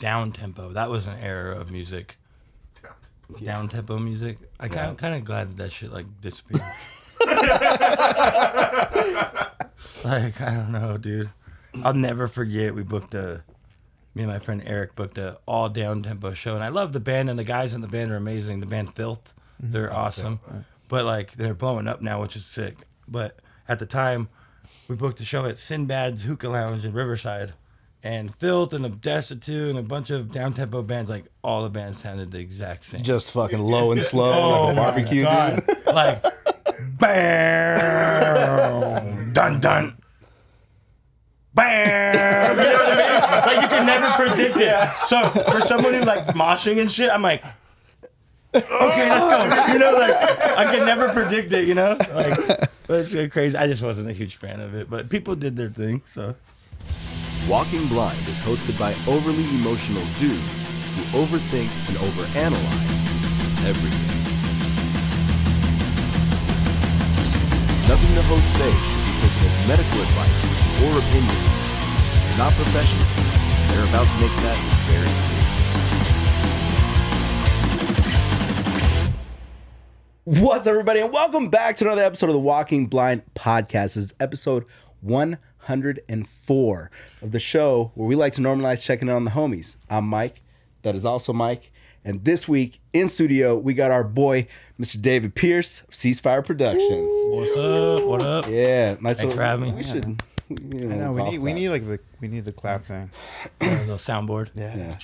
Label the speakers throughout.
Speaker 1: Down tempo. That was an era of music. Down tempo music. I kind of, kind of glad that that shit like disappeared. like I don't know, dude. I'll never forget. We booked a. Me and my friend Eric booked a all down tempo show, and I love the band, and the guys in the band are amazing. The band Filth, mm-hmm. they're awesome, but like they're blowing up now, which is sick. But at the time, we booked a show at Sinbad's Hookah Lounge in Riverside, and Filth and Destitute and a bunch of down tempo bands. Like all the bands sounded the exact same.
Speaker 2: Just fucking low and slow,
Speaker 1: Oh
Speaker 2: like a barbecue,
Speaker 1: God.
Speaker 2: dude.
Speaker 1: like bam, dun dun, bam. You know what I mean? Like you can never predict it. So for someone who like moshing and shit, I'm like, okay, let's go. You know, like I can never predict it. You know, like but it's crazy. I just wasn't a huge fan of it, but people did their thing. So
Speaker 3: Walking Blind is hosted by overly emotional dudes who overthink and overanalyze everything. Nothing the hosts say should be taken as medical advice or opinion. They're not professionals. They're about to make that very clear.
Speaker 2: What's up, everybody, and welcome back to another episode of the Walking Blind Podcast. This is episode 104 of the show where we like to normalize checking in on the homies. I'm Mike. That is also Mike. And this week in studio, we got our boy, Mr. David Pierce of Ceasefire Productions.
Speaker 1: what's up? What up?
Speaker 2: Yeah, nice.
Speaker 1: Thanks for having me.
Speaker 2: We should. You
Speaker 4: I know we need we
Speaker 2: clap.
Speaker 4: need like the we need the clap thing.
Speaker 1: A little soundboard.
Speaker 2: Yeah. yeah.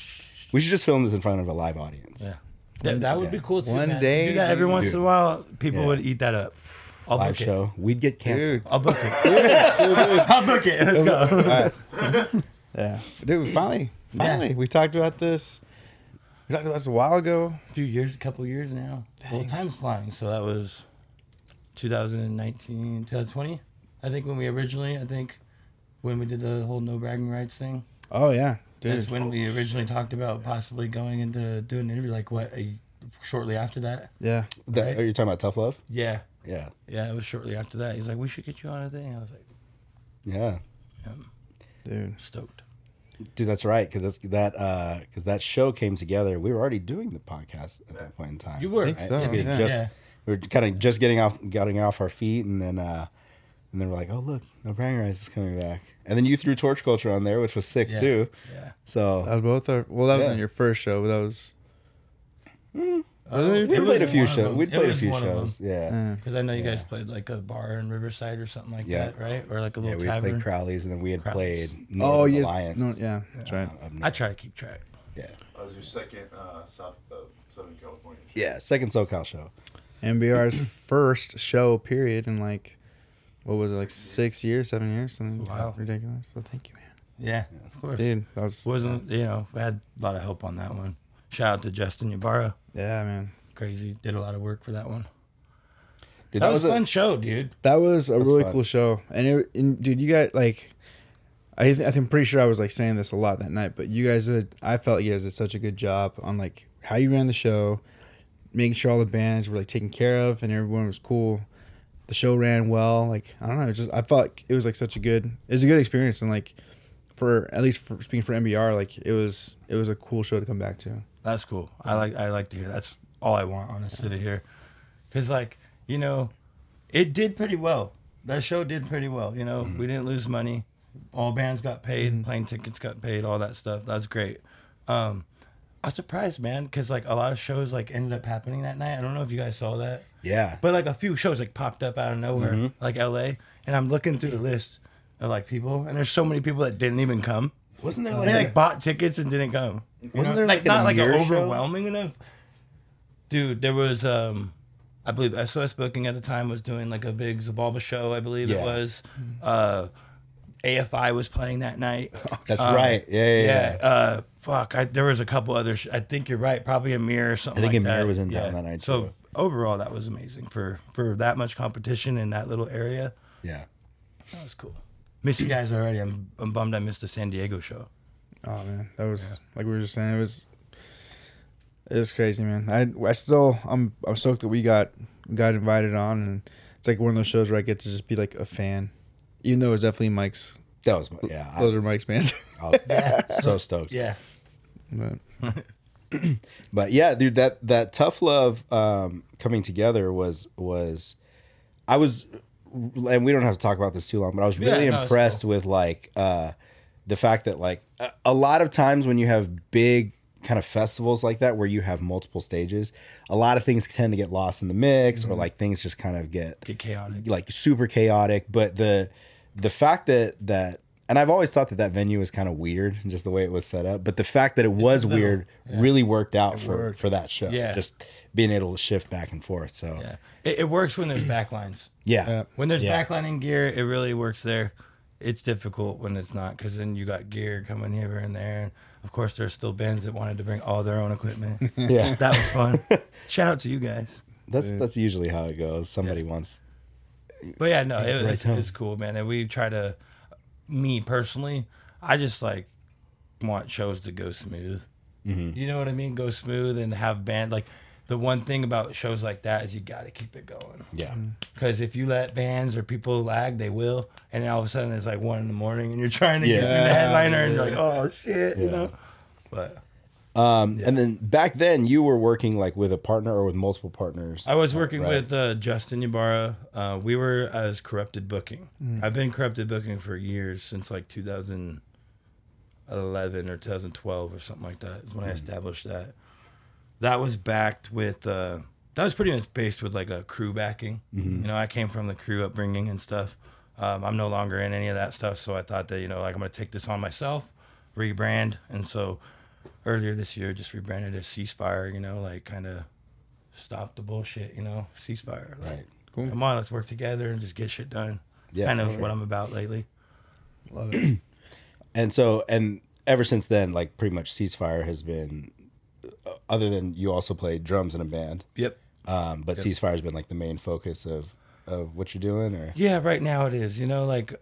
Speaker 2: We should just film this in front of a live audience.
Speaker 1: Yeah. That, that would be cool too.
Speaker 4: One
Speaker 1: man.
Speaker 4: day,
Speaker 1: do that every
Speaker 4: dude.
Speaker 1: once in a while. People
Speaker 2: Yeah.
Speaker 1: would eat that up. I'll
Speaker 2: Live
Speaker 1: book it.
Speaker 2: show. We'd get canceled.
Speaker 4: Dude,
Speaker 1: I'll book it. dude I'll book it. Let's go.
Speaker 4: yeah, dude. Finally, finally, we talked about this. We talked about this a while ago.
Speaker 1: A few years, a couple years now. Well, time's flying. So that was 2019, 2020. I think when we originally, I think when we did the whole no bragging rights thing.
Speaker 4: Oh yeah, dude.
Speaker 1: That's
Speaker 4: dude.
Speaker 1: when we originally talked about possibly going into doing an interview. Like what? A, shortly after that.
Speaker 4: Yeah,
Speaker 2: That,
Speaker 1: Right.
Speaker 2: Are you talking about Tough Love?
Speaker 1: Yeah.
Speaker 2: Yeah.
Speaker 1: Yeah. It was shortly after that. He's like, we should get you on a thing. I was like,
Speaker 2: Yeah.
Speaker 4: yeah, dude.
Speaker 1: stoked.
Speaker 2: Dude, that's right. Because that uh, cause that show came together. We were already doing the podcast at that point in time.
Speaker 1: You were.
Speaker 4: I think so,
Speaker 2: We had
Speaker 4: yeah.
Speaker 2: just-
Speaker 1: Yeah.
Speaker 2: We were kind of just getting off, getting off our feet, and then, uh, and then we're like, oh look, No Bragging Rights is coming back, and then you threw Torture Culture on there, which was sick
Speaker 1: Yeah.
Speaker 2: too.
Speaker 1: Yeah.
Speaker 2: So
Speaker 4: That was both our. Well, that was
Speaker 2: Yeah.
Speaker 4: on your first show, but that was.
Speaker 1: Oh,
Speaker 2: we played a few shows. We played a few
Speaker 1: one of them.
Speaker 2: shows. Yeah.
Speaker 1: Because I know you guys played like a bar in Riverside or something like
Speaker 2: Yeah.
Speaker 1: that, right? Or like a little
Speaker 2: Yeah,
Speaker 1: little
Speaker 2: we had
Speaker 1: tavern.
Speaker 2: played Crowley's, and then we had
Speaker 1: Crowley's.
Speaker 2: played
Speaker 4: Oh
Speaker 2: Northern
Speaker 4: yes,
Speaker 2: Alliance.
Speaker 4: no, yeah, that's right.
Speaker 2: uh,
Speaker 1: I try to keep track.
Speaker 2: Yeah,
Speaker 5: That was your second uh, South uh, Southern California. show.
Speaker 2: yeah, second SoCal show.
Speaker 4: NBR's first show, period, in like what was it, like six years, seven years, something
Speaker 1: Wow.
Speaker 4: ridiculous. So thank you, man.
Speaker 1: Yeah, of course.
Speaker 4: Dude, that was
Speaker 1: Wasn't you know? I had a lot of help on that one. Shout out to Justin Ybarra.
Speaker 4: yeah, man.
Speaker 1: Crazy, did a lot of work for that one.
Speaker 2: Dude,
Speaker 1: That, was, a
Speaker 2: a-
Speaker 1: fun show, dude.
Speaker 4: That was a
Speaker 2: That's
Speaker 4: really
Speaker 2: fun.
Speaker 4: cool show, and, it, and dude, you got like I th- I'm pretty sure I was like saying this a lot that night, but you guys did. I felt you guys did such a good job on like how you ran the show, making sure all the bands were like taken care of and everyone was cool. The show ran well. Like I don't know, it just I felt like it was like such a good. It was a good experience and like for at least for speaking for NBR, like it was it was a cool show to come back to.
Speaker 1: That's cool. I like I like to hear. That's all I want honestly to hear, because like you know, it did pretty well. That show did pretty well. You know, we didn't lose money. All bands got paid. Plane tickets got paid. All that stuff. That's great. Um, I was surprised, man, because like a lot of shows like ended up happening that night. I don't know if you guys saw that.
Speaker 2: Yeah.
Speaker 1: But like a few shows like popped up out of nowhere,
Speaker 2: Mhm.
Speaker 1: like LA, and I'm looking through the list of like people, and there's so many people that didn't even come.
Speaker 2: Wasn't there
Speaker 1: they
Speaker 2: like
Speaker 1: like
Speaker 2: a-
Speaker 1: bot tickets and didn't come?
Speaker 2: Wasn't
Speaker 1: know?
Speaker 2: there,
Speaker 1: like,
Speaker 2: like,
Speaker 1: not like
Speaker 2: Amir show?
Speaker 1: overwhelming enough? Dude, there was um, I believe SOS Booking at the time was doing like a big Xibalba show. I believe it was. Uh, AFI was playing that night.
Speaker 2: That's
Speaker 1: Um,
Speaker 2: right. Yeah, yeah, yeah.
Speaker 1: Uh, fuck, I, there was a couple other. Sh- I think you're right. Probably Amir or something.
Speaker 2: I think
Speaker 1: like
Speaker 2: Amir
Speaker 1: that.
Speaker 2: was in town
Speaker 1: Yeah.
Speaker 2: that night,
Speaker 1: So
Speaker 2: too.
Speaker 1: overall, that was amazing for for that much competition in that little area.
Speaker 2: Yeah,
Speaker 1: that was cool. Miss you guys already. I'm, I'm bummed I missed the San Diego show.
Speaker 4: Oh man, that was like we were just saying. It was it was crazy, man. I I still I'm I'm stoked that we got got invited on, and it's like one of those shows where I get to just be like a fan, even though it was definitely Mike's.
Speaker 2: That was yeah. I
Speaker 4: Those are Mike's bands.
Speaker 2: I was so stoked.
Speaker 1: Yeah.
Speaker 4: But
Speaker 2: but yeah, dude, that that tough love um, coming together was was, I was, and we don't have to talk about this too long, but I was
Speaker 1: Yeah,
Speaker 2: really
Speaker 1: no, it's
Speaker 2: impressed with like uh, the fact that like a, a lot of times when you have big kind of festivals like that where you have multiple stages, a lot of things tend to get lost in the mix or like things just kind of get
Speaker 1: Get chaotic.
Speaker 2: like super chaotic. But the the fact that that and I've always thought that that venue was kind of weird, just the way it was set up. But the fact that it was weird
Speaker 1: yeah.
Speaker 2: really worked out for
Speaker 1: worked.
Speaker 2: for that show.
Speaker 1: Yeah.
Speaker 2: just being able to shift back and forth. So
Speaker 1: Yeah, it, it works when there's backlines.
Speaker 2: Yeah.
Speaker 1: when there's
Speaker 2: Yeah.
Speaker 1: backlining gear, it really works there. It's difficult when it's not because then you got gear coming here and there, and of course there's still bands that wanted to bring all their own equipment.
Speaker 2: Yeah.
Speaker 1: that was fun. Shout out to you guys.
Speaker 2: that's that's usually how it goes. Somebody wants.
Speaker 1: But yeah, no, it was
Speaker 2: right
Speaker 1: it's, it's cool, man. And we try to, me personally, I just like want shows to go smooth.
Speaker 2: Mhm.
Speaker 1: You know what I mean? Go smooth and have band like. The one thing about shows like that is you got to keep it going.
Speaker 2: Yeah.
Speaker 1: Because if you let bands or people lag, they will, and then all of a sudden it's like one in the morning, and you're trying to get through the
Speaker 2: Yeah.
Speaker 1: headliner, and you're like, oh shit, you know. But
Speaker 2: Um, and then back then you were working like with a partner or with multiple partners.
Speaker 1: I was working
Speaker 2: Right.
Speaker 1: with uh, Justin Ybarra. Uh, we were as Corrupted Booking.
Speaker 2: Mm.
Speaker 1: I've been Corrupted Booking for years since like 2011 or 2012 or something like that. Is when I
Speaker 2: Mm.
Speaker 1: established that. That was backed with. Uh, that was pretty much based with like a crew backing.
Speaker 2: Mhm.
Speaker 1: You know, I came from the crew upbringing and stuff. Um, I'm no longer in any of that stuff, so I thought that you know, like I'm gonna take this on myself, rebrand, and so earlier this year just rebranded as ceasefire. You know, like kind of stop the bullshit. You know, ceasefire. Like,
Speaker 2: Right.
Speaker 4: Cool.
Speaker 1: Come on, let's work together and just get shit done.
Speaker 2: Yeah,
Speaker 1: kind of
Speaker 2: for
Speaker 1: what. I'm about lately.
Speaker 4: Love it.
Speaker 2: And so, and ever since then, like pretty much ceasefire has been, other than you also play drums in a band.
Speaker 1: Yep.
Speaker 2: Um, but
Speaker 1: Yep.
Speaker 2: ceasefire has been like the main focus of of what you're doing, or
Speaker 1: Yeah, right now it is. You know, like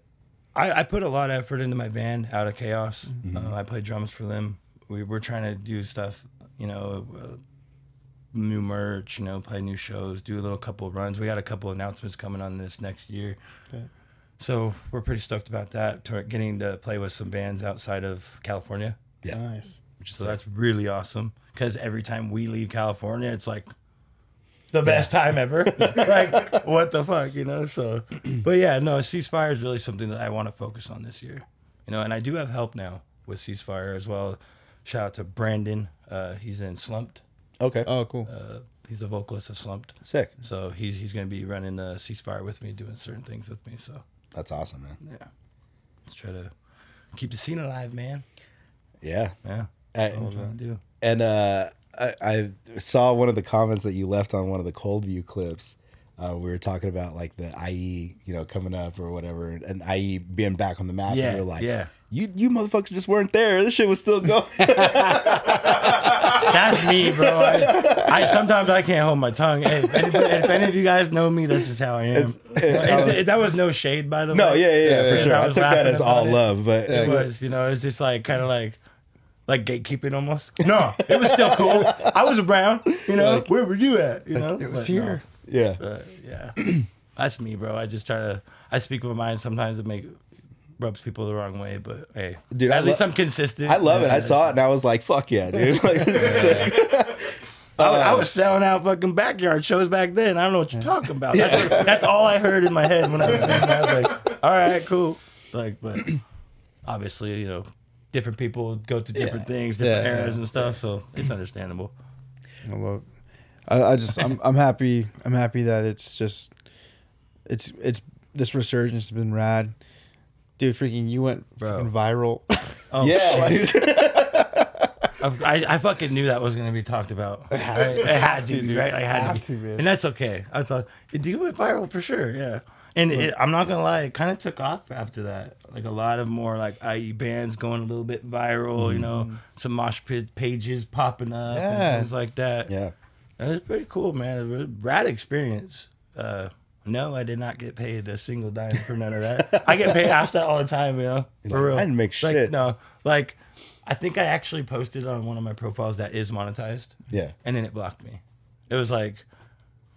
Speaker 1: I, I put a lot of effort into my band, Out of Chaos.
Speaker 2: Mm-hmm.
Speaker 1: Uh, I play drums for them. We, we're trying to do stuff, you know, uh, new merch, you know, play new shows, do a little couple of runs. We got a couple announcements coming on this next year.
Speaker 4: Okay.
Speaker 1: So we're pretty stoked about that. To getting to play with some bands outside of California.
Speaker 2: yeah,
Speaker 4: Nice.
Speaker 1: So that's really awesome because every time we leave California, it's like the best time ever. like, what the fuck, you know? So, but yeah, no, ceasefire is really something that I want to focus on this year, you know. And I do have help now with ceasefire as well. Shout out to Brandon. Uh, he's in Slumped.
Speaker 2: okay,
Speaker 4: Oh, cool.
Speaker 1: Uh, he's the vocalist of Slumped.
Speaker 2: sick.
Speaker 1: So he's he's gonna be running the ceasefire with me, doing certain things with me. So
Speaker 2: That's awesome, man.
Speaker 1: yeah, let's try to keep the scene alive, man.
Speaker 2: Yeah,
Speaker 1: Yeah,
Speaker 2: I-
Speaker 1: that's what we're trying to do.
Speaker 2: and uh, I, I saw one of the comments that you left on one of the Cold View clips. Uh, we were talking about like the IE, you know, coming up or whatever, and IE being back on the map.
Speaker 1: Yeah,
Speaker 2: and you're like,
Speaker 1: yeah.
Speaker 2: you you motherfuckers just weren't there. This shit was still going.
Speaker 1: That's me, bro. I, I sometimes I can't hold my tongue. Hey, if, anybody, if any of you guys know me, that's just how I am. It- it- that was no shade, by the
Speaker 2: No,
Speaker 1: way.
Speaker 2: yeah, yeah, yeah, for sure. I
Speaker 1: was
Speaker 2: took that as all
Speaker 1: it.
Speaker 2: love, but
Speaker 1: it was, you know, it's just like kind of like like gatekeeping almost. No, it was still cool. I was around. You know, where were you at? You know,
Speaker 4: it was
Speaker 1: But no.
Speaker 4: here.
Speaker 2: yeah.
Speaker 1: But yeah, that's me, bro. I just try to. I speak my mind sometimes to make rubs people the wrong way, but hey,
Speaker 2: Dude,
Speaker 1: at
Speaker 2: I
Speaker 1: least
Speaker 2: lo-
Speaker 1: I'm consistent.
Speaker 2: I love it. I saw it and I was like, "Fuck yeah, dude!" Like, this is sick.
Speaker 1: I, I uh, was selling out fucking backyard shows back then. I don't know what you're talking about. That's, what- that's all I heard in my head when I was, when I was like, all right, cool. Like, but obviously, you know, different people go through different things, different
Speaker 4: Yeah,
Speaker 1: eras
Speaker 4: yeah,
Speaker 1: and stuff, so it's understandable.
Speaker 4: I love. I, I just I'm I'm happy I'm happy that it's just it's it's this resurgence has been rad, dude. Freaking you went freaking viral.
Speaker 1: Oh,
Speaker 2: yeah,
Speaker 1: shit.
Speaker 2: dude.
Speaker 1: I, I fucking knew that was going to be talked about. It had, it had to, be, right? I had to,
Speaker 4: to,
Speaker 1: be. And that's okay. I thought, it did went viral for sure, yeah. And it, I'm not going to lie, it kind of took off after that. Like a lot of more like IE bands going a little bit viral, you know, some mosh pit pages popping up
Speaker 4: Yeah.
Speaker 1: and things like that.
Speaker 2: yeah.
Speaker 1: It was pretty cool, man. It was a rad experience. Uh, no, I did not get paid a single dime for none of that. I get paid asked that all the time, you know, for
Speaker 2: like,
Speaker 1: real.
Speaker 2: I didn't make
Speaker 1: Like,
Speaker 2: shit.
Speaker 1: no, like I think I actually posted on one of my profiles that is monetized,
Speaker 2: Yeah.
Speaker 1: and then it blocked me. It was like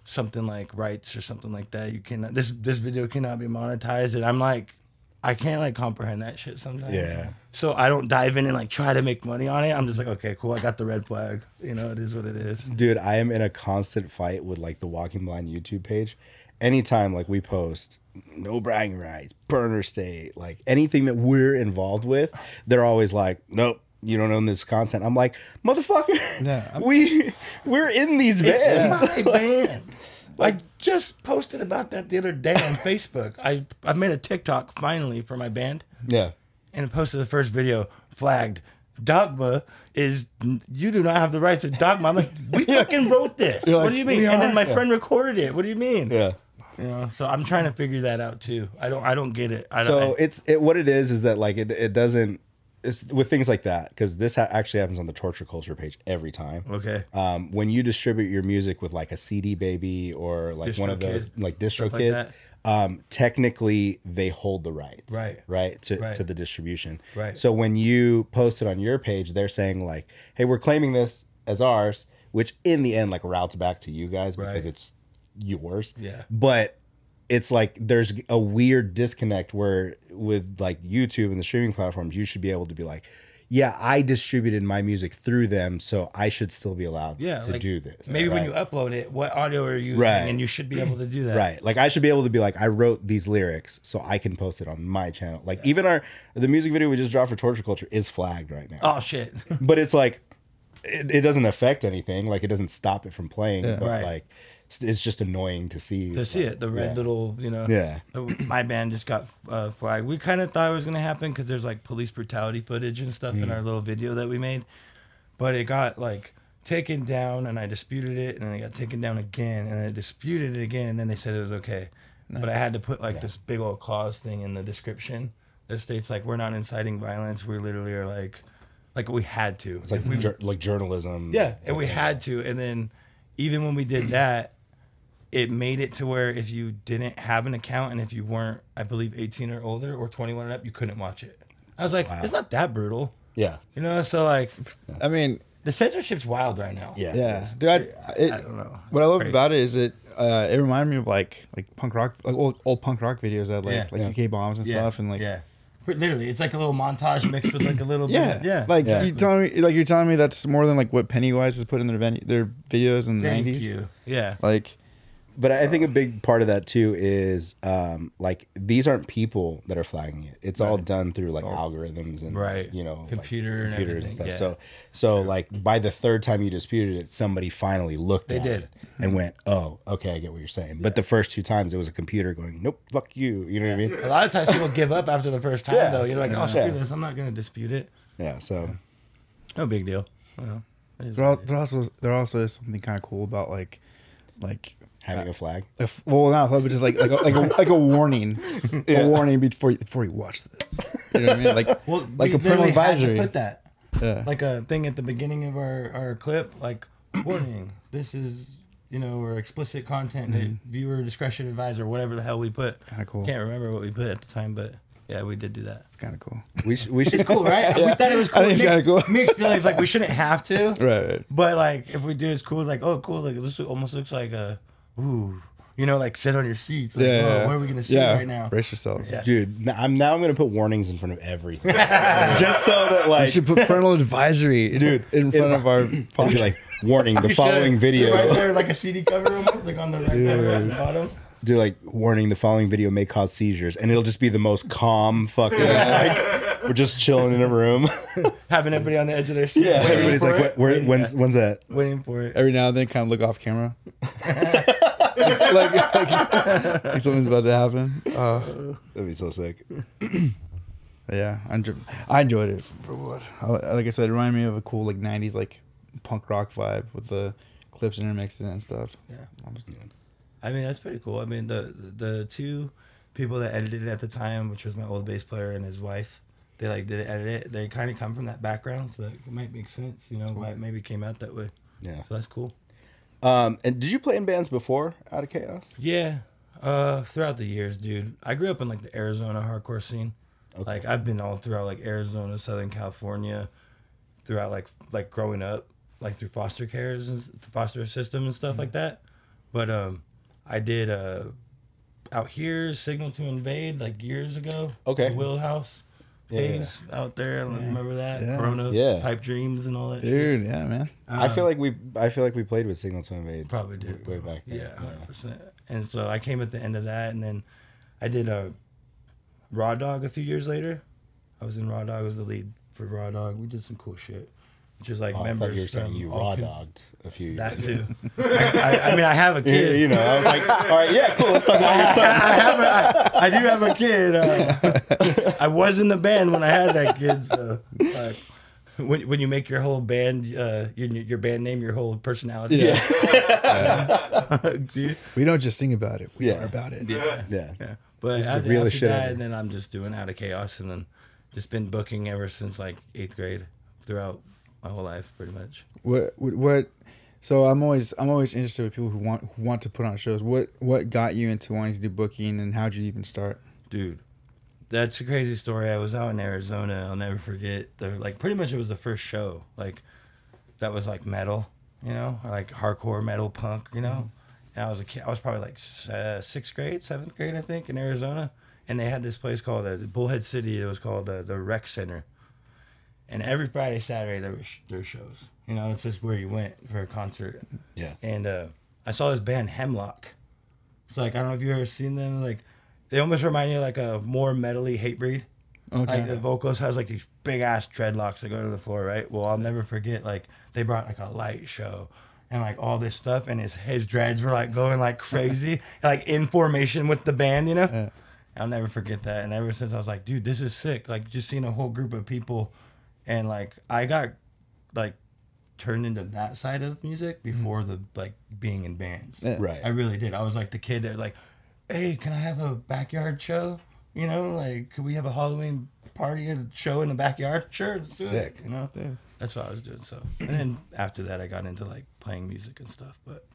Speaker 1: something like rights or something like that. You cannot this this video cannot be monetized, and I'm like, I can't like comprehend that shit sometimes.
Speaker 2: Yeah.
Speaker 1: So I don't dive in and like try to make money on it. I'm just like, okay, cool. I got the red flag. You know, it is what it is.
Speaker 2: Dude, I am in a constant fight with like the Walking Blind YouTube page. Anytime like we post no bragging rights, burner state, like anything that we're involved with, they're always like, Nope, you don't own this content. I'm like, motherfucker,
Speaker 4: Yeah, I'm-
Speaker 2: we we're in these bands.
Speaker 1: It's my band. I just posted about that the other day on Facebook. I, I made a TikTok finally for my band
Speaker 2: yeah.
Speaker 1: and posted the first video flagged. Dogma is you do not have the rights of Dogma. I'm like, we fucking wrote this.
Speaker 4: You're
Speaker 1: what do you mean? And then my
Speaker 4: Yeah.
Speaker 1: friend recorded it. What do you mean?
Speaker 2: Yeah.
Speaker 1: You know, so I'm trying to figure that out too. I don't I don't get it. I
Speaker 2: So
Speaker 1: don't, I,
Speaker 2: it's it, what it is is that like it, it doesn't it's with things like that because this ha- actually happens on the torture culture page every time.
Speaker 1: okay.
Speaker 2: Um, when you distribute your music with like a CD baby or like one of those like distro
Speaker 1: like
Speaker 2: kids,
Speaker 1: that.
Speaker 2: um, technically they hold the rights,
Speaker 1: Right.
Speaker 2: Right to,
Speaker 1: Right.
Speaker 2: to the distribution,
Speaker 1: Right.
Speaker 2: So when you post it on your page, they're saying like, "Hey, we're claiming this as ours," which in the end like routes back to you guys because
Speaker 1: Right.
Speaker 2: it's yours.
Speaker 1: Yeah.
Speaker 2: but it's like there's a weird disconnect where with like YouTube and the streaming platforms, you should be able to be like, yeah, I distributed my music through them, so I should still be allowed
Speaker 1: Yeah,
Speaker 2: to
Speaker 1: like,
Speaker 2: do this.
Speaker 1: Maybe when you upload it, what audio are you using?
Speaker 2: Right.
Speaker 1: And you should be able to do that.
Speaker 2: Right. Like I should be able to be like, I wrote these lyrics, so I can post it on my channel. Like even our the music video we just dropped for Torture Culture is flagged right now.
Speaker 1: Oh shit.
Speaker 2: But it's like it, it doesn't affect anything. Like it doesn't stop it from playing.
Speaker 4: Yeah.
Speaker 2: But
Speaker 1: Right.
Speaker 2: like it's- just annoying to see.
Speaker 1: to see
Speaker 2: like,
Speaker 1: it. The red
Speaker 2: yeah.
Speaker 1: little, you know.
Speaker 2: Yeah.
Speaker 1: uh, My band just got uh, flagged. We kind of thought it was gonna happen because there's like police brutality footage and stuff
Speaker 2: Mm.
Speaker 1: in our little video that we made, but it got like taken down, and I disputed it, and then it got taken down again, and I disputed it again, and then they said it was okay, but I had to put like this big old clause thing in the description that states like we're not inciting violence. We literally are like, like we had to.
Speaker 2: It's like
Speaker 1: we,
Speaker 2: jour- like journalism.
Speaker 1: yeah, and we had to. And then even when we did that, it made it to where if you didn't have an account and if you weren't, I believe, 18 or older or 21 and up, you couldn't watch it. I was like, it's not that brutal.
Speaker 2: Yeah.
Speaker 1: You know, so like
Speaker 4: I mean,
Speaker 1: the censorship's wild right now.
Speaker 2: Yeah.
Speaker 4: yeah,
Speaker 2: is.
Speaker 4: dude. I, it,
Speaker 1: I don't know.
Speaker 4: What I love
Speaker 1: Crazy.
Speaker 4: about it is it uh, it reminded me of like like punk rock like old old punk rock videos that like
Speaker 1: Yeah.
Speaker 4: like UK bombs and
Speaker 1: Yeah.
Speaker 4: stuff and like
Speaker 1: yeah. Literally, it's like a little montage mixed with like a little
Speaker 4: yeah
Speaker 1: bit. Yeah.
Speaker 4: like
Speaker 2: Yeah.
Speaker 4: you telling me like you're telling me that's more than like what Pennywise has put in their ven- their videos in the
Speaker 1: Thank
Speaker 4: 90s
Speaker 1: you. Yeah.
Speaker 4: like
Speaker 2: But I think a big part of that too is um, like these aren't people that are flagging it. It's all done through like algorithms and
Speaker 1: Right.
Speaker 2: you know,
Speaker 1: Computer and
Speaker 2: computers and,
Speaker 1: everything,
Speaker 2: stuff.
Speaker 1: yeah.
Speaker 2: So so like by the third time you disputed it, somebody finally looked
Speaker 1: They
Speaker 2: at
Speaker 1: did.
Speaker 2: it and went, "Oh, okay, I get what you're saying." But the first two times it was a computer going, "Nope, fuck you." You know what I mean?
Speaker 1: A lot of times people give up after the first time,
Speaker 2: Yeah.
Speaker 1: though. You're like, oh, screw
Speaker 2: Yeah.
Speaker 1: this. I'm not going to dispute it.
Speaker 2: Yeah. So
Speaker 1: No big deal. You know, it is
Speaker 4: there,
Speaker 1: what
Speaker 4: al-
Speaker 1: it is.
Speaker 4: there also there also is something kind of cool about like like
Speaker 2: having a flag.
Speaker 4: if, well not a flag, but just like like a, like a, like a warning a warning before you, before you watch this you know what I mean like
Speaker 1: Well,
Speaker 4: like
Speaker 1: we
Speaker 4: a parental
Speaker 1: literally
Speaker 4: advisory
Speaker 1: Put that.
Speaker 4: Yeah.
Speaker 1: like a thing at the beginning of our our clip, like warning, this is you know or explicit content,
Speaker 4: Mm-hmm.
Speaker 1: viewer discretion advised, or whatever the hell we put.
Speaker 4: Kinda cool.
Speaker 1: Can't remember what we put at the time, but yeah, we did do that.
Speaker 4: It's kind of cool.
Speaker 2: We should. We should.
Speaker 1: It's cool, right? We thought it was cool.
Speaker 4: I think it's kinda cool.
Speaker 1: Mixed feelings, like we shouldn't have to.
Speaker 4: Right, right.
Speaker 1: But like, if we do, it's cool. Like, oh, cool. Like this almost looks like a, ooh, you know, like sit on your seats. Like,
Speaker 4: Yeah, yeah.
Speaker 1: where are we gonna sit
Speaker 4: yeah.
Speaker 1: right now?
Speaker 4: Brace yourselves.
Speaker 2: Dude, n- I'm now I'm gonna put warnings in front of everything, just so that
Speaker 4: We
Speaker 2: like,
Speaker 4: should put parental advisory,
Speaker 2: Dude,
Speaker 4: in front
Speaker 2: if-
Speaker 4: of our
Speaker 2: I'd
Speaker 4: podcast.
Speaker 2: be like, warning: the following
Speaker 1: should.
Speaker 2: video.
Speaker 1: right there, like a CD cover, almost like on the right cover at the bottom.
Speaker 2: Do like warning the following video may cause seizures and it'll just be the most calm fucking like we're just chilling in a room
Speaker 1: Having everybody on the edge of their seat.
Speaker 2: yeah everybody's like what, where,
Speaker 1: Waiting-
Speaker 2: when's when's that
Speaker 1: waiting for it.
Speaker 4: Every now and then, kind of look off camera, like, like, like something's about to happen. Uh,
Speaker 2: that'd be so sick
Speaker 4: yeah, I, enjoy, I enjoyed it for what. I- Like I said, it reminded me of a cool like '90s like punk rock vibe with the clips intermixed in and stuff.
Speaker 1: Yeah.
Speaker 4: I
Speaker 1: mean, that's pretty cool. I mean, the the two people that edited it at the time, which was my old bass player and his wife, they like did edit it. They kind of come from that background, so it might make sense. You know, why it maybe came out that way.
Speaker 2: yeah
Speaker 1: So that's cool.
Speaker 2: um and did you play in bands before out of chaos
Speaker 1: Yeah. Uh, throughout the years, dude. I grew up in like the Arizona hardcore scene. Like I've been all throughout like Arizona, Southern California, throughout like like growing up, like through foster cares and the foster system and stuff like that. But um, I did uh, out here Signal to Invade like years ago.
Speaker 2: Okay.
Speaker 1: The Wheelhouse
Speaker 2: Yeah.
Speaker 1: days out there. I don't Remember that?
Speaker 4: Yeah.
Speaker 1: Corona,
Speaker 2: Yeah.
Speaker 1: Pipe Dreams and all that. shit.
Speaker 4: Dude, yeah, man.
Speaker 2: i feel like we i feel like we played with signal to invade
Speaker 1: Probably did.
Speaker 2: way
Speaker 1: bro.
Speaker 2: back then.
Speaker 1: Yeah, hundred percent. And so I came at the end of that, and then I did a Raw Dog a few years later. I was in Raw Dog. I was the lead for Raw Dog. We did some cool shit, which is like
Speaker 2: Oh,
Speaker 1: members.
Speaker 2: thought you were saying
Speaker 1: from
Speaker 2: you raw dogged a few years
Speaker 1: That
Speaker 2: ago.
Speaker 1: too. I, I, I mean, I have a
Speaker 2: Yeah,
Speaker 1: kid.
Speaker 2: you know i was like all right yeah cool let's talk about your son
Speaker 1: I have a, I, I do have a kid. Uh, I was in the band when I had that kid. So, like, when when you make your whole band, uh, your your band name, your whole personality. Yeah. Dude.
Speaker 4: We don't just sing about it; we
Speaker 2: Yeah.
Speaker 4: are about it.
Speaker 1: Yeah.
Speaker 2: yeah
Speaker 1: Yeah. But
Speaker 2: It's the
Speaker 1: after,
Speaker 2: realest
Speaker 1: after
Speaker 2: shit
Speaker 1: that, and then I'm just doing out of chaos, and then just been booking ever since like eighth grade, throughout my whole life, pretty much.
Speaker 4: What, what? So I'm always, I'm always interested with people who want, who want to put on shows. What, what got you into wanting to do booking, and how'd you even start?
Speaker 1: Dude, that's a crazy story. I was out in Arizona. I'll never forget. The like pretty much it was the first show like that was like metal, you know, or like hardcore metal punk, you know. And I was a kid. I was probably like uh, sixth grade, seventh grade, I think, in Arizona. And they had this place called uh, Bullhead City. It was called uh, the Rec Center. And every Friday, Saturday, there was there were shows. You know, it's just where you went for a concert.
Speaker 2: yeah
Speaker 1: And uh, I saw this band Hemlock. It's like I don't know if you've ever seen them. Like they almost remind you of like a more metally Hatebreed.
Speaker 4: Okay.
Speaker 1: Like the vocalist has like these big ass dreadlocks that go to the floor, right? Well, I'll never forget. Like they brought like a light show and like all this stuff, and his his dreads were like going like crazy, like in formation with the band, you know.
Speaker 4: Yeah.
Speaker 1: I'll never forget that. And ever since I was like, dude, this is sick. Like just seeing a whole group of people, and like I got like turned into that side of music before the like being in bands.
Speaker 4: Yeah.
Speaker 2: Right.
Speaker 1: I really did. I was like the kid that like, hey, can I have a backyard show? You know, like could we have a Halloween party and show in the backyard? Sure, let's do
Speaker 2: Sick.
Speaker 1: It, you know, that's what I was doing. So, and then after that, I got into like playing music and stuff. But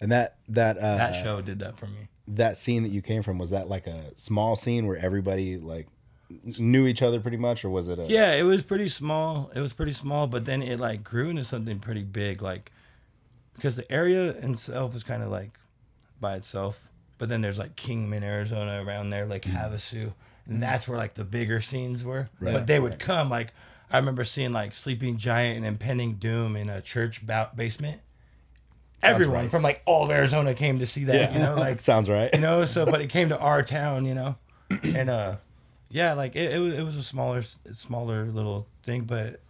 Speaker 2: and that that uh
Speaker 1: that show did that for me.
Speaker 2: that scene that you came from was that like a small scene where everybody like knew each other pretty much or was it a
Speaker 1: Yeah, it was pretty small. It was pretty small, but then it like grew into something pretty big, like because the area itself is kind of like by itself. But then there's like Kingman, Arizona, around there, like Havasu, and that's where like the bigger scenes were.
Speaker 2: Right,
Speaker 1: but they would
Speaker 2: right.
Speaker 1: come like I remember seeing like Sleeping Giant and Impending Doom in a church ba- basement. Everyone
Speaker 2: right.
Speaker 1: from like all of Arizona came to see that. You know, like
Speaker 2: sounds right
Speaker 1: you know so but it came to our town you know and uh yeah like it, it was it was a smaller smaller little thing but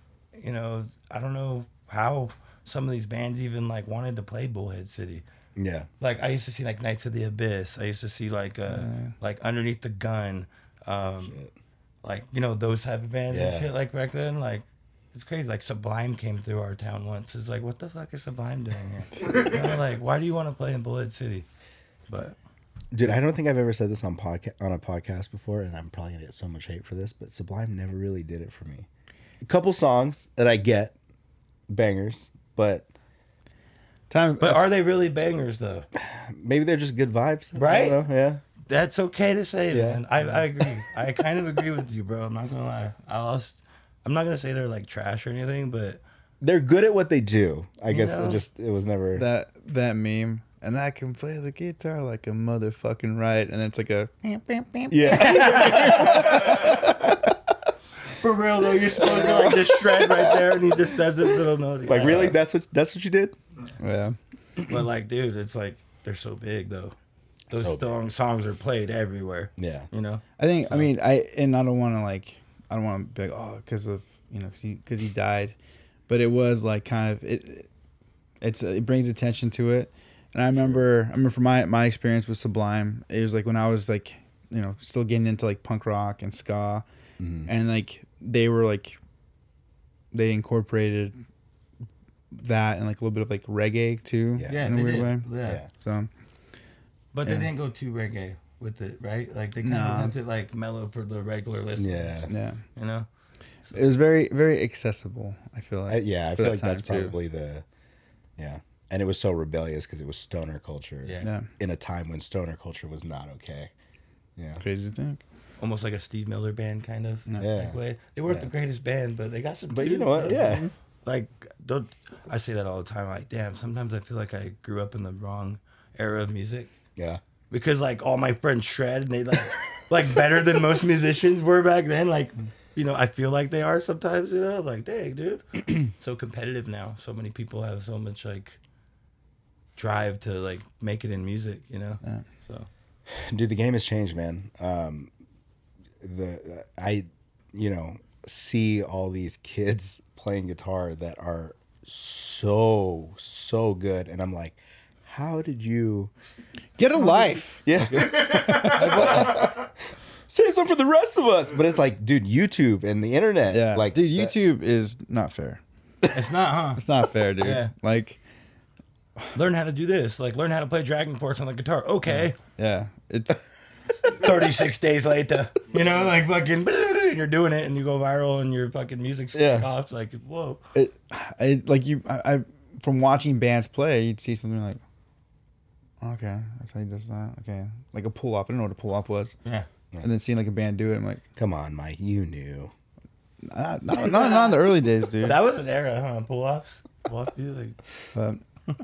Speaker 1: you know i don't know how some of these bands even like wanted to play bullhead city
Speaker 2: yeah
Speaker 1: like i used to see like knights of the abyss i used to see like uh like underneath the gun um like you know those type of bands
Speaker 2: Yeah.
Speaker 1: and shit like back then like it's crazy. Like Sublime came through our town once. It's like, what the fuck is Sublime doing here? You know, like, why do you want to play in Bullhead City? But
Speaker 2: dude i don't think i've ever said this on podcast on a podcast before and i'm probably gonna get so much hate for this but sublime never really did it for me a couple songs that I get bangers, but
Speaker 4: Time,
Speaker 1: But uh, are they really bangers though?
Speaker 2: maybe they're just good vibes. I
Speaker 1: Right?
Speaker 2: don't know, Yeah.
Speaker 1: That's okay to say,
Speaker 2: Yeah.
Speaker 1: man. I, I agree. I kind of agree with you, bro. I'm not gonna lie. I'll, i'm not gonna say they're like trash or anything, but
Speaker 2: They're good at what they do. I guess
Speaker 1: know?
Speaker 2: it just it was never.
Speaker 4: that that meme, and I can play the guitar like a motherfucking right, and then it's like a
Speaker 2: yeah.
Speaker 1: for real though, you're supposed to like just shred right there, and he just does this little note.
Speaker 2: like really, that's what that's what you did.
Speaker 4: yeah.
Speaker 1: But like, dude, it's like they're so big though. Those
Speaker 2: So big.
Speaker 1: songs are played everywhere.
Speaker 2: Yeah.
Speaker 1: You know.
Speaker 4: I think. I mean, I and I don't want to like. I don't want to be like, oh, because of you know, because he because he died, but it was like kind of it. It's it brings attention to it, and I remember I remember from my my experience with Sublime, it was like when I was like you know still getting into like punk rock and ska, mm-hmm. and like they were like they incorporated that and like a little bit of like reggae too
Speaker 2: Yeah.
Speaker 4: in a weird
Speaker 1: did.
Speaker 4: way.
Speaker 1: Yeah.
Speaker 2: Yeah.
Speaker 4: So
Speaker 1: But
Speaker 4: Yeah.
Speaker 1: they didn't go too reggae with it, right? Like they kind
Speaker 4: Nah.
Speaker 1: of left it like mellow for the regular listeners.
Speaker 2: Yeah.
Speaker 4: yeah,
Speaker 1: You know.
Speaker 4: it was very very accessible. I feel like
Speaker 2: I, yeah, I feel like that's
Speaker 4: too.
Speaker 2: probably the, yeah, and it was so rebellious because it was stoner culture.
Speaker 1: Yeah.
Speaker 4: yeah
Speaker 2: In a time when stoner culture was not okay. Yeah.
Speaker 4: crazy to think.
Speaker 1: almost like a Steve Miller band kind of
Speaker 2: Yeah.
Speaker 1: like way. They weren't
Speaker 2: Yeah.
Speaker 1: the greatest band, but they got some.
Speaker 2: But you know what?
Speaker 1: though.
Speaker 2: Yeah.
Speaker 1: Like don't I say that all the time? Like, damn. Sometimes I feel like I grew up in the wrong era of music
Speaker 2: Yeah.
Speaker 1: because like all my friends shred and they like like better than most musicians were back then. Like, you know, I feel like they are sometimes. You know, like, dang, dude, so competitive now. So many people have so much like drive to like make it in music. You know, Yeah. so.
Speaker 2: Dude, the game has changed, man. Um, the I, you know, see all these kids playing guitar that are so so good, and I'm like, how did you?
Speaker 4: Get a life.
Speaker 2: Yeah. Say something for the rest of us. But it's like, dude, YouTube and the internet.
Speaker 4: Yeah,
Speaker 2: Like,
Speaker 4: dude, YouTube is not fair.
Speaker 1: It's not, huh?
Speaker 4: It's not fair, dude.
Speaker 1: Yeah.
Speaker 4: Like,
Speaker 1: learn how to do this. Like, learn how to play DragonForce on the guitar. Okay.
Speaker 4: yeah, it's
Speaker 1: 36 days later. You know, like fucking, you're doing it and you go viral and your fucking music's
Speaker 2: Yeah.
Speaker 1: off. Like, whoa.
Speaker 4: it, I like you. I, I from watching bands play, you'd see something like, okay, that's how he does that. Okay, like a pull off. I don't know what a pull off was.
Speaker 1: Yeah.
Speaker 4: And then seeing like a band do it, I'm like,
Speaker 2: Come on, Mike, you knew.
Speaker 4: not, not, not, not in the early days, dude.
Speaker 1: That was an era, huh? Pull offs. Pull off music.
Speaker 4: But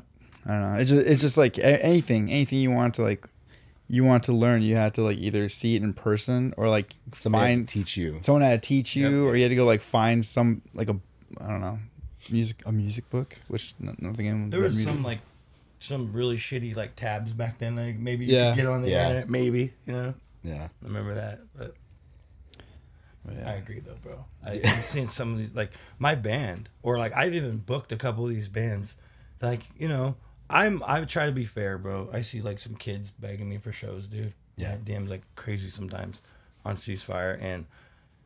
Speaker 4: I don't know. It's just it's just like anything, anything you want to like, you want to learn, you had to like either see it in person or like
Speaker 2: Somebody had
Speaker 4: find
Speaker 2: to teach you.
Speaker 4: someone had to teach you, or you had to go like find some like a I don't know music a music book, which n- nothing. anyone
Speaker 1: There
Speaker 4: read
Speaker 1: was
Speaker 4: music.
Speaker 1: some like, some really shitty like tabs back then. Like maybe you
Speaker 4: Yeah.
Speaker 1: could get on the
Speaker 2: Yeah.
Speaker 1: internet. Maybe, you know?
Speaker 2: Yeah.
Speaker 1: I remember that. But oh,
Speaker 4: yeah.
Speaker 1: I agree though, bro. I, I've seen some of these like my band, or like I've even booked a couple of these bands. Like you know, I'm I try to be fair, bro. I see like some kids begging me for shows, dude.
Speaker 2: Yeah.
Speaker 1: My DMs like crazy sometimes on Ceasefire, and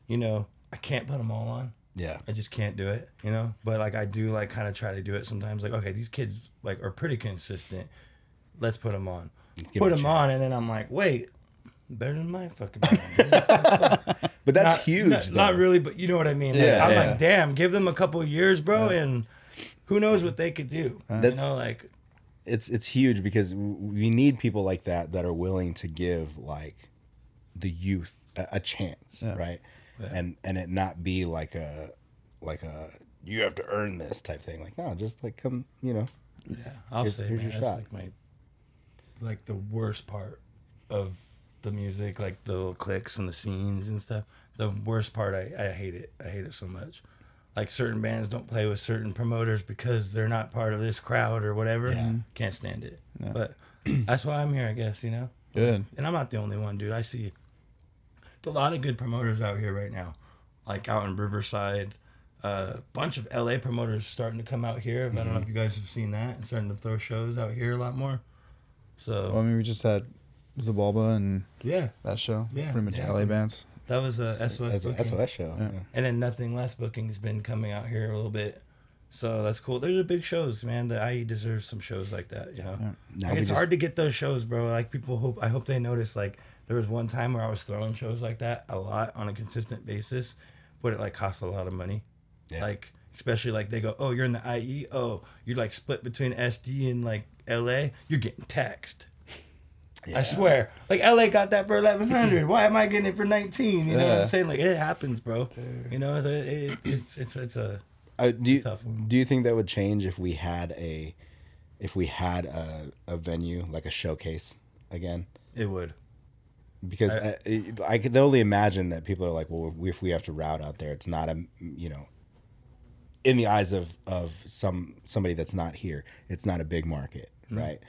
Speaker 1: you know I can't put them all on.
Speaker 2: Yeah.
Speaker 1: I just can't do it, you know. But like I do, like kind of try to do it sometimes. Like okay, these kids like are pretty consistent. Let's put them on. Put
Speaker 2: them
Speaker 1: on, and then I'm like, wait, better than my fucking. band.
Speaker 2: But that's
Speaker 1: not,
Speaker 2: huge.
Speaker 1: Not, not really, but you know what I mean. Like,
Speaker 4: Yeah,
Speaker 1: I'm
Speaker 4: yeah.
Speaker 1: like, damn, give them a couple years, bro, and who knows what they could do. You
Speaker 2: That's-
Speaker 1: know, like
Speaker 2: it's it's huge because we need people like that that are willing to give like the youth a, a chance, right? And and it not be like a like a you have to earn this type thing. Like no, just like come, you know.
Speaker 1: yeah, I'll
Speaker 2: Here's-
Speaker 1: say,
Speaker 2: here's
Speaker 1: man,
Speaker 2: your
Speaker 1: that's
Speaker 2: shot.
Speaker 1: like my like the worst part of the music, like the little clicks and the scenes and stuff. The worst part, I, I hate it. I hate it so much. Like certain bands don't play with certain promoters because they're not part of this crowd or whatever. Mm-hmm. Can't stand it. But that's why I'm here, I guess. You know.
Speaker 4: Good.
Speaker 1: And I'm not the only one, dude. I see a lot of good promoters out here right now, like out in Riverside. A bunch of LA promoters starting to come out here. I don't know mm-hmm. if you guys have seen that and starting to throw shows out here a lot more. So
Speaker 4: Well, I mean, we just had Xibalba and
Speaker 1: yeah,
Speaker 4: that show.
Speaker 1: Yeah.
Speaker 4: Pretty much
Speaker 1: Yeah.
Speaker 4: LA bands.
Speaker 1: That was a SOS.
Speaker 2: A
Speaker 1: booking.
Speaker 2: SOS show.
Speaker 4: Yeah.
Speaker 2: yeah.
Speaker 1: And then nothing less booking's been coming out here a little bit. So that's cool. There's a big shows, man. The IE deserves some shows like that, you know.
Speaker 2: Now
Speaker 1: Like, it's
Speaker 2: just-
Speaker 1: hard to get those shows, bro. Like people hope I hope they notice like there was one time where I was throwing shows like that a lot on a consistent basis, but it like cost a lot of money.
Speaker 2: Yeah.
Speaker 1: Like especially like they go, oh, you're in the IE. Oh, you're like split between SD and like LA. You're getting taxed. I swear, like LA got that for eleven hundred. Why am I getting it for nineteen? You know what I'm saying? Like it happens, bro. You know, it, it, it's it's it's a
Speaker 2: Uh, do you
Speaker 1: Tough one.
Speaker 2: do you think that would change if we had a if we had a, a venue like a showcase again?
Speaker 1: it would.
Speaker 2: Because I, I, can only imagine that people are like, well, if we have to route out there, it's not a you know, in the eyes of of some somebody that's not here, it's not a big market, right?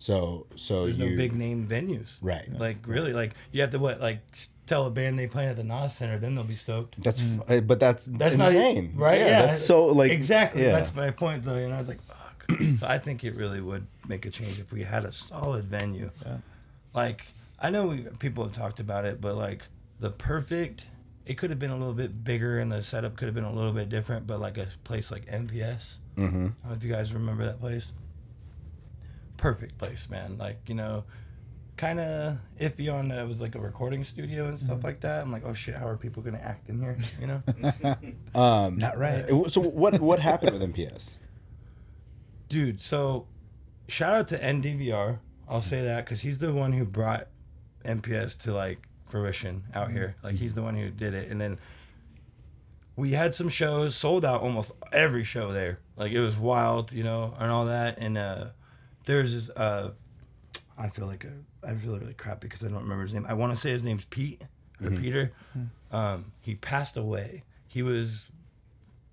Speaker 2: So so
Speaker 1: Mm-hmm. There's
Speaker 2: you
Speaker 1: no big name venues,
Speaker 2: Right.
Speaker 1: Like really, like you have to what like tell a band they play at the Nas Center, then they'll be stoked.
Speaker 2: That's f- uh, but that's
Speaker 1: That's
Speaker 2: insane,
Speaker 1: not right. Yeah,
Speaker 2: that's so like
Speaker 1: exactly.
Speaker 2: yeah.
Speaker 1: That's my point, though. You know, I was like, fuck. so I think it really would make a change if we had a solid venue. Like I know we people have talked about it, but like the perfect, it could have been a little bit bigger and the setup could have been a little bit different. But like a place like MPS,
Speaker 2: Mhm.
Speaker 1: I don't know if you guys remember that place. Perfect place, man. Like you know, kind of iffy on uh, it was like a recording studio and stuff like that. I'm like, oh shit, how are people gonna act in here? You know.
Speaker 2: um,
Speaker 1: Not right.
Speaker 2: So what what happened with MPS?
Speaker 1: dude so shout out to ndvr i'll say that because he's the one who brought mps to like fruition out here like he's the one who did it and then we had some shows sold out almost every show there like it was wild you know and all that and uh there's this uh i feel like a, i feel really crap because i don't remember his name i want to say his name's pete or
Speaker 2: Mhm.
Speaker 1: peter um he passed away he was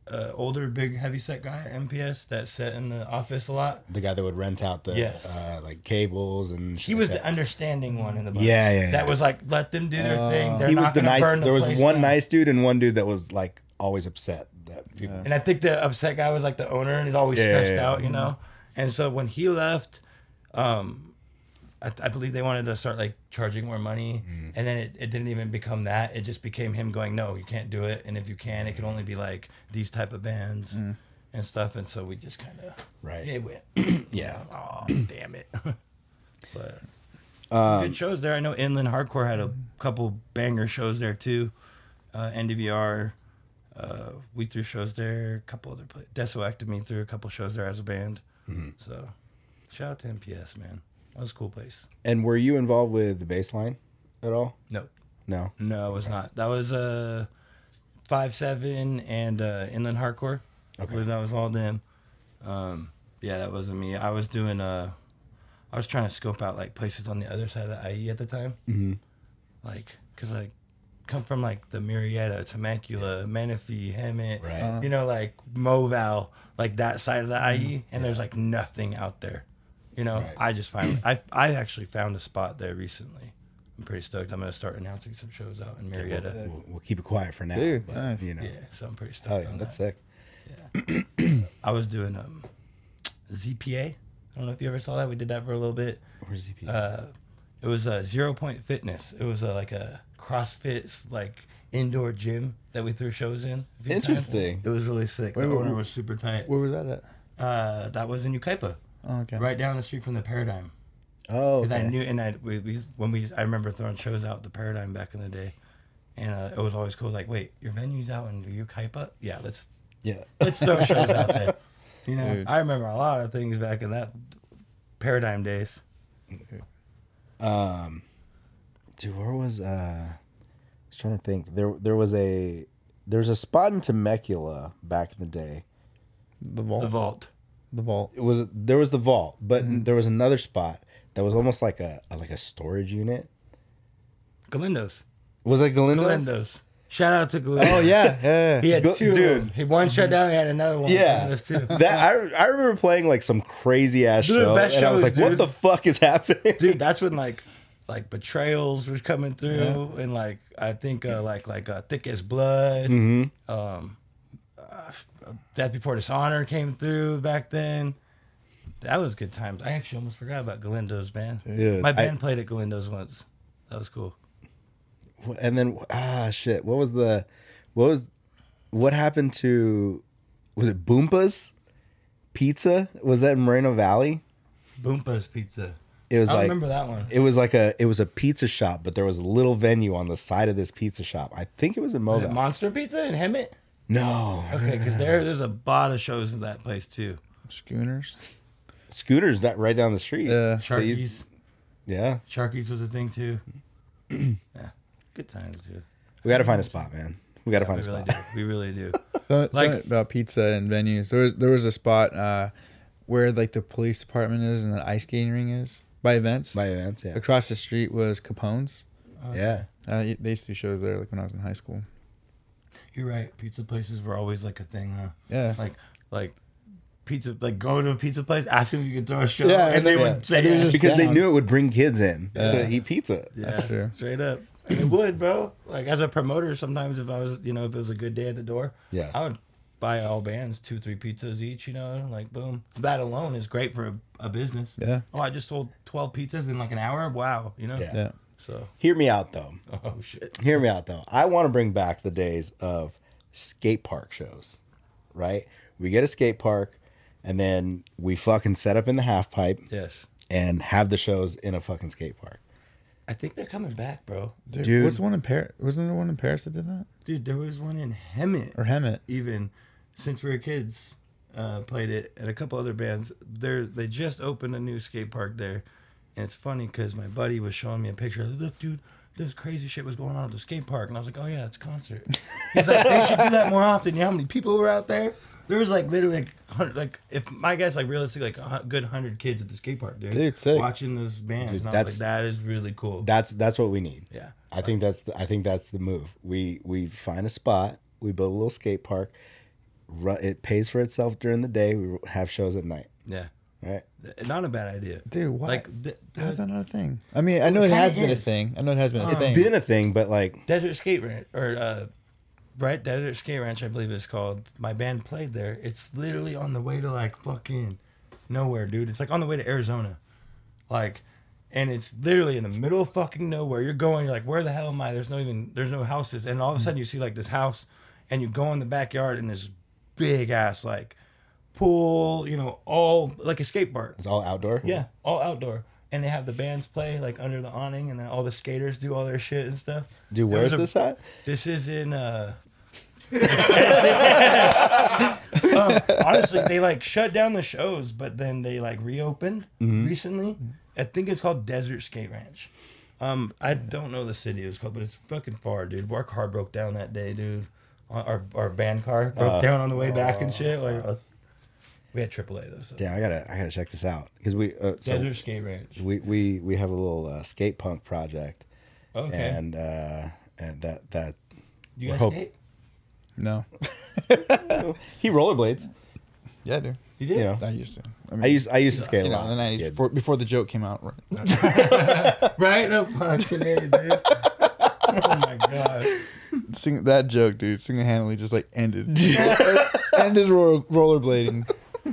Speaker 1: uh, older, big, heavy set guy at MPS that sat in the office a lot.
Speaker 2: The guy that would rent out the
Speaker 1: Yes.
Speaker 2: uh, like cables and
Speaker 1: He was
Speaker 2: like
Speaker 1: the
Speaker 2: that.
Speaker 1: understanding one in the bunch.
Speaker 2: Yeah, yeah, yeah.
Speaker 1: That was like, let them do their thing. They're
Speaker 2: he was the nice.
Speaker 1: burn the
Speaker 2: There was
Speaker 1: place
Speaker 2: one
Speaker 1: down.
Speaker 2: nice dude and one dude that was like always upset that people.
Speaker 1: And I think the upset guy was like the owner, and he's always
Speaker 2: Yeah,
Speaker 1: stressed
Speaker 2: yeah, yeah.
Speaker 1: out, you know. And so when he left, um, I, I believe they wanted to start like charging more money,
Speaker 2: Mm.
Speaker 1: and then it, it didn't even become that. It just became him going, "No, you can't do it," and if you can, it can only be like these type of bands
Speaker 4: Mm.
Speaker 1: and stuff. And so we just kind of
Speaker 2: Right.
Speaker 1: It went.
Speaker 2: Yeah.
Speaker 1: Oh damn it. but
Speaker 2: Um,
Speaker 1: good shows there. I know Inland Hardcore had a couple banger shows there too. Uh, NDVR, uh, we threw shows there. A couple other places. me threw a couple shows there as a band.
Speaker 2: Mhm.
Speaker 1: So, shout out to MPS, man. That was a cool place.
Speaker 2: And were you involved with the baseline at all?
Speaker 1: No,
Speaker 2: No.
Speaker 1: no, it was not. That was uh, five seven and uh, Inland Hardcore. I
Speaker 2: Okay.
Speaker 1: believe that was all them. Um, yeah, that wasn't me. I was doing uh, I was trying to scope out like places on the other side of the IE at the time.
Speaker 2: Mm-hmm.
Speaker 1: like because I come from like the Murrieta, Temecula, Menifee, Hemet,
Speaker 2: Right.
Speaker 4: Uh-huh.
Speaker 1: you know, like Moval, like that side of the IE, and there's like nothing out there. You know,
Speaker 2: Right.
Speaker 1: I just find I I actually found a spot there recently. I'm pretty stoked. I'm gonna start announcing some shows out in Murrieta.
Speaker 2: We'll, we'll keep it quiet for now.
Speaker 4: Dude,
Speaker 2: but,
Speaker 4: nice.
Speaker 2: You know.
Speaker 1: Yeah, so I'm pretty stoked
Speaker 2: Oh yeah,
Speaker 1: on
Speaker 2: that's
Speaker 1: that.
Speaker 2: sick. Yeah.
Speaker 1: I was doing um ZPA. I don't know if you ever saw that. We did that for a little bit.
Speaker 2: Where's ZP?
Speaker 1: Uh, it was a zero point fitness. It was a, like a CrossFit like indoor gym that we threw shows in. few times.
Speaker 2: Interesting.
Speaker 1: It was really sick.
Speaker 4: Wait,
Speaker 1: the
Speaker 4: wait,
Speaker 1: owner
Speaker 4: wait.
Speaker 1: was super tight.
Speaker 4: Where was that at?
Speaker 1: Uh, that was in Yucaipa,
Speaker 4: Oh, okay.
Speaker 1: right down the street from the Paradigm.
Speaker 2: oh,
Speaker 1: Because
Speaker 2: okay.
Speaker 1: I knew, and I we, we when we I remember throwing shows out the Paradigm back in the day, and uh, it was always cool. Like, wait, your venue's out in Yucaipa? Yeah, let's
Speaker 2: yeah.
Speaker 1: let's throw shows out there. You know,
Speaker 4: Dude.
Speaker 1: I remember a lot of things back in that Paradigm days.
Speaker 2: Um, dude, where was uh? I was trying to think. There, there was a there was a spot in Temecula back in the day.
Speaker 4: The vault.
Speaker 1: The vault.
Speaker 4: The vault.
Speaker 2: It was there was the vault, but
Speaker 1: Mm-hmm.
Speaker 2: there was another spot that was almost like a, a like a storage unit.
Speaker 1: Galindo's.
Speaker 2: Was it Galindo's?
Speaker 1: Galindo's. Shout out to Galindo's.
Speaker 2: Oh yeah, yeah.
Speaker 1: He had
Speaker 2: Go-
Speaker 1: two.
Speaker 2: dude.
Speaker 1: He one shut down. He had another one.
Speaker 2: Yeah, that I, I remember playing like some crazy ass
Speaker 1: Dude,
Speaker 2: show, and I was
Speaker 1: shows,
Speaker 2: like, "What the fuck is happening?"
Speaker 1: dude that's when like like betrayals was coming through and like i think uh like like uh thick as blood
Speaker 2: Mm-hmm.
Speaker 1: um uh, death before dishonor came through back then that was good times i actually almost forgot about galindo's band
Speaker 2: Dude,
Speaker 1: my
Speaker 2: I-
Speaker 1: band played at galindo's once that was cool
Speaker 2: and then ah shit, what was the what was what happened to was it Boompas Pizza? Was that in Moreno Valley?
Speaker 1: boompa's pizza
Speaker 2: It was
Speaker 1: i
Speaker 2: like
Speaker 1: remember that one
Speaker 2: it was like a it was a pizza shop, but there was a little venue on the side of this pizza shop. I think it was in
Speaker 1: Was it
Speaker 2: Mobile.
Speaker 1: monster pizza in hemet
Speaker 2: No.
Speaker 1: Okay, because there there's a lot of shows in that place too.
Speaker 4: Schooners.
Speaker 2: Scooter's that right down the street.
Speaker 4: Yeah.
Speaker 2: They used- Yeah.
Speaker 1: Sharkies was a thing too. yeah, good times, dude.
Speaker 2: We got to find a spot, man. We got to
Speaker 1: Yeah,
Speaker 2: find
Speaker 1: we
Speaker 2: a
Speaker 1: really
Speaker 2: spot.
Speaker 1: do. We really do.
Speaker 4: So,
Speaker 1: Like-
Speaker 4: like about pizza and venues. There was there was a spot uh, where like the police department is and the ice skating ring is by events.
Speaker 2: By events, yeah.
Speaker 4: Across the street was Capone's.
Speaker 2: Yeah.
Speaker 4: Uh, they used to do shows there like when I was in high school.
Speaker 1: You're right. Pizza places were always like a thing, huh?
Speaker 4: Yeah.
Speaker 1: Like, like pizza, like go to a pizza place, ask them if you could throw a show,
Speaker 4: Yeah,
Speaker 1: and they
Speaker 4: yeah.
Speaker 1: would say
Speaker 4: And it was
Speaker 1: yes.
Speaker 4: just
Speaker 2: because they knew it would bring kids in
Speaker 4: Yeah.
Speaker 2: to eat pizza.
Speaker 1: Yeah,
Speaker 4: That's true.
Speaker 1: straight up. And it would, bro. Like as a promoter, sometimes if I was, you know, if it was a good day at the door,
Speaker 2: Yeah.
Speaker 1: I would buy all bands two, three pizzas each. You know, like boom. That alone is great for a, a business.
Speaker 4: Yeah.
Speaker 1: Oh, I just sold twelve pizzas in like an hour. Wow. You know.
Speaker 2: Yeah.
Speaker 4: Yeah.
Speaker 1: So.
Speaker 2: Hear me out though.
Speaker 1: Oh shit.
Speaker 2: Hear me out though. I want to bring back the days of skate park shows. Right? We get a skate park and then we fucking set up in the half pipe
Speaker 1: Yes.
Speaker 2: and have the shows in a fucking skate park.
Speaker 1: I think they're coming back, bro.
Speaker 4: Dude,
Speaker 2: Dude.
Speaker 4: what's the one in Paris? Wasn't there one in Paris that did that?
Speaker 1: Dude, there was one in Hemet.
Speaker 4: Or Hemet?
Speaker 1: Even since we were kids, uh, played it, and a couple other bands. There, they just opened a new skate park there, and it's funny because my buddy was showing me a picture. Look, dude, this crazy shit was going on at the skate park, and I was like, oh yeah, it's a concert. He's like, they should do that more often. You know how many people were out there? There was like literally like, 100 like if my guess like realistically like a good hundred kids at the skate park, dude.
Speaker 4: Dude, sick.
Speaker 1: Watching those bands,
Speaker 2: Dude,
Speaker 1: and I was
Speaker 2: that's-
Speaker 1: like, that is really cool.
Speaker 2: That's that's what we need.
Speaker 1: yeah.
Speaker 2: I think that's the, I think that's the move. We we find a spot, we build a little skate park. Run, it pays for itself during the day. We have shows at night,
Speaker 1: Yeah.
Speaker 2: right?
Speaker 1: Not a bad idea.
Speaker 4: Dude, why?
Speaker 1: Like, th-
Speaker 4: How's that not a thing? I mean, I know it
Speaker 1: kinda
Speaker 4: has been a
Speaker 1: is.
Speaker 4: thing. I know it has been a
Speaker 2: It's
Speaker 4: thing.
Speaker 2: been a thing, but like
Speaker 1: Desert Skate Ranch, or uh, right, Desert Skate Ranch, I believe it's called. My band played there. It's literally on the way to like fucking nowhere, dude. It's like on the way to Arizona, like, and it's literally in the middle of fucking nowhere. You're going, you're like, where the hell am I? There's no even, there's no houses, and all of a sudden you see like this house, and you go in the backyard and this big ass like pool, you know, all like a skate park.
Speaker 2: it's all outdoor.
Speaker 1: Yeah, all outdoor. And they have the bands play like under the awning, and then all the skaters do all their shit and stuff.
Speaker 2: Dude,
Speaker 1: There
Speaker 2: where's
Speaker 1: was a-
Speaker 2: this at?
Speaker 1: This is in. uh um, Honestly, they like shut down the shows, but then they like reopened
Speaker 2: Mm-hmm.
Speaker 1: recently. I think it's called Desert Skate Ranch. Um, I don't know the city it was called, but it's fucking far, dude. Our car broke down that day, dude. Our our, band car broke
Speaker 2: Uh,
Speaker 1: down on the way back and shit. Like, us- we had AAA though. So.
Speaker 2: Damn, I gotta I gotta check this out because we uh, so
Speaker 1: Desert Skate Ranch.
Speaker 2: we we we have a little uh, skate punk project,
Speaker 1: Okay.
Speaker 2: and uh, and that that
Speaker 1: you guys
Speaker 2: hope-
Speaker 1: skate?
Speaker 4: No.
Speaker 2: he rollerblades.
Speaker 4: Yeah, dude.
Speaker 1: You did?
Speaker 2: You know,
Speaker 4: I used to. I,
Speaker 2: I used I used to skate
Speaker 4: you
Speaker 2: a
Speaker 4: know,
Speaker 2: lot.
Speaker 4: in the 90s,
Speaker 2: Yeah.
Speaker 4: before, before the joke came out. Right?
Speaker 1: Right? No fucking A, dude. oh my god.
Speaker 4: Sing, that joke, dude, single handedly just like ended. ended roller, rollerblading.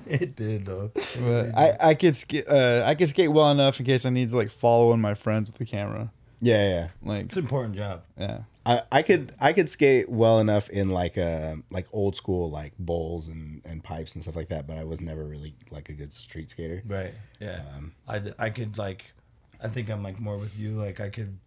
Speaker 1: It did though.
Speaker 4: But I, I could skate. Uh, I could skate well enough in case I need to like follow in my friends with the camera.
Speaker 2: yeah, yeah.
Speaker 4: Like,
Speaker 1: It's an important job.
Speaker 4: yeah.
Speaker 2: I, I could I could skate well enough in like uh like old school like bowls and, and pipes and stuff like that, but I was never really like a good street skater.
Speaker 1: Right. Yeah. I, d- I could like, I think I'm like more with you. Like I could,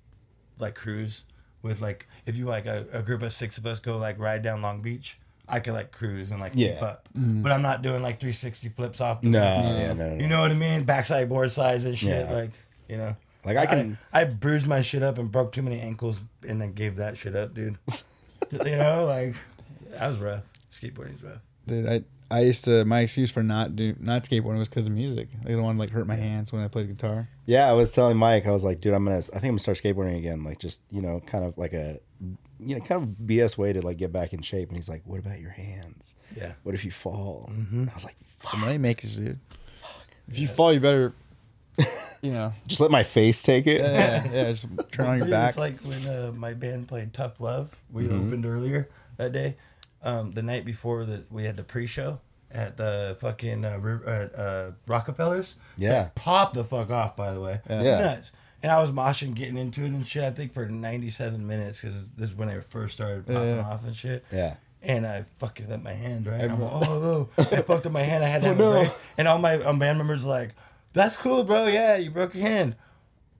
Speaker 1: like cruise with like if you like a, a group of six of us go like ride down Long Beach. I could like cruise and like keep
Speaker 2: Yeah.
Speaker 1: up, but I'm not doing like 360 flips off. The
Speaker 2: No, yeah, no, no,
Speaker 1: You know what I mean? Backside board slides and shit.
Speaker 2: Yeah.
Speaker 1: Like you know,
Speaker 2: Like, I can-
Speaker 1: I, bruised my shit up and broke too many ankles and then gave that shit up, dude. you know, like that was rough. Skateboarding's rough.
Speaker 4: Dude, I I used to my excuse for not do not skateboarding was because of music. I didn't want to like hurt my hands when I played guitar.
Speaker 2: Yeah, I was telling Mike, I was like, dude, I'm gonna I think I'm gonna start skateboarding again, like just you know, kind of like a you know, kind of BS way to like get back in shape. And he's like, What about your hands?
Speaker 1: Yeah.
Speaker 2: What if you fall?
Speaker 1: Mm-hmm.
Speaker 2: I was like,
Speaker 4: The
Speaker 2: Fuck.
Speaker 4: money makers, dude. If you fall, you better, you know,
Speaker 2: Just let my face take it.
Speaker 4: yeah, yeah, just turn on your back.
Speaker 1: It's like when uh, my band played Tough Love. We
Speaker 2: Mm-hmm.
Speaker 1: opened earlier that day. Um, the night before that, we had the pre-show at the fucking uh, Ri- uh, uh, Rockefellers.
Speaker 2: Yeah.
Speaker 1: pop the fuck off. By the way,
Speaker 2: Yeah.
Speaker 1: nuts. And I was moshing, getting into it and shit. I think for 97 minutes because this is when they first started popping
Speaker 4: Yeah.
Speaker 1: off and shit.
Speaker 2: Yeah.
Speaker 1: And I fucking up my hand, right? I'm like, oh, no. I fucked up my hand. I had to have
Speaker 2: no.
Speaker 1: a brace. And all my um, band members were like, that's cool, bro. Yeah, you broke your hand.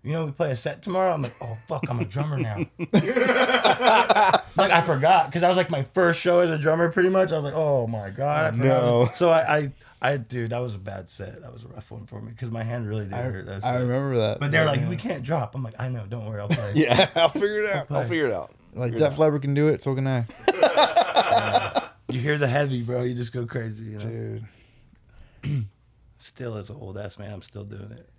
Speaker 1: you know, we play a set tomorrow. I'm like, oh fuck, I'm a drummer now. like I forgot because that was like my first show as a drummer, pretty much. I was like, oh my god, I forgot.
Speaker 2: No.
Speaker 1: So I, I, I, dude, that was a bad set. That was a rough one for me because my hand really did hurt. That
Speaker 4: I
Speaker 1: set.
Speaker 4: remember that.
Speaker 1: But they're like, we can't drop. I'm like, I know, don't worry, I'll play.
Speaker 2: Yeah, I'll figure it out. I'll
Speaker 1: play.
Speaker 2: figure it out.
Speaker 4: like Def Leppard can do it, so can I.
Speaker 1: You hear the heavy, bro, you just go crazy. You know?
Speaker 4: Dude,
Speaker 1: Still, as a old ass man, I'm still doing it.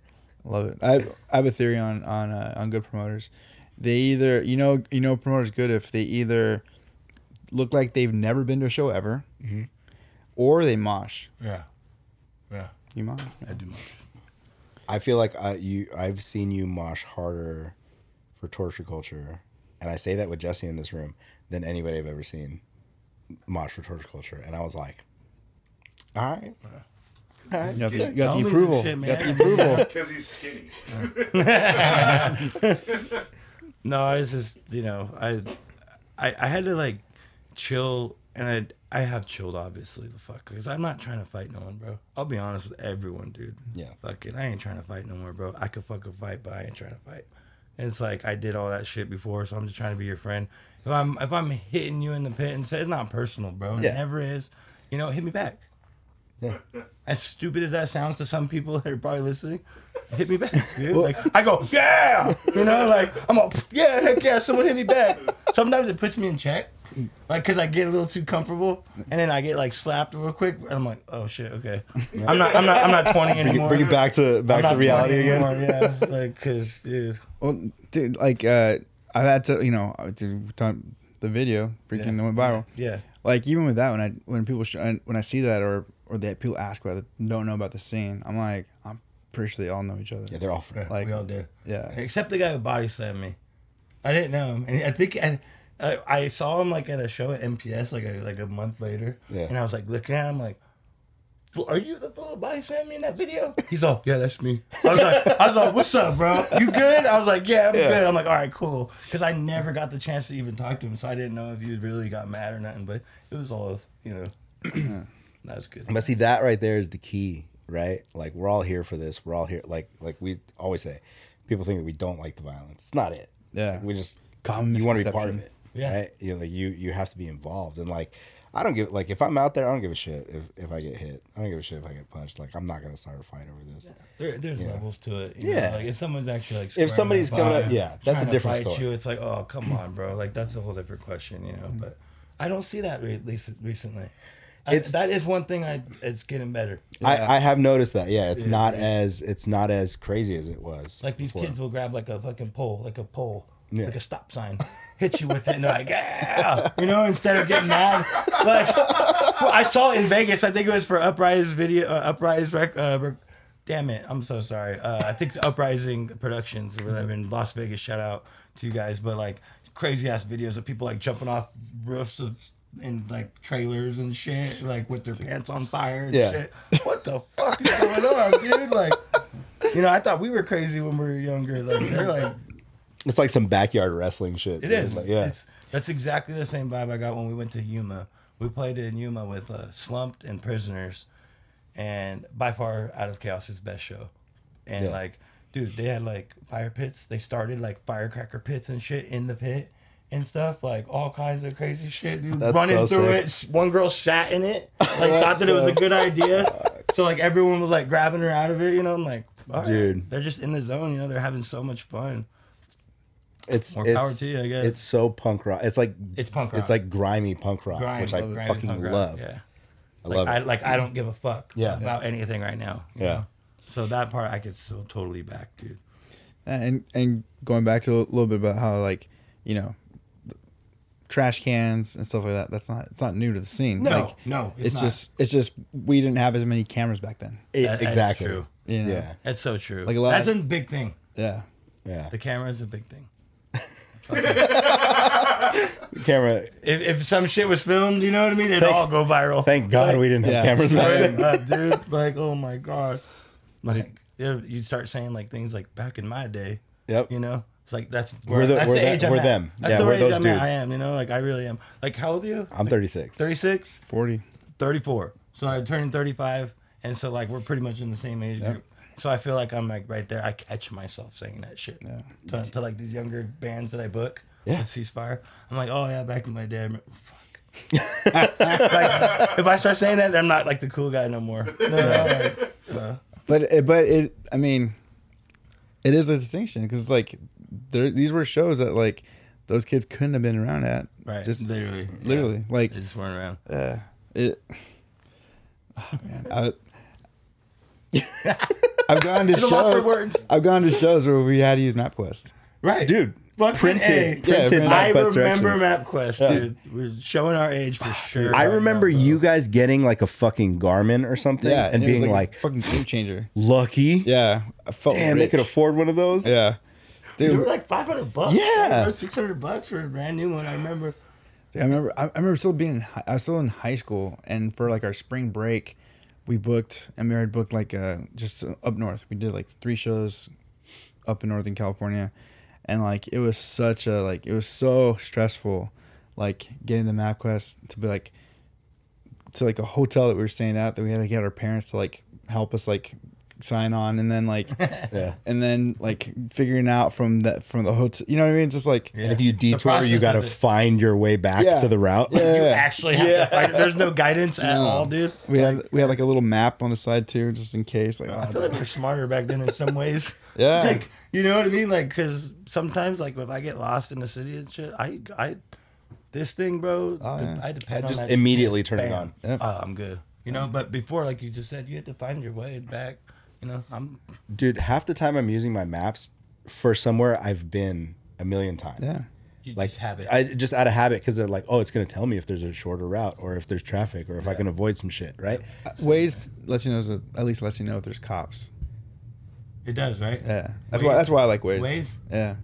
Speaker 4: love it. I I have a theory on on uh, on good promoters. They either you know you know promoters good if they either look like they've never been to a show ever, or they mosh.
Speaker 1: Yeah, yeah,
Speaker 4: You mosh.
Speaker 1: I do much.
Speaker 2: I feel like I you I've seen you mosh harder for torture culture, and I say that with Jesse in this room than anybody I've ever seen mosh for torture culture, and I was like, all right, all right.
Speaker 4: You got the, you
Speaker 1: I
Speaker 4: got
Speaker 1: don't
Speaker 4: the approval.
Speaker 1: shit,
Speaker 4: got the approval.
Speaker 5: Because he's skinny.
Speaker 1: No, it's just you know, I, I, I had to like chill, and I, I have chilled obviously the fuck because I'm not trying to fight no one, bro. I'll be honest with everyone, dude.
Speaker 2: Yeah.
Speaker 1: fuck it, I ain't trying to fight no more, bro. I could fucking fight, but I ain't trying to fight. And it's like I did all that shit before, so I'm just trying to be your friend. If I'm if I'm hitting you in the pit and say it's not personal, bro, and
Speaker 2: Yeah.
Speaker 1: it never is, you know, hit me back.
Speaker 2: Yeah.
Speaker 1: As stupid as that sounds to some people that are probably listening, hit me back, dude. like I go, yeah, you know, like I'm all, yeah, heck yeah, someone hit me back. Sometimes it puts me in check, like because I get a little too comfortable, and then I get like slapped real quick, and I'm like, oh shit, okay, I'm not, I'm not, I'm not 20
Speaker 2: Bring
Speaker 1: anymore.
Speaker 2: bring it back to back to reality again.
Speaker 1: anymore, Yeah, like because dude,
Speaker 4: Well, dude, like uh, I've had to, you know, uh, dude, the video freaking that went viral.
Speaker 1: yeah,
Speaker 4: Like even with that, when I when people sh- when I see that or or that people ask about it, don't know about the scene, I'm like, I'm pretty sure they all know each other.
Speaker 2: Yeah, they're all
Speaker 1: friends.
Speaker 4: Like-
Speaker 1: we all did.
Speaker 4: Yeah.
Speaker 1: except the guy who body slammed me. I didn't know him, and I think I, I, uh, I saw him like at a show at MPS like a like a month later,
Speaker 2: Yeah.
Speaker 1: and I was like looking at him like, "Are you the fool who body slammed me in that video?" He's all, "Yeah, that's me." I was like, "I was like, what's up, bro? You good?" I was like, "Yeah, I'm
Speaker 2: Yeah.
Speaker 1: good." I'm like, "All right, cool," because I never got the chance to even talk to him, so I didn't know if he really got mad or nothing. But it was all, you know, that was good.
Speaker 2: But see, that right there is the key, right? Like we're all here for this. We're all here. Like like we always say, people think that we don't like the violence. It's not it.
Speaker 4: Yeah.
Speaker 2: Like, we just
Speaker 4: Common
Speaker 2: you want to be part of it.
Speaker 1: Yeah.
Speaker 2: Right. You know, like you you have to be involved and like. I don't give like if I'm out there, I don't give a shit if, if I get hit. I don't give a shit if I get punched. Like I'm not gonna start a fight over this.
Speaker 1: There, there's levels to it. You
Speaker 2: Yeah.
Speaker 1: Know? Like if someone's actually like
Speaker 2: If somebody's coming up- yeah, that's a
Speaker 1: trying to
Speaker 2: different
Speaker 1: fight
Speaker 2: story.
Speaker 1: You, it's like, oh come on, bro. Like that's a whole different question, you know. Mm-hmm. But I don't see that re- least recently.
Speaker 2: It's-
Speaker 1: that is one thing I. It's getting better.
Speaker 2: I, I have noticed that. Yeah, it's
Speaker 1: Yeah.
Speaker 2: not as it's not as crazy as it was.
Speaker 1: Like these
Speaker 2: before.
Speaker 1: kids will grab like a fucking pole, like a pole,
Speaker 2: Yeah.
Speaker 1: like a stop sign, hit you with it, and they're like, yeah, you know, instead of getting mad. Like I saw it in Vegas. I think it was for Uprise video, uh, Uprise rec. Uh, rec- Damn it, I'm so sorry. Uh, I think Uprising Productions or whatever in Las Vegas. Shout out to you guys, but like crazy ass videos of people like jumping off roofs of in like trailers and shit, like with their pants on fire and
Speaker 2: Yeah.
Speaker 1: shit. What the fuck is going on, dude? Like, you know, I thought we were crazy when we were younger. Like they're like,
Speaker 2: It's like some backyard wrestling shit.
Speaker 1: it
Speaker 2: dude.
Speaker 1: is.
Speaker 2: Like, yeah.
Speaker 1: It's, that's exactly the same vibe I got when we went to Yuma. We played in Yuma with uh, Slumped and Prisoners, and by far out of Chaos's best show. And
Speaker 2: Yeah.
Speaker 1: like, dude, they had like fire pits. They started like firecracker pits and shit in the pit and stuff, like all kinds of crazy shit, dude.
Speaker 2: That's
Speaker 1: Running
Speaker 2: so
Speaker 1: through
Speaker 2: sick.
Speaker 1: it. One girl sat in it, like thought that it was a good idea. So like everyone was like grabbing her out of it, you know. I'm like, all right.
Speaker 2: Dude.
Speaker 1: they're just in the zone, you know. They're having so much fun.
Speaker 2: It's
Speaker 1: More
Speaker 2: it's,
Speaker 1: power to you, I guess.
Speaker 2: It's so punk rock. It's like
Speaker 1: It's punk rock.
Speaker 2: It's like grimy punk rock,
Speaker 1: Grime,
Speaker 2: which I
Speaker 1: grime
Speaker 2: fucking
Speaker 1: punk rock,
Speaker 2: love.
Speaker 1: Yeah.
Speaker 2: I
Speaker 1: like,
Speaker 2: love
Speaker 1: I,
Speaker 2: it.
Speaker 1: like I don't give a fuck
Speaker 2: Yeah.
Speaker 1: about anything right now. you
Speaker 2: Yeah.
Speaker 1: know? So that part I could still totally back, dude.
Speaker 4: And and going back to a little bit about how like you know trash cans and stuff like that. That's not it's not new to the scene.
Speaker 1: No,
Speaker 4: like,
Speaker 1: no, it's
Speaker 4: it's,
Speaker 1: not.
Speaker 4: just it's just we didn't have as many cameras back then.
Speaker 2: It-
Speaker 1: That- that's
Speaker 2: exactly.
Speaker 1: true.
Speaker 4: You know?
Speaker 2: Yeah.
Speaker 1: That's so true.
Speaker 4: Like a lot
Speaker 1: That's
Speaker 4: of-
Speaker 1: a big thing.
Speaker 4: Yeah.
Speaker 2: Yeah.
Speaker 1: The camera is a big thing.
Speaker 2: Camera.
Speaker 1: If, if some shit was filmed, you know what I mean? It'd
Speaker 2: Thank-
Speaker 1: all go viral.
Speaker 2: Thank God
Speaker 1: Like,
Speaker 2: we didn't have
Speaker 4: yeah.
Speaker 2: cameras back
Speaker 1: Like,
Speaker 2: then.
Speaker 1: uh, dude, like, oh my god, like yeah, you start saying like things like back in my day.
Speaker 2: Yep.
Speaker 1: You know, it's like that's
Speaker 2: We're the-
Speaker 1: that's
Speaker 2: we're
Speaker 1: the
Speaker 2: that-
Speaker 1: age I'm
Speaker 2: we're
Speaker 1: at.
Speaker 2: them.
Speaker 1: That's
Speaker 2: Yeah,
Speaker 1: the
Speaker 2: we're
Speaker 1: age
Speaker 2: those
Speaker 1: I'm at.
Speaker 2: dudes.
Speaker 1: I am. You know, like I really am. Like how old are you?
Speaker 2: I'm 36.
Speaker 1: 36,
Speaker 4: 40.
Speaker 1: 34. So I'm turning 35, and so like we're pretty much in the same age
Speaker 2: Yep.
Speaker 1: group. So I feel like I'm like right there. I catch myself saying that shit
Speaker 4: Yeah.
Speaker 1: to, to like these younger bands that I book.
Speaker 2: Yeah.
Speaker 1: Ceasefire. I'm like, oh yeah, back in my day. I remember- Fuck. like, if I start saying that, I'm not like the cool guy no more. No, no, like, uh,
Speaker 4: But it, but it, I mean, it is a distinction because it's like, there these were shows that like those kids couldn't have been around at.
Speaker 1: right,
Speaker 4: Just
Speaker 1: literally,
Speaker 4: literally,
Speaker 1: yeah.
Speaker 4: like
Speaker 1: they just weren't around.
Speaker 4: uh, it. Oh, man, I, I've gone to
Speaker 1: At a loss for
Speaker 4: shows.
Speaker 1: words.
Speaker 4: I've gone to shows where we had to use MapQuest.
Speaker 1: Right,
Speaker 2: Dude,
Speaker 1: Fucking
Speaker 2: printed,
Speaker 1: A.
Speaker 2: printed
Speaker 4: Yeah,
Speaker 1: I
Speaker 2: MapQuest
Speaker 1: remember
Speaker 2: directions.
Speaker 1: MapQuest,
Speaker 2: Yeah.
Speaker 1: dude. We're showing our age for sure.
Speaker 2: I
Speaker 1: right
Speaker 2: remember
Speaker 1: now,
Speaker 2: you guys getting like a fucking Garmin or something
Speaker 4: Yeah,
Speaker 2: and
Speaker 4: it was
Speaker 2: being
Speaker 4: a
Speaker 2: like,
Speaker 4: fucking game changer.
Speaker 2: lucky.
Speaker 4: Yeah, I felt
Speaker 2: Damn, they could afford one of those.
Speaker 4: Yeah,
Speaker 1: They were like 500 bucks.
Speaker 2: Yeah.
Speaker 1: or 600 bucks for a brand new one. I remember.
Speaker 4: I remember. I, I remember still being. In, I was still in high school, and for like our spring break, we booked. And married booked like uh just up north. We did like three shows up in Northern California, and like it was such a like it was so stressful, like getting the MapQuest to be like to like a hotel that we were staying at that we had to get our parents to like help us like sign on and then like
Speaker 2: Yeah.
Speaker 4: and then like figuring out from that from the hotel you know what I mean just like
Speaker 2: And if you detour, you got to find your way back
Speaker 4: Yeah.
Speaker 2: to the route.
Speaker 4: Yeah.
Speaker 1: You actually have to find. There's no guidance at
Speaker 4: No.
Speaker 1: all, dude.
Speaker 4: We had we had like a little map on the side too, just in case. Like,
Speaker 1: I
Speaker 4: oh,
Speaker 1: feel like we're smarter back then in some ways.
Speaker 4: Yeah.
Speaker 1: Like, you know what I mean? Like, because sometimes, like, if I get lost in the city and shit, I, I, this thing, bro,
Speaker 4: Oh,
Speaker 1: de-
Speaker 4: yeah.
Speaker 1: I depend on
Speaker 2: just
Speaker 1: that
Speaker 2: immediately
Speaker 1: GPS.
Speaker 2: turn it on.
Speaker 4: Yep.
Speaker 1: Oh, I'm good. You know, but before, like you just said, you had to find your way back. You know, I'm
Speaker 2: Dude, half the time I'm using my maps for somewhere I've been a million times.
Speaker 4: yeah.
Speaker 1: you
Speaker 2: Like
Speaker 1: just have it.
Speaker 2: I just out of habit because they're like, oh, it's gonna tell me if there's a shorter route or if there's traffic or if I can avoid some shit, right?
Speaker 4: Uh, Waze lets you know at least lets you know if there's cops.
Speaker 1: it does, right?
Speaker 4: Yeah, that's
Speaker 1: Waze-
Speaker 4: why that's why I like Waze.
Speaker 1: Waze?
Speaker 4: Yeah,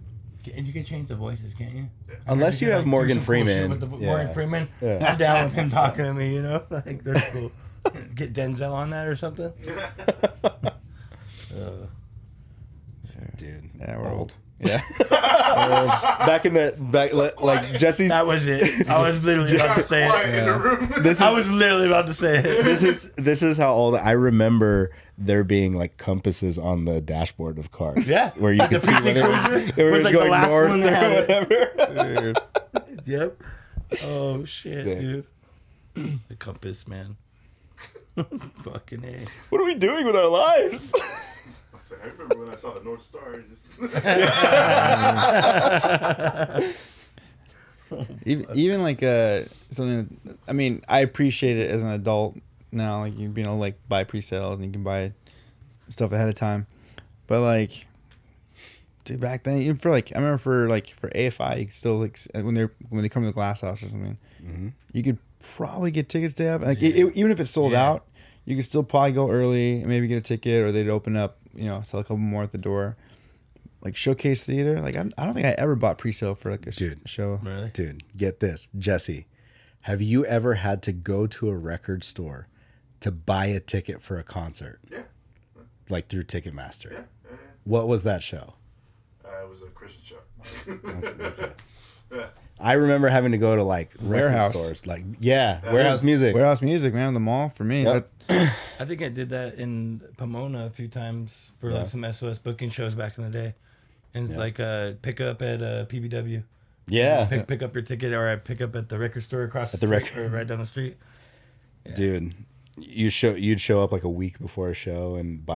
Speaker 1: And you can change the voices, can't you? I
Speaker 2: Unless
Speaker 1: heard
Speaker 2: you have
Speaker 1: do
Speaker 2: Morgan
Speaker 1: some cool shit
Speaker 2: Freeman.
Speaker 1: with the-
Speaker 2: Yeah.
Speaker 1: Morgan Freeman.
Speaker 2: Yeah.
Speaker 1: I'm down with him talking to me. You know, like that's cool. Get Denzel on that or something. Uh,
Speaker 2: Dude,
Speaker 4: yeah, we're old.
Speaker 2: old.
Speaker 4: Yeah,
Speaker 2: back in the back, li- like Jesse's.
Speaker 1: that was it. I was literally about to say it.
Speaker 5: in the room.
Speaker 2: This is
Speaker 1: I was literally about to say it.
Speaker 2: this is this is how old I remember there being like compasses on the dashboard of cars.
Speaker 1: Yeah.
Speaker 2: where you could see
Speaker 1: PC
Speaker 2: whether,
Speaker 1: Cruiser
Speaker 2: if it
Speaker 1: was
Speaker 2: was
Speaker 1: like the
Speaker 2: going
Speaker 1: last
Speaker 2: north
Speaker 1: one that had
Speaker 2: or whatever.
Speaker 4: dude.
Speaker 1: Yep. Oh shit,
Speaker 2: Sick.
Speaker 1: dude. The compass, man. Fucking a.
Speaker 2: What are we doing with our lives?
Speaker 5: It's like, I remember when I saw the North Star. it Just
Speaker 4: even even like uh something. I mean, I appreciate it as an adult now. Like you being able to like buy pre-sales and you can buy stuff ahead of time, but like. Dude, back then, even for like, I remember for like for AFI, you could still like when they're when they come to the glass house or something, you could probably get tickets to have like it- it- even if it's sold
Speaker 1: Yeah.
Speaker 4: out, you could still probably go early and maybe get a ticket, or they'd open up, you know, sell a couple more at the door. Like showcase theater, like I'm, I don't think I ever bought pre-sale for like a sh-
Speaker 2: Dude.
Speaker 4: show.
Speaker 1: Really?
Speaker 2: Dude, get this, Jesse. Have you ever had to go to a record store to buy a ticket for a concert,
Speaker 5: yeah.
Speaker 2: like through Ticketmaster?
Speaker 5: Yeah. yeah,
Speaker 2: What was that show?
Speaker 5: Uh, it was a Christian show. yeah.
Speaker 2: I remember having to go to like
Speaker 4: Warehouse.
Speaker 2: stores, like yeah, warehouse music.
Speaker 4: Warehouse music, man, the mall for me.
Speaker 2: Yep.
Speaker 4: That,
Speaker 1: I think I did that in Pomona a few times for
Speaker 2: Yeah.
Speaker 1: like some SOS booking shows back in the day. And it's like uh, pick up at uh, PBW.
Speaker 2: Yeah,
Speaker 1: Pick, pick up your ticket or I pick up at the record store across
Speaker 2: At
Speaker 1: the,
Speaker 2: the record-
Speaker 1: right down the street.
Speaker 2: dude. You show you'd show up like a week before a show and buy.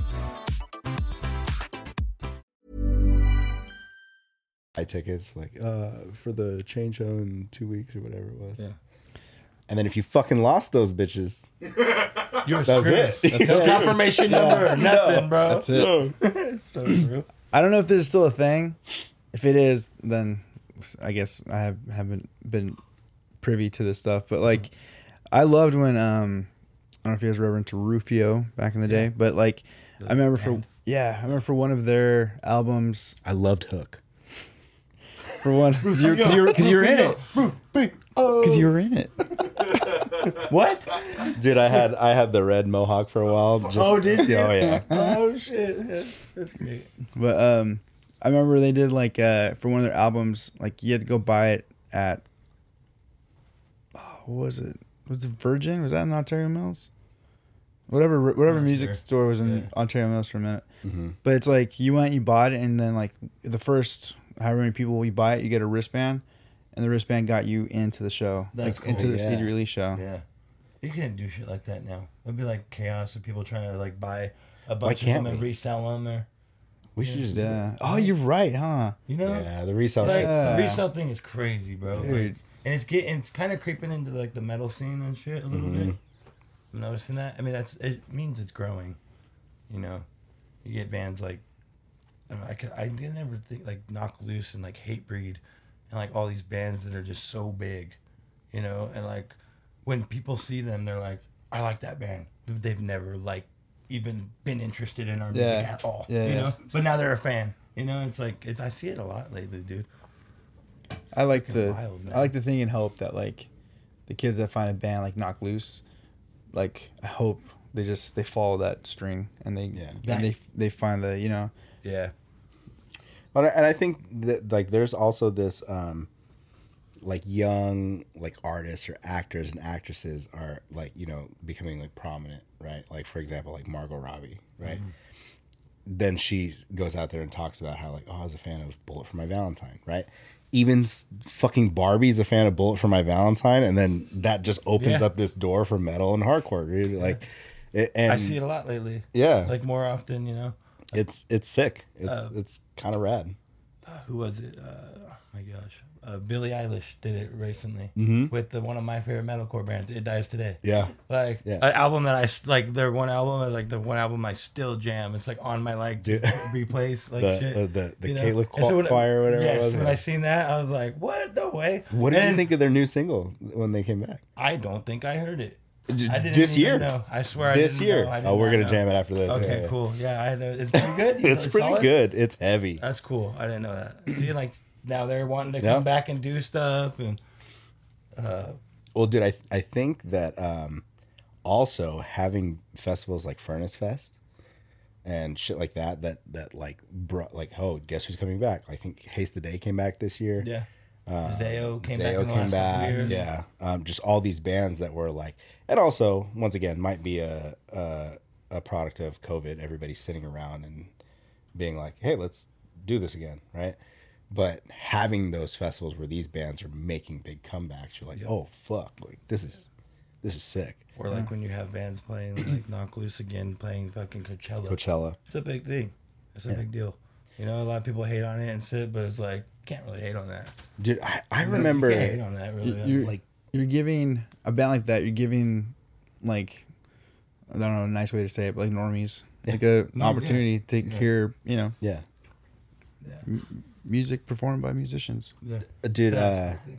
Speaker 2: Buy tickets like uh for the chain show in two weeks or whatever it was.
Speaker 1: Yeah.
Speaker 2: And then if you fucking lost those bitches,
Speaker 1: You're
Speaker 2: That's
Speaker 1: screwed.
Speaker 2: it.
Speaker 1: That's
Speaker 2: Yeah.
Speaker 1: no confirmation number or nothing, bro.
Speaker 4: That's it.
Speaker 1: It's so true.
Speaker 4: I don't know if this is still a thing. If it is, then I guess I have haven't been privy to this stuff. But like, I loved when um, I don't know if you guys were ever into Rufio back in the day, but like, I remember for yeah, I remember for one of their albums.
Speaker 2: I loved Hook.
Speaker 4: For one, because you, cause you, were- 'cause you were in it. Because you were in it.
Speaker 1: What?
Speaker 2: Dude, I had I had the red mohawk for a while. Just,
Speaker 1: oh, did you?
Speaker 2: Oh yeah.
Speaker 1: Oh shit. That's, that's great.
Speaker 4: But um, I remember they did like uh for one of their albums, like you had to go buy it at. Oh, what was it? Was it Virgin? Was that in Ontario Mills? Whatever, whatever
Speaker 1: Not
Speaker 4: music
Speaker 1: sure.
Speaker 4: store was in
Speaker 1: Yeah.
Speaker 4: Ontario Mills for a minute. But it's like you went, you bought it, and then like the first however many people you buy it, you get a wristband, and the wristband got you into the show,
Speaker 1: That's
Speaker 4: like into
Speaker 1: cool,
Speaker 4: the CD release show.
Speaker 1: Yeah. You can't do shit like that now. It'd be like chaos of people trying to like buy a bunch of
Speaker 2: can't
Speaker 1: them and resell them or
Speaker 2: We should just
Speaker 4: Yeah. Oh, you're right, huh?
Speaker 1: you know?
Speaker 2: Yeah, the resale
Speaker 1: Like
Speaker 4: Yeah.
Speaker 1: the resale thing is crazy, bro. Like, and it's getting it's kind of creeping into like the metal scene and shit a little
Speaker 2: Mm-hmm.
Speaker 1: bit. I'm noticing that. I mean, that's it means it's growing. You know, you get bands like I, I could I did never think like Knocked Loose and like Hatebreed and like all these bands that are just so big, you know, and like when people see them, they're like, I like that band. They've never like even been interested in our music
Speaker 4: Yeah.
Speaker 1: at all,
Speaker 4: Yeah,
Speaker 1: you
Speaker 4: yeah.
Speaker 1: know. But now they're a fan. You know, it's like it's I see it a lot lately, dude.
Speaker 4: I like to
Speaker 1: wild.
Speaker 4: I like to think and hope that like the kids that find a band like Knocked Loose, like I hope they just they follow that string and they
Speaker 2: Yeah.
Speaker 4: and they they find the you know
Speaker 1: Yeah.
Speaker 2: But and I think that like there's also this um like young like artists or actors and actresses are like you know becoming like prominent right like for example like Margot Robbie right then she goes out there and talks about how like oh I was a fan of Bullet for My Valentine right even fucking Barbie's a fan of Bullet for My Valentine and then that just opens
Speaker 1: Yeah.
Speaker 2: up this door for metal and hardcore dude. like it, and
Speaker 1: I see it a lot lately.
Speaker 2: yeah
Speaker 1: Like more often, you know.
Speaker 2: It's it's sick it's
Speaker 1: Uh,
Speaker 2: it's kind of rad
Speaker 1: Uh, who was it? Uh, oh my gosh, uh, Billie Eilish did it recently
Speaker 2: Mhm.
Speaker 1: with the one of my favorite metalcore bands. It dies today.
Speaker 2: yeah
Speaker 1: Like
Speaker 2: Yeah.
Speaker 1: an album that I like. Their one album, like the one album I still jam. It's like on my like
Speaker 2: Dude.
Speaker 1: replace like
Speaker 2: The-
Speaker 1: shit.
Speaker 2: uh, the- the
Speaker 1: you know?
Speaker 2: Caleb
Speaker 1: so when-
Speaker 2: Choir or whatever it
Speaker 1: Yes,
Speaker 2: was,
Speaker 1: when
Speaker 2: yeah.
Speaker 1: I seen that, I was like, "What? No way!"
Speaker 2: What did you think of their new single when they came back?
Speaker 1: I don't think I heard it.
Speaker 2: D-
Speaker 1: I didn't
Speaker 2: this year.
Speaker 1: know. I swear, I
Speaker 2: This
Speaker 1: didn't
Speaker 2: year.
Speaker 1: know. I did
Speaker 2: Oh, we're gonna
Speaker 1: know.
Speaker 2: jam it after this.
Speaker 1: Okay,
Speaker 2: Yeah, yeah.
Speaker 1: cool. Yeah, I know. It's pretty good. You
Speaker 2: it's
Speaker 1: saw
Speaker 2: pretty
Speaker 1: it?
Speaker 2: good. It's heavy.
Speaker 1: That's cool. I didn't know that. See, like now they're wanting to
Speaker 2: Yeah.
Speaker 1: come back and do stuff, and uh,
Speaker 2: Well, dude, I I think that um, also having festivals like Furnace Fest and shit like that that that like brought like oh guess who's coming back? I think Haste the Day came back this year.
Speaker 1: yeah,
Speaker 2: Uh,
Speaker 1: Zao came back in the
Speaker 2: came
Speaker 1: last
Speaker 2: back.
Speaker 1: couple years.
Speaker 2: Yeah, um, just all these bands that were like, and also once again might be a, a a product of COVID. Everybody sitting around and being like, hey, let's do this again, right? But having those festivals where these bands are making big comebacks, you're like, oh fuck, like this is this is sick.
Speaker 1: Or like when you have bands playing like Knocked Loose again, playing fucking Coachella.
Speaker 2: Coachella.
Speaker 1: It's a big thing. It's a big deal. You know, a lot of people hate on it and shit, but it's like can't really hate on that.
Speaker 2: Dude, I, I
Speaker 1: You
Speaker 2: remember
Speaker 1: can't hate on that really.
Speaker 4: you're
Speaker 2: like
Speaker 4: you're giving a band like that you're giving like I don't know a nice way to say it but like normies like a an
Speaker 1: Norm-
Speaker 4: opportunity to
Speaker 1: yeah.
Speaker 4: hear you know
Speaker 2: yeah,
Speaker 4: m- music performed by musicians.
Speaker 1: Yeah.
Speaker 2: dude.
Speaker 1: That's
Speaker 2: Uh.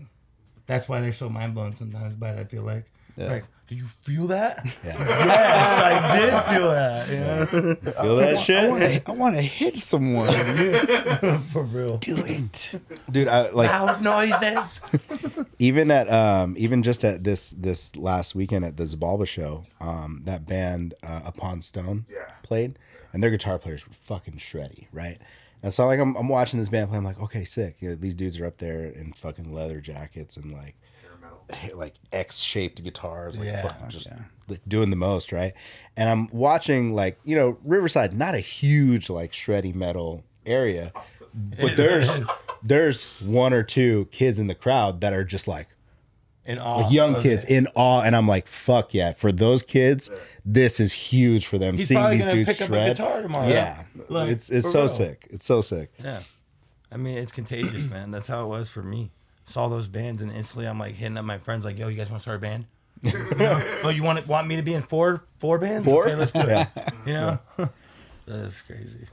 Speaker 1: That's why they're so mind blown sometimes by it. I feel like,
Speaker 4: Yeah.
Speaker 1: like, did you feel that?
Speaker 2: Yeah.
Speaker 1: yes, I did feel that. You know?
Speaker 2: feel that shit,
Speaker 4: I want to I want to hit someone.
Speaker 1: For real.
Speaker 4: Do it.
Speaker 2: dude. I like
Speaker 1: Loud noises.
Speaker 2: even at um even just at this this last weekend at the Xibalba show, um that band uh, Upon Stone yeah. played, and their guitar players were fucking shreddy, right? And so like I'm, I'm watching this band play. I'm like, okay, sick. You know, these dudes are up there in fucking leather jackets and like like X shaped guitars, like
Speaker 1: Yeah.
Speaker 2: fucking just like, doing the most, right? And I'm watching like you know Riverside, not a huge like shreddy metal area, but there's there's one or two kids in the crowd that are just like
Speaker 1: In awe
Speaker 2: like young kids in awe, and I'm like, fuck yeah! For those kids, this is huge for them.
Speaker 1: He's
Speaker 2: Seeing
Speaker 1: probably
Speaker 2: these
Speaker 1: gonna
Speaker 2: dudes
Speaker 1: pick up a
Speaker 2: shred,
Speaker 1: guitar tomorrow.
Speaker 2: Yeah,
Speaker 1: Like,
Speaker 2: it's it's so
Speaker 1: real.
Speaker 2: sick. It's so sick.
Speaker 1: Yeah. I mean, it's contagious, man. That's how it was for me. Saw those bands and instantly I'm like hitting up my friends like, "Yo, you guys want to start a band?" you know? Oh, you want want me to be in four four bands?
Speaker 2: Four?
Speaker 1: Okay, let's do it.
Speaker 2: Yeah.
Speaker 1: You know, that's crazy.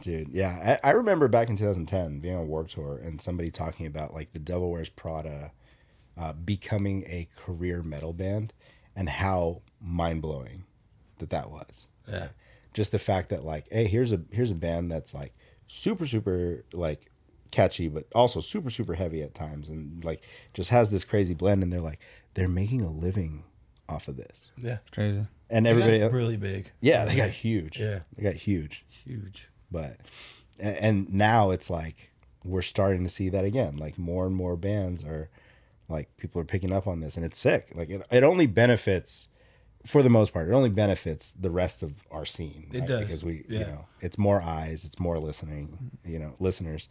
Speaker 2: Dude, yeah, I, I remember back in 2010 being on Warped Tour and somebody talking about like the Devil Wears Prada uh, becoming a career metal band and how mind blowing that that was.
Speaker 1: Yeah.
Speaker 2: Just the fact that like, hey, here's a here's a band that's like super super like catchy, but also super super heavy at times, and like just has this crazy blend, and they're like they're making a living off of this.
Speaker 1: Yeah.
Speaker 4: It's crazy.
Speaker 2: And
Speaker 1: They got
Speaker 2: everybody
Speaker 1: really big.
Speaker 2: Yeah, they got huge.
Speaker 1: Yeah.
Speaker 2: they got huge
Speaker 1: Huge.
Speaker 2: but and, and now it's like we're starting to see that again like more and more bands are like people are picking up on this and it's sick like it, it only benefits for the most part it only benefits the rest of our scene
Speaker 1: It
Speaker 2: right?
Speaker 1: does,
Speaker 2: because we you know it's more eyes it's more listening you know listeners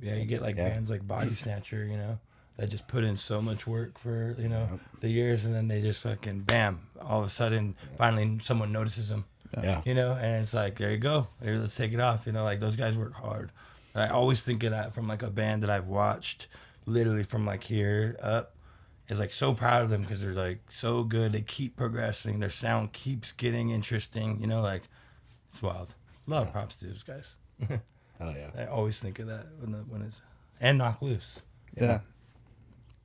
Speaker 1: Yeah, you get like
Speaker 2: Yeah.
Speaker 1: bands like Body Snatcher, you know, that just put in so much work for you know the years, and then they just fucking bam, all of a sudden, finally someone notices them.
Speaker 2: Yeah.
Speaker 1: you know, and it's like there you go, Here, let's take it off. You know, like those guys work hard. And I always think of that from like a band that I've watched, literally from like here up. Is like so proud of them because they're like so good. They keep progressing. Their sound keeps getting interesting. You know, like it's wild. A lot of props to those guys.
Speaker 2: oh yeah
Speaker 1: I always think of that when the when it's and Knocked Loose.
Speaker 4: Yeah.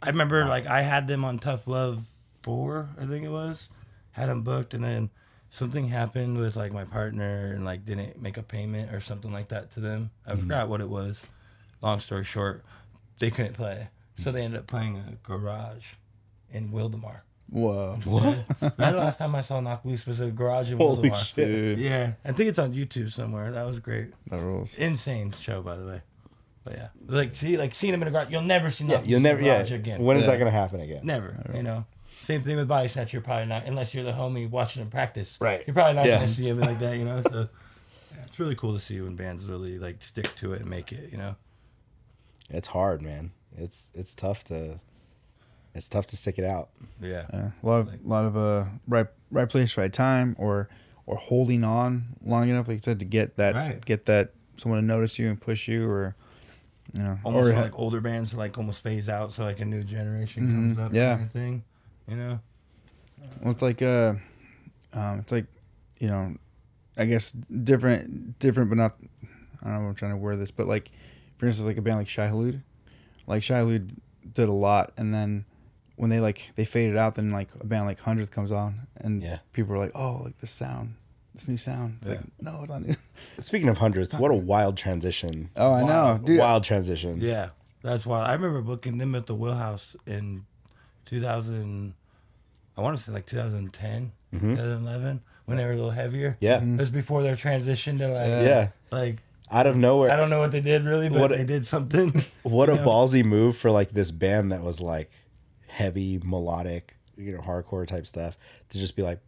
Speaker 1: I remember like I had them on Tough Love four, I think it was, had them booked, and then something happened with like my partner and like didn't make a payment or something like that to them. I mm-hmm. forgot what it was. Long story short, they couldn't play, so they ended up playing a garage in Wildomar.
Speaker 4: Whoa.
Speaker 1: That the last time I saw Knocked Loose was a garage in
Speaker 2: Holy
Speaker 1: Wildomar.
Speaker 2: shit.
Speaker 4: Dude.
Speaker 1: Yeah, I think it's on YouTube somewhere. That was great.
Speaker 4: That rules.
Speaker 1: Insane show, by the way. But yeah, like see, like seeing him in a garage, you'll never see
Speaker 2: yeah you'll never
Speaker 1: in a
Speaker 2: yeah
Speaker 1: garage again.
Speaker 2: when is
Speaker 4: Yeah.
Speaker 2: that gonna happen again
Speaker 1: Never, you know. Same thing with body snatch. You're probably not, unless you're the homie watching him practice.
Speaker 2: Right.
Speaker 1: You're probably not
Speaker 2: Yeah.
Speaker 1: gonna see him like that, you know. So yeah, it's really cool to see when bands really like stick to it and make it, you know.
Speaker 2: it's hard man it's it's tough to it's tough to stick it out
Speaker 1: Yeah.
Speaker 4: Yeah, a lot of lot of uh right right place right time or or holding on long enough like you said to get that
Speaker 1: Right.
Speaker 4: get that someone to notice you and push you or you know
Speaker 1: Almost
Speaker 4: or
Speaker 1: for,
Speaker 4: ha-
Speaker 1: like older bands like almost phase out, so like a new generation comes up.
Speaker 4: Mm-hmm. yeah.
Speaker 1: Kind of thing, you know.
Speaker 4: well, it's like uh um it's like you know I guess different different but not I don't know I'm trying to word this but like for instance like a band like Shai Hulud like Shai Hulud did a lot and then when they like they faded out then like a band like Hundredth comes on and
Speaker 2: Yeah.
Speaker 4: people are like oh like this sound this new sound it's like no it's not new
Speaker 2: speaking of hundredth what a wild transition
Speaker 4: Oh, I know, dude.
Speaker 2: wild transition
Speaker 1: Yeah, that's why I remember booking them at the Wheelhouse in 2000. I want to say like 2010, 2011, when they were a little heavier.
Speaker 2: Mm-hmm. Yeah.
Speaker 1: it was before their transition to like
Speaker 2: Yeah.
Speaker 1: like
Speaker 2: out of nowhere
Speaker 1: I don't know what they did really, but
Speaker 2: What-
Speaker 1: they did something.
Speaker 2: What a
Speaker 1: know?
Speaker 2: ballsy move for like this band that was like heavy melodic, you know, hardcore type stuff to just be like,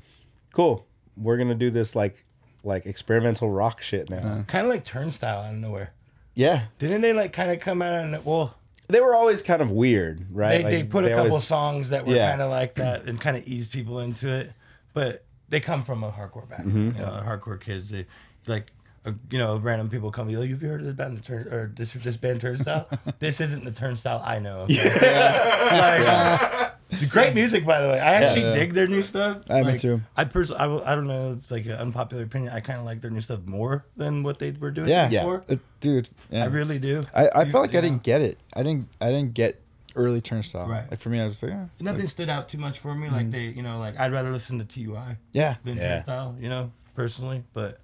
Speaker 2: cool, we're gonna do this like like experimental rock shit now.
Speaker 1: Kind of like Turnstile out of nowhere.
Speaker 2: Yeah,
Speaker 1: Didn't they like kind of come out and well,
Speaker 2: they were always kind of weird, right?
Speaker 1: they,
Speaker 2: Like,
Speaker 1: they put a couple
Speaker 2: always-
Speaker 1: songs that were
Speaker 2: Yeah.
Speaker 1: kind of like that and kind of eased people into it, but they come from a hardcore background.
Speaker 2: Mm-hmm.
Speaker 1: You know, hardcore kids. They like. Uh, You know, random people come. Like, Have you heard of the band, the turn, or this this band Turnstile? this isn't the Turnstile I know. Okay? like, great music, by the way. I actually
Speaker 4: Yeah.
Speaker 1: dig their new stuff.
Speaker 4: I me too.
Speaker 1: I personally, I, will- I don't know, it's like an unpopular opinion. I kind of like their new stuff more than what they were doing
Speaker 4: Yeah,
Speaker 1: before.
Speaker 4: It- dude. Yeah.
Speaker 1: I really do.
Speaker 4: I, I
Speaker 1: You-
Speaker 4: felt like
Speaker 1: you
Speaker 4: I
Speaker 1: know?
Speaker 4: didn't get it. I didn't. I didn't get early turnstile.
Speaker 1: Right.
Speaker 4: Like for me, I was just like, yeah,
Speaker 1: Nothing stood out too much for me. Like they, you know, like I'd rather listen to TUI
Speaker 4: yeah.
Speaker 1: than
Speaker 2: Yeah.
Speaker 1: Turnstile, you know, personally. But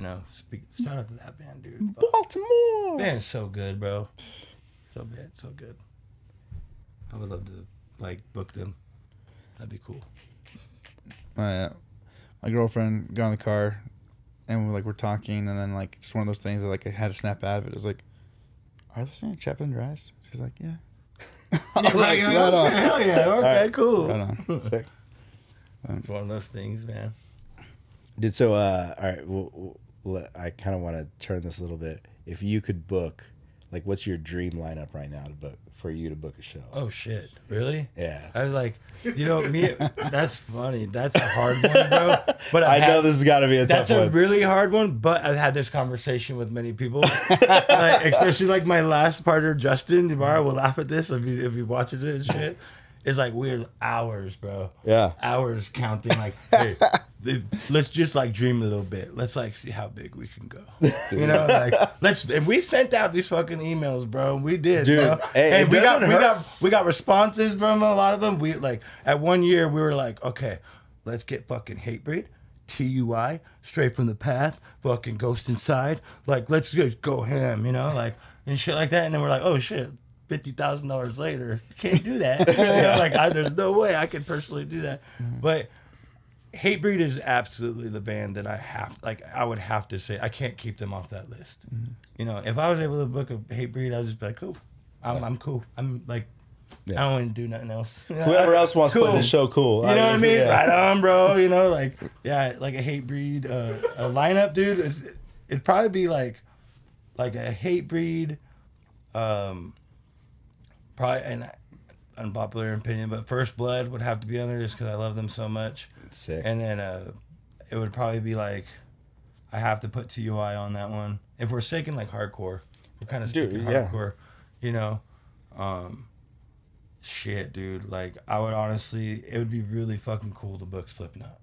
Speaker 1: you know, speak, shout out to that band, dude.
Speaker 2: Baltimore.
Speaker 1: Man, so good, bro. So bad, so good. I would love to like book them. That'd be cool.
Speaker 4: My uh, my girlfriend got in the car and we're like we're talking, and then like it's one of those things that like I had to snap out of it. It was like, "Are they saying Chapel and Dries?" She's like, "Yeah." I was like,
Speaker 1: right,
Speaker 4: right on.
Speaker 1: Hell yeah. Okay,
Speaker 2: right.
Speaker 1: cool.
Speaker 4: Right on.
Speaker 2: Sick.
Speaker 1: It's one of those things, man.
Speaker 2: Did so? Uh, all right. Well, I kind of want to turn this a little bit. If you could book, like, what's your dream lineup right now to book for you to book a show?
Speaker 1: Oh shit! Really?
Speaker 2: Yeah.
Speaker 1: I was like, you know, me. That's funny. That's a hard one, bro. But
Speaker 2: I
Speaker 1: I've
Speaker 2: know
Speaker 1: had-
Speaker 2: this has got to be a tough
Speaker 1: That's a
Speaker 2: one.
Speaker 1: really hard one, but I've had this conversation with many people, like, especially like my last partner Justin Ibarra will laugh at this if he if he watches it and shit. It's like weird hours, bro.
Speaker 2: Yeah.
Speaker 1: hours counting. Like, hey, let's just like dream a little bit. Let's like see how big we can go. You know, like let's. And we sent out these fucking emails, bro. We did,
Speaker 2: Dude,
Speaker 1: bro.
Speaker 2: hey,
Speaker 1: and we got we got we got responses from a lot of them. We like at one year we were like, okay, let's get fucking Hatebreed. TUI, straight from the path, fucking ghost inside. Like, let's go, go ham, you know, like, and shit like that. And then we're like, oh shit, $50,000 later, can't do that. you know, like, I, there's no way I can personally do that. But Hatebreed is absolutely the band that I have, like, I would have to say, I can't keep them off that list. You know, if I was able to book a Hatebreed, I'd just be like, cool. I'm, I'm cool. I'm like, I don't want to do nothing else.
Speaker 2: Whoever else wants to put this show cool.
Speaker 1: You know what I mean?
Speaker 2: yeah.
Speaker 1: Right on, bro. You know, like yeah, like a Hatebreed, uh, a lineup, dude. It, it'd probably be like, like a Hatebreed, um, probably an unpopular opinion, but First Blood would have to be on there just because I love them so much.
Speaker 2: Sick.
Speaker 1: And then uh, it would probably be like, I have to put TUI on that one. If we're sticking like hardcore, we're kind of
Speaker 2: Dude,
Speaker 1: sticking
Speaker 2: yeah.
Speaker 1: hardcore, you know. Um, shit, dude. Like, I would honestly, it would be really fucking cool to book Slipknot.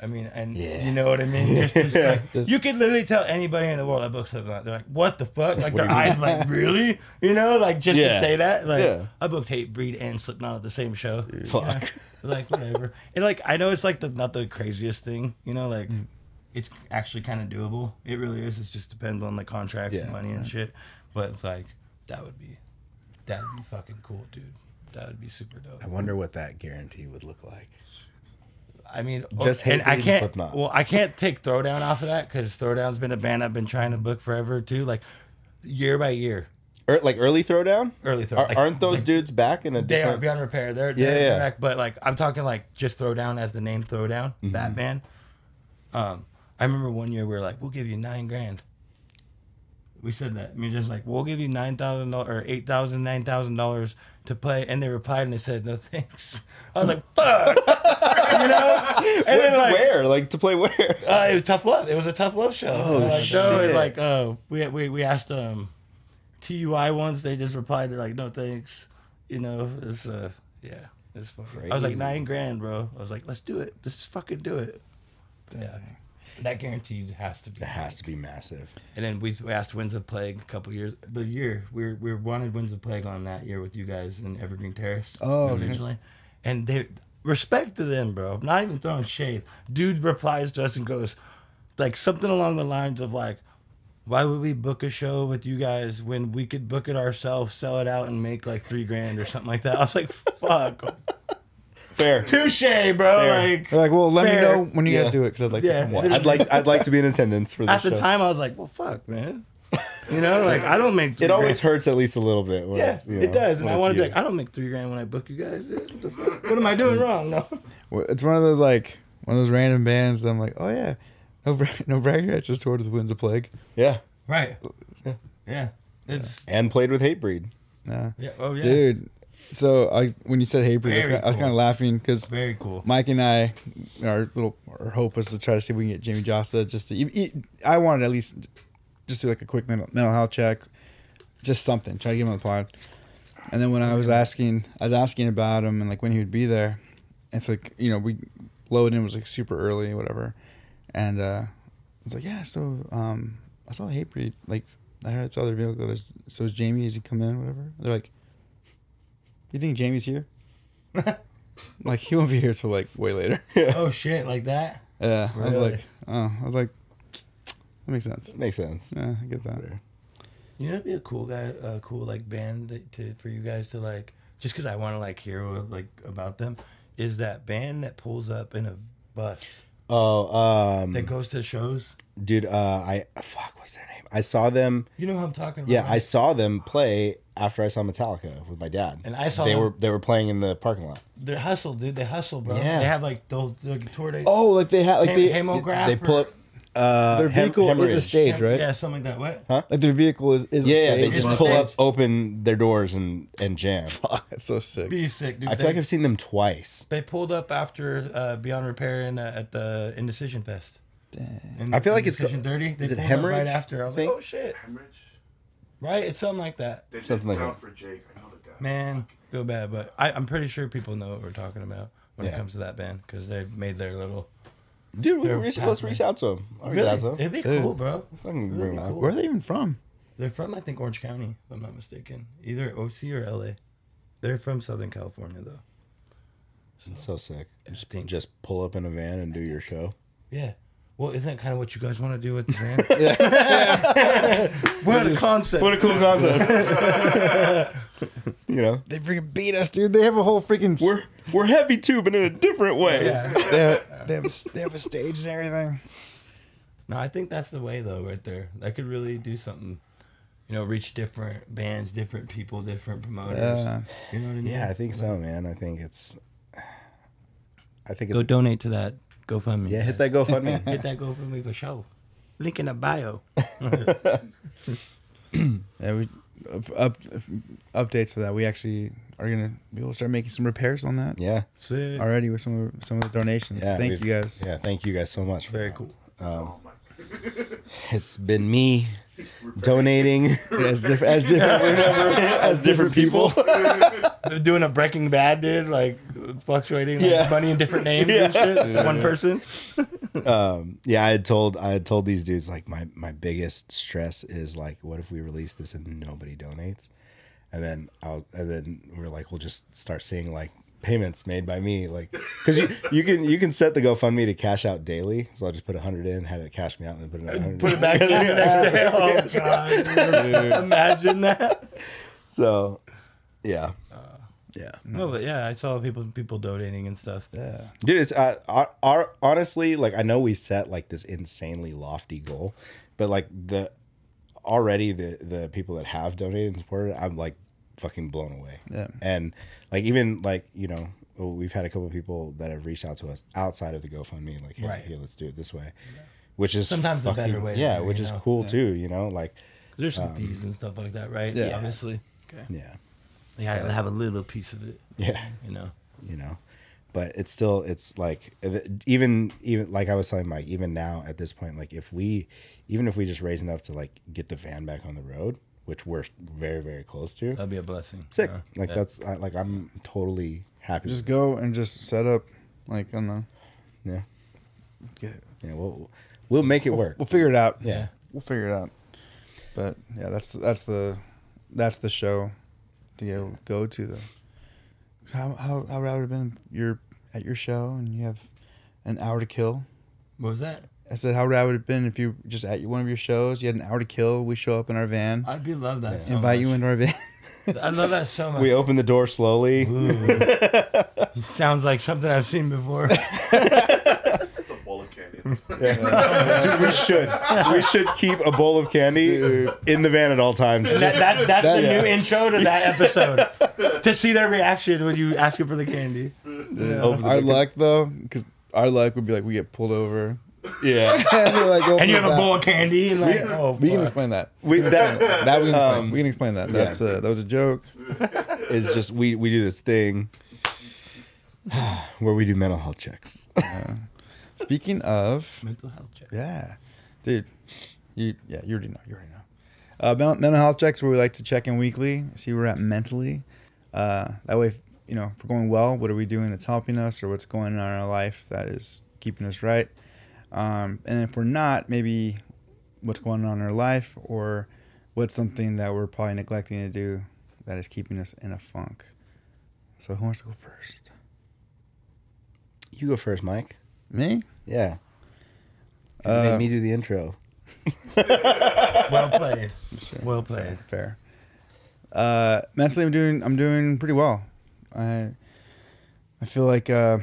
Speaker 1: I mean, and
Speaker 2: Yeah.
Speaker 1: you know what I mean. Like, you could literally tell anybody in the world that book Slipknot. They're like, "What the fuck?" Like their
Speaker 2: do you mean?
Speaker 1: eyes, like, really? You know, like just
Speaker 2: Yeah.
Speaker 1: to say that. Like,
Speaker 2: Yeah.
Speaker 1: I booked Hatebreed and Slipknot at the same show.
Speaker 2: Fuck.
Speaker 1: Like whatever. And like I know it's like the not the craziest thing. You know, like
Speaker 2: Mm.
Speaker 1: it's actually kind of doable. It really is. It just depends on the contracts and money and shit. But it's like that would be that would be fucking cool, dude. That would be super dope.
Speaker 2: I wonder what that guarantee would look like.
Speaker 1: I mean,
Speaker 2: Just
Speaker 1: oh, and
Speaker 2: Hate
Speaker 1: I can't.
Speaker 2: Slipknot.
Speaker 1: Well, I can't take Throwdown off of that because Throwdown's been a band I've been trying to book forever too. Like year by year,
Speaker 2: Er, like early throwdown?
Speaker 1: early
Speaker 2: Throwdown.
Speaker 1: Like-
Speaker 2: aren't those
Speaker 1: like,
Speaker 2: dudes back in a day?
Speaker 1: They are beyond repair. They're,
Speaker 2: Yeah,
Speaker 1: they're,
Speaker 2: yeah.
Speaker 1: they're back, but like I'm talking like just Throwdown as the name Throwdown.
Speaker 2: Mm-hmm.
Speaker 1: That band. Um, I remember one year we were like, we'll give you nine grand. We said that. I mean, just like we'll give you nine thousand dollars or eight thousand, nine thousand dollars to play, and they replied and they said no thanks. I was like, fuck, you know. And
Speaker 2: Where,
Speaker 1: then like,
Speaker 2: where? Like to play where?
Speaker 1: uh, it was tough love. It was a tough love show.
Speaker 2: Oh,
Speaker 1: no,
Speaker 2: shit.
Speaker 1: like uh, we we we asked um, TUI once. They just replied. They're like, no thanks. You know, it's uh, yeah, it's fucking. I was like nine grand, bro. I was like, let's do it. Let's just fucking do it. Yeah, that guaranteed has to be.
Speaker 2: It has to be massive.
Speaker 1: And then we, we asked Winds of Plague a couple years. The year we we wanted Winds of Plague on that year with you guys in Evergreen Terrace.
Speaker 4: Oh, okay.
Speaker 1: originally, and they respect to them, bro. I'm not even throwing shade. Dude replies to us and goes, like something along the lines of like, "Why would we book a show with you guys when we could book it ourselves, sell it out, and make like three grand or something like that?" I was like, "Fuck,
Speaker 2: Fair.
Speaker 1: touche, bro."
Speaker 2: Fair.
Speaker 1: Like
Speaker 4: They're like, well, let
Speaker 1: Fair.
Speaker 4: me know when you
Speaker 2: Yeah.
Speaker 4: guys do it because I'd like
Speaker 1: Yeah.
Speaker 4: to come watch.
Speaker 2: I'd like I'd like to be in attendance for this
Speaker 1: at the
Speaker 2: show.
Speaker 1: time, I was like, "Well, fuck, man." You know, like I don't make. three
Speaker 2: It always
Speaker 1: grand.
Speaker 2: hurts at least a little bit. When
Speaker 1: Yeah,
Speaker 2: it's, you
Speaker 1: it
Speaker 2: know,
Speaker 1: does, and
Speaker 2: when
Speaker 1: I
Speaker 2: it's
Speaker 1: want to be like, I don't make three grand when I book you guys. What, the fuck? What am I doing wrong? No.
Speaker 4: Well, It's one of those like one of those random bands. That I'm like, oh yeah, no, bra- no bragger. I just toured with Winds of Plague.
Speaker 2: Yeah,
Speaker 1: Right. Yeah. It's
Speaker 2: and played with Hatebreed.
Speaker 4: Nah.
Speaker 1: yeah. Oh yeah.
Speaker 4: dude. So I when you said hey, Breed, I was, was
Speaker 1: cool.
Speaker 4: kind of laughing because
Speaker 1: Very cool.
Speaker 4: Mike and I, our little our hope was to try to see if we can get Jamey Jasta just to. I wanted at least just do like a quick mental, mental health check, just something. Try to get him on the pod. And then when I was asking, I was asking about him and like when he would be there. It's like you know we loaded in was like super early, whatever, and uh it's like yeah. So um I saw the Hatebreed. Like I heard saw their vehicle. There's, so is Jamey? Is he come in? Whatever. They're like, you think Jamey's here? like he won't be here till like way later.
Speaker 1: Oh shit, like that.
Speaker 4: Yeah, I was
Speaker 1: Really?
Speaker 4: like, oh, I was like, that makes sense.
Speaker 2: Makes sense.
Speaker 4: Yeah, I get that.
Speaker 1: You know, it'd be a cool guy, a cool like band that- to for you guys to like. Just because I want to like hear what, like about them, is that band that pulls up in a bus
Speaker 2: Oh, um,
Speaker 1: that goes to shows.
Speaker 2: dude. Uh, I fuck. What's their name? I saw them.
Speaker 1: You know who I'm talking about?
Speaker 2: Yeah. I saw them play after I saw Metallica with my dad.
Speaker 1: And I saw
Speaker 2: they
Speaker 1: them-
Speaker 2: were they were playing in the parking lot.
Speaker 1: They hustle, dude. They hustle, bro.
Speaker 2: Yeah.
Speaker 1: They have like those like tour days.
Speaker 2: Oh, like they had like they
Speaker 1: Hamograph
Speaker 2: they pull up. Uh,
Speaker 4: Their
Speaker 2: hem-
Speaker 4: vehicle is a stage, right?
Speaker 1: Yeah, something like that. What?
Speaker 2: Huh?
Speaker 4: Like their vehicle is, is a
Speaker 2: Yeah, yeah. They just pull up, open their doors, and and jam.
Speaker 4: That's so sick.
Speaker 1: Be sick, dude.
Speaker 2: I
Speaker 1: they,
Speaker 2: feel like I've seen them twice.
Speaker 1: they pulled up after uh, Beyond Repair in, uh, at the Indecision Fest. In-
Speaker 2: I feel like it's
Speaker 1: Indecision
Speaker 2: co-
Speaker 1: Dirty. They
Speaker 2: is it
Speaker 1: pulled up right after. I was
Speaker 2: thing?
Speaker 1: like, oh shit,
Speaker 5: Hemorrhage.
Speaker 1: right? It's something like that.
Speaker 5: They did
Speaker 2: Something like
Speaker 5: sound
Speaker 2: that.
Speaker 5: for Jake. I know the guy.
Speaker 1: Man, feel bad, but I, I'm pretty sure people know what we're talking about when it comes to that band because they've made their little.
Speaker 2: Dude, we
Speaker 1: They're
Speaker 2: reach, let's reach out to them. I'll reach
Speaker 1: Really?
Speaker 2: out to 'em.
Speaker 1: It'd be
Speaker 4: Dude.
Speaker 1: cool, bro.
Speaker 2: Fucking
Speaker 1: It'd
Speaker 2: bring
Speaker 1: be
Speaker 2: 'em out.
Speaker 1: cool.
Speaker 4: Where are they even from?
Speaker 1: They're from, I think, Orange County, if I'm not mistaken. Either OC or LA. They're from Southern California, though.
Speaker 2: It's so sick.
Speaker 1: I
Speaker 2: Just,
Speaker 1: think-
Speaker 2: just pull up in a van and do your show.
Speaker 1: Yeah. Well, isn't that kind of what you guys want to do with the band? Yeah. What a concept.
Speaker 2: What a cool concept. you know,
Speaker 4: They freaking beat us, dude. They have a whole freaking.
Speaker 2: we're we're heavy too, but in a different way.
Speaker 1: Yeah.
Speaker 4: they, have, they, have a, they have a stage and everything.
Speaker 1: No, I think that's the way, though, right there. That could really do something. You know, reach different bands, different people, different promoters.
Speaker 4: Yeah.
Speaker 1: You know what I mean?
Speaker 2: Yeah, I think so, man. I think it's. I think
Speaker 1: Go
Speaker 2: it's.
Speaker 1: donate to that GoFundMe.
Speaker 2: Yeah, hit that GoFundMe.
Speaker 1: Hit that GoFundMe for show. Link in the bio.
Speaker 4: Yeah, we up, updates for that. We actually are gonna be able to start making some repairs on that
Speaker 2: yeah,
Speaker 1: Sick.
Speaker 4: already with some of some of the donations.
Speaker 2: yeah.
Speaker 4: Thank you guys.
Speaker 2: Yeah, thank you guys so much.
Speaker 1: Very cool.
Speaker 2: It's been me donating
Speaker 4: As, diff- as different
Speaker 2: as different people.
Speaker 1: They're doing a Breaking Bad, dude, like fluctuating like,
Speaker 2: Yeah.
Speaker 1: money in different names and shit. It's One person.
Speaker 2: um, yeah, I had told I had told these dudes like my my biggest stress is like, what if we release this and nobody donates? And then I was, and then we are like, we'll just start seeing like payments made by me, like because you you can you can set the GoFundMe to cash out daily. So I just put a hundred in, had it cash me out, and then put another hundred.
Speaker 1: Put it back in the next day. Oh, God. Imagine that.
Speaker 2: So, yeah, yeah,
Speaker 1: No, but yeah, I saw people people donating and stuff.
Speaker 4: Yeah.
Speaker 2: dude. It's uh, our, our honestly like I know we set like this insanely lofty goal, but like the already the the people that have donated and supported, I'm like fucking blown away.
Speaker 4: Yeah.
Speaker 2: and like even like you know we've had a couple of people that have reached out to us outside of the GoFundMe, like hey,
Speaker 1: Right.
Speaker 2: here let's do it this way, which is
Speaker 1: Sometimes the better way
Speaker 2: Yeah,
Speaker 1: do
Speaker 2: which is
Speaker 1: know?
Speaker 2: cool too. You know, like
Speaker 1: There's some um, fees and stuff like that, right?
Speaker 4: Yeah.
Speaker 1: Obviously. Okay.
Speaker 2: yeah,
Speaker 1: They gotta have a little piece of it,
Speaker 2: yeah.
Speaker 1: you know.
Speaker 2: you know but it's still it's like even even like i was telling mike even now at this point like if we even if we just raise enough to like get the van back on the road which we're very very close to
Speaker 1: That'd be a blessing.
Speaker 2: sick
Speaker 1: Uh,
Speaker 2: like
Speaker 1: yeah.
Speaker 2: that's I, like i'm totally happy
Speaker 4: Just
Speaker 2: with
Speaker 4: go and just set up, like, I don't know.
Speaker 2: yeah
Speaker 4: Get it.
Speaker 2: yeah we'll we'll make it work
Speaker 4: We'll figure it out.
Speaker 2: Yeah.
Speaker 4: We'll figure it out. But yeah, that's the, that's the that's the show to go go to though. 'Cause How how how would it have been? You're at your show and you have an hour to kill.
Speaker 1: What was that?
Speaker 4: I said, how rad would it have been if you just at one of your shows, you had an hour to kill. We show up in our van,
Speaker 1: I'd be love that. So
Speaker 4: invite
Speaker 1: much.
Speaker 4: you into our van.
Speaker 1: I love that so much.
Speaker 2: we open the door slowly
Speaker 1: It sounds like something I've seen before.
Speaker 5: It's a bowl of candy.
Speaker 2: dude we should we should keep a bowl of candy in the van at all times
Speaker 1: that, that, that's
Speaker 4: That-
Speaker 1: the
Speaker 4: yeah.
Speaker 1: new intro to that episode. to see their reaction when you ask them for the candy.
Speaker 2: Open the
Speaker 4: our luck though, because our luck would be like we get pulled over,
Speaker 2: yeah
Speaker 4: and, you're like,
Speaker 1: And you
Speaker 4: the
Speaker 1: have a bowl of candy and like, oh,
Speaker 4: We can explain that.
Speaker 2: we that
Speaker 4: That we can explain.
Speaker 2: Um,
Speaker 4: we can explain that. That's uh, that was a joke.
Speaker 2: it's just we we do this thing where we do mental health checks.
Speaker 4: Speaking of,
Speaker 1: mental health checks,
Speaker 4: yeah, dude, you yeah you already know. You already know. Uh, mental health checks where we like to check in weekly, see where we're at mentally. Uh, that way, if, you know, if we're going well, what are we doing that's helping us, or what's going on in our life that is keeping us right. Um, and if we're not, maybe what's going on in our life, or what's something that we're probably neglecting to do that is keeping us in a funk. So who wants to go first?
Speaker 2: You go first, Mike.
Speaker 4: Me?
Speaker 2: Yeah.
Speaker 4: Uh,
Speaker 2: Make me do the intro.
Speaker 1: Well played. Well played.
Speaker 4: Fair. Uh, mentally, I'm doing I'm doing pretty well. I I feel like uh,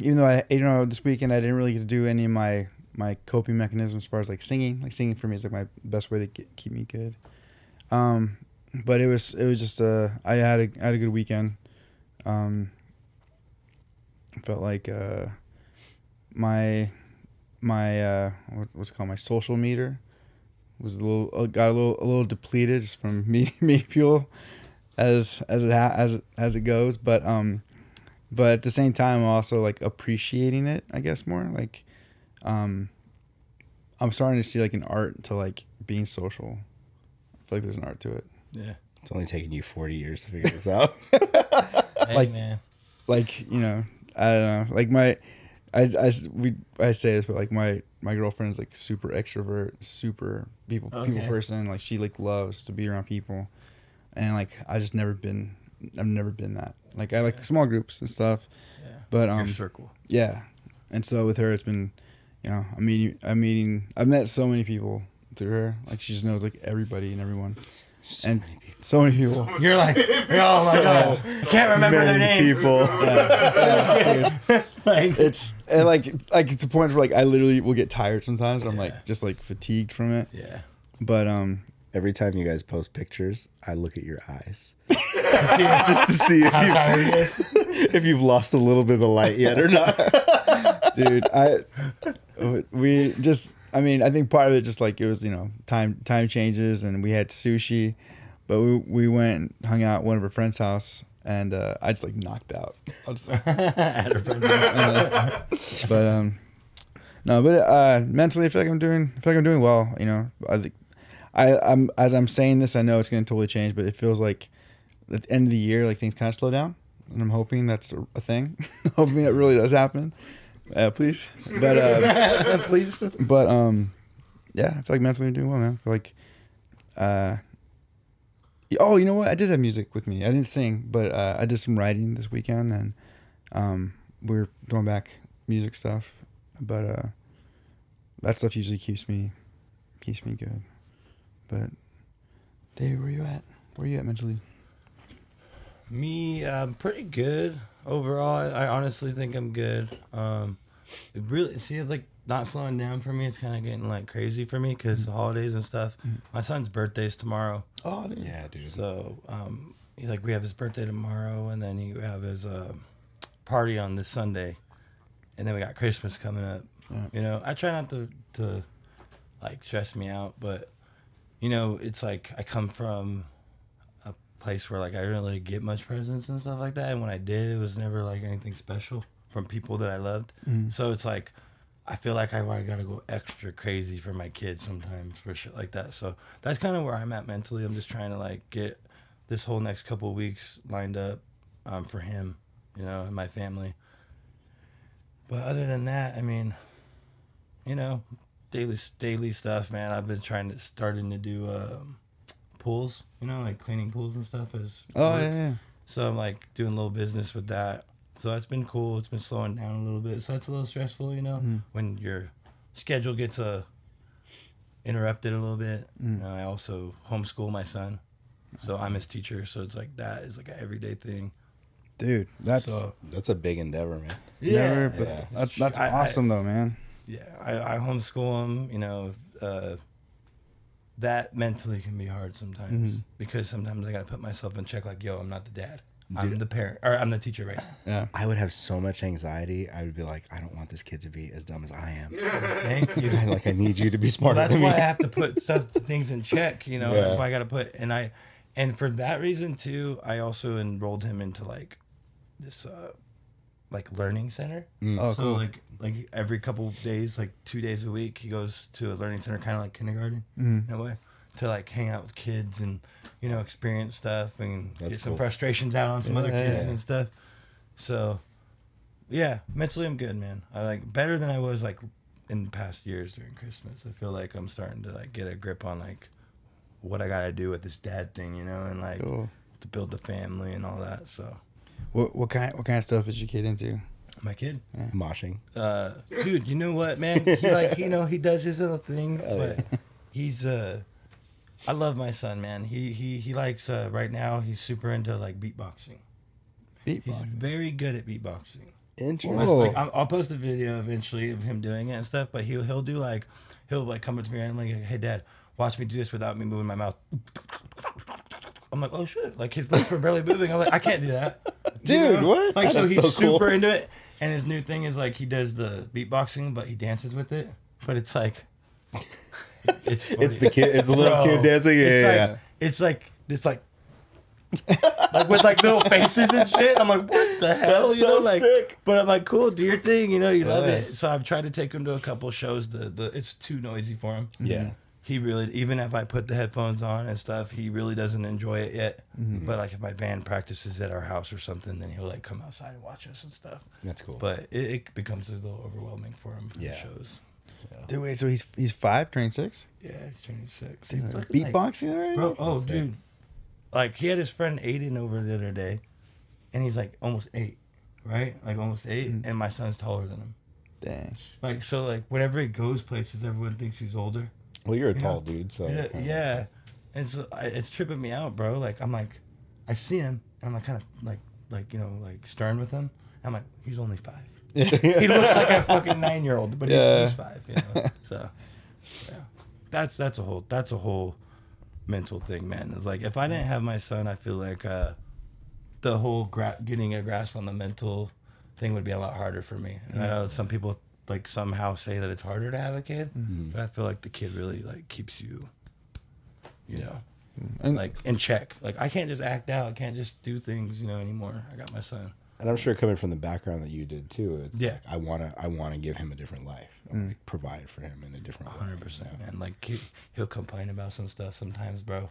Speaker 4: even though I, you know, this weekend I didn't really get to do any of my my coping mechanism as far as like singing. Like singing for me is like my best way to get, keep me good. Um, but it was it was just uh I had a I had a good weekend. Um, felt like uh my my uh what, what's called my social meter was a little uh, got a little a little depleted just from me me fuel as as it ha- as as it goes but um but at the same time also like appreciating it I guess more like um I'm starting to see like an art to like being social I feel like there's an art to it
Speaker 1: Yeah.
Speaker 2: It's only taken you 40 years to figure this out.
Speaker 1: Hey,
Speaker 4: like
Speaker 1: man.
Speaker 4: like you know I don't know like my I, I we I say this but like my my girlfriend's like super extrovert super people people person like she like loves to be around people and like I just never been I've never been that like I like small groups and stuff
Speaker 1: Yeah.
Speaker 4: but
Speaker 1: Your
Speaker 4: um
Speaker 1: circle.
Speaker 4: yeah and so with her it's been you know I mean, I'm meeting I've met so many people through her like she just knows like everybody and everyone and so many people
Speaker 1: You're like, oh my god, I can't remember their
Speaker 2: Many
Speaker 1: name.
Speaker 2: people.
Speaker 1: like,
Speaker 4: it's and like like it's a point where like I literally will get tired sometimes. I'm like just like fatigued from it.
Speaker 1: yeah.
Speaker 4: But um,
Speaker 2: Every time you guys post pictures, I look at your eyes just to see if
Speaker 1: How tired he
Speaker 2: you
Speaker 1: is.
Speaker 2: if you've lost a little bit of the light yet or not.
Speaker 4: Dude, I we just I mean I think part of it just like it was you know time time changes and we had sushi, but we we went and hung out at one of her friends' house and uh, I just like knocked out. I was just,
Speaker 1: At her friend's
Speaker 4: uh, but um, no, but uh, mentally I feel like I'm doing I feel like I'm doing well. You know, I think I I'm as I'm saying this I know it's gonna totally change, but it feels like at the end of the year like things kind of slow down, and I'm hoping that's a, a thing. hoping that really does happen. Uh, please, but uh,
Speaker 1: please.
Speaker 4: but um, yeah, I feel like mentally I'm doing well, man. I feel like uh. Oh, you know what? I did have music with me. I didn't sing, but uh, I did some writing this weekend, and um, we're throwing back music stuff. But uh, that stuff usually keeps me keeps me good. But Dave, where you at? Where you at mentally?
Speaker 1: Me, I'm pretty good overall. I, I honestly think I'm good. Um, it really see it's like not slowing down for me. It's kind of getting like crazy for me because the holidays and stuff. My son's birthday's tomorrow,
Speaker 4: Oh,
Speaker 2: yeah, dude.
Speaker 1: so um, he, like we have his birthday tomorrow, and then you have his uh, party on this Sunday, and then we got Christmas coming up. You know, I try not to to like stress me out, but you know, it's like I come from a place where like I didn't really get much presents and stuff like that, and when I did, it was never like anything special from people that I loved. So it's like I feel like I, I gotta go extra crazy for my kids sometimes for shit like that. So that's kind of where I'm at mentally. I'm just trying to like get this whole next couple weeks lined up um, for him, you know, and my family. But other than that, I mean, you know, daily daily stuff, man. I've been trying to starting to do um, pools, you know, like cleaning pools and stuff as
Speaker 4: Oh
Speaker 1: work.
Speaker 4: yeah, yeah.
Speaker 1: So I'm like doing a little business with that. So that's been cool. It's been slowing down a little bit. So that's a little stressful, you know,
Speaker 4: Mm-hmm.
Speaker 1: when your schedule gets uh, interrupted a little bit.
Speaker 4: Mm.
Speaker 1: You know, I also homeschool my son. So I'm his teacher. So it's like that is like an everyday thing.
Speaker 4: dude. That's
Speaker 1: So
Speaker 2: That's a big endeavor, man.
Speaker 4: never. But
Speaker 1: yeah.
Speaker 4: that, that's
Speaker 1: I- I-
Speaker 4: awesome though, man.
Speaker 1: yeah, I, I homeschool him. You know, uh, that mentally can be hard sometimes
Speaker 4: Mm-hmm.
Speaker 1: because sometimes I got to put myself in check. Like, yo, I'm not the dad. I'm the parent, or I'm the teacher, right?
Speaker 4: Yeah.
Speaker 2: I would have so much anxiety. I would be like, I don't want this kid to be as dumb as I am.
Speaker 1: Thank you.
Speaker 2: like, I need you to be
Speaker 1: Well,
Speaker 2: smarter
Speaker 1: that's
Speaker 2: than
Speaker 1: why
Speaker 2: me.
Speaker 1: I have to put stuff, things in check. You know,
Speaker 2: Yeah.
Speaker 1: that's why I got to put, and I, and for that reason too, I also enrolled him into like this, uh, like learning center.
Speaker 4: Oh,
Speaker 1: so
Speaker 4: cool.
Speaker 1: like like every couple days, like two days a week, he goes to a learning center, kind of like kindergarten
Speaker 4: Mm-hmm.
Speaker 1: in a way, to like hang out with kids and you know experience stuff and
Speaker 2: That's
Speaker 1: get some
Speaker 2: cool.
Speaker 1: frustrations out on some other
Speaker 4: Yeah.
Speaker 1: kids and stuff. So, yeah, mentally I'm good, man. I like better than I was like in past years during Christmas. I feel like I'm starting to like get a grip on like what I gotta do with this dad thing, you know, and like
Speaker 4: Cool.
Speaker 1: to build the family and all that. So,
Speaker 4: What what kind what kind of stuff is your kid into?
Speaker 1: My kid,
Speaker 2: Moshing.
Speaker 1: uh, dude, you know what, man? He like you know he does his little thing, but he's uh, I love my son, man. He he he likes uh, right now. He's super into like beatboxing. He's very good at beatboxing.
Speaker 2: Interesting.
Speaker 1: Like, I'll, I'll post a video eventually of him doing it and stuff. But he'll he'll do like he'll like come up to me and like, hey dad, watch me do this without me moving my mouth. I'm like, oh shit! Like his lips were barely moving. I'm like, I can't do that,
Speaker 2: Dude, what?
Speaker 1: Like so he's
Speaker 2: so cool.
Speaker 1: super into it. And his new thing is like he does the beatboxing, but he dances with it. But it's like, it's funny.
Speaker 2: It's the kid- it's the little kid dancing? Yeah,
Speaker 1: it's
Speaker 2: yeah,
Speaker 1: like,
Speaker 2: yeah.
Speaker 1: It's like it's like. like with like little faces and shit. I'm like, what the hell?
Speaker 2: That's
Speaker 1: you know,
Speaker 2: so
Speaker 1: like,
Speaker 2: sick.
Speaker 1: but I'm like, cool, do your thing. You know, you love
Speaker 2: Yeah.
Speaker 1: it. So I've tried to take him to a couple shows. The the it's too noisy for him.
Speaker 2: Yeah.
Speaker 1: He really, even if I put the headphones on and stuff, he really doesn't enjoy it yet.
Speaker 2: Mhm.
Speaker 1: But like if my band practices at our house or something, then he'll like come outside and watch us and stuff.
Speaker 2: That's cool.
Speaker 1: But it, it becomes a little overwhelming for him for
Speaker 2: Yeah.
Speaker 1: the shows.
Speaker 4: Dude, wait, so he's he's five, turning six?
Speaker 1: Yeah, he's turning six.
Speaker 4: Dude,
Speaker 1: He's like-
Speaker 4: beatboxing already?
Speaker 1: Bro, oh,
Speaker 4: That's sick.
Speaker 1: dude. Like, he had his friend Aiden over the other day, and he's like almost eight, right? Like, almost 8 and my son's taller than him.
Speaker 4: Dang.
Speaker 1: Like, so, like, whenever he goes places, everyone thinks he's older.
Speaker 2: Well, you're a
Speaker 1: You
Speaker 2: tall
Speaker 1: know?
Speaker 2: dude, so
Speaker 1: Yeah, yeah. And so I, it's tripping me out, bro. Like, I'm like, I see him, and I'm like, kind of like, like, you know, like stern with him. I'm like, he's only five. he looks like a fucking nine year old, but
Speaker 2: Yeah.
Speaker 1: he's, he's five, you know? So, yeah. That's, that's a whole, that's a whole mental thing, man. It's like, if I didn't have my son, I feel like, uh, the whole gra- getting a grasp on the mental thing would be a lot harder for me. And I know some people like somehow say that it's harder to have a kid,
Speaker 4: Mhm.
Speaker 1: but I feel like the kid really like keeps you, you know,
Speaker 4: And-
Speaker 1: like in check. Like I can't just act out. I can't just do things, you know, anymore. I got my son.
Speaker 2: And I'm sure coming from the background that you did too, it's
Speaker 1: Yeah.
Speaker 2: like, I wanna I wanna give him a different life.
Speaker 4: Mm.
Speaker 2: wanna provide for him in a different way.
Speaker 1: Hundred percent, man. Like he, he'll complain about some stuff sometimes, bro.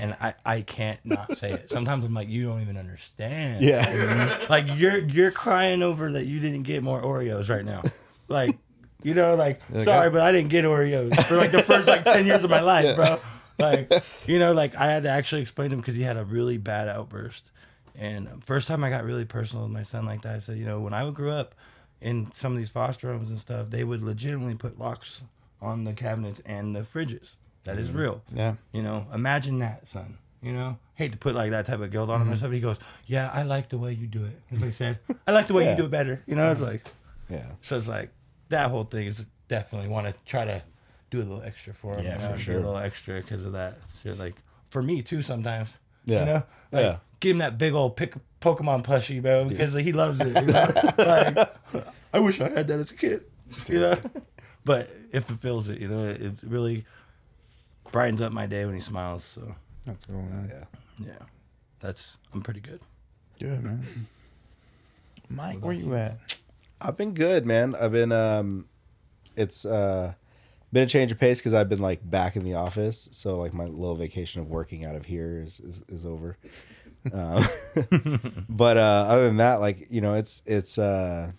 Speaker 1: And I, I can't not say it. Sometimes I'm like, you don't even understand.
Speaker 2: Yeah.
Speaker 1: like you're you're crying over that you didn't get more Oreos right now. Like, you know, like
Speaker 4: You're
Speaker 1: sorry, but I didn't get Oreos for like the first like ten years of my life,
Speaker 4: Yeah.
Speaker 1: bro. Like, you know, like I had to actually explain to him because he had a really bad outburst. And first time I got really personal with my son like that, I said, you know, when I grew up in some of these foster homes and stuff, they would legitimately put locks on the cabinets and the fridges. That is
Speaker 4: Mhm.
Speaker 1: real.
Speaker 4: Yeah.
Speaker 1: You know, imagine that, son. You know, hate to put like that type of guilt on him or
Speaker 4: Mhm.
Speaker 1: something. He goes, "Yeah, I like the way you do it." What he said. I like the way
Speaker 2: Yeah.
Speaker 1: you do it better. You know, it's like,
Speaker 2: Yeah.
Speaker 1: So it's like that whole thing is definitely want to try to do a little extra for him.
Speaker 2: Yeah,
Speaker 1: you know,
Speaker 2: for sure.
Speaker 1: Do a little extra because of that shit. Like for me too, sometimes.
Speaker 2: Yeah.
Speaker 1: You know, like
Speaker 2: Yeah.
Speaker 1: give him that big old pick Pokemon plushie, bro, because he loves it. You know? like, I wish I had that as a kid. You know, but it fulfills it. You know, it, it really brightens up my day when he smiles. So
Speaker 4: That's cool, man.
Speaker 2: Yeah.
Speaker 1: yeah, that's I'm pretty good.
Speaker 4: Good, man. Mike, where you at?
Speaker 2: I've been good, man. I've been um it's uh been a change of pace because I've been like back in the office. So like my little vacation of working out of here is is, is over. um, but uh other than that, like, you know, it's it's uh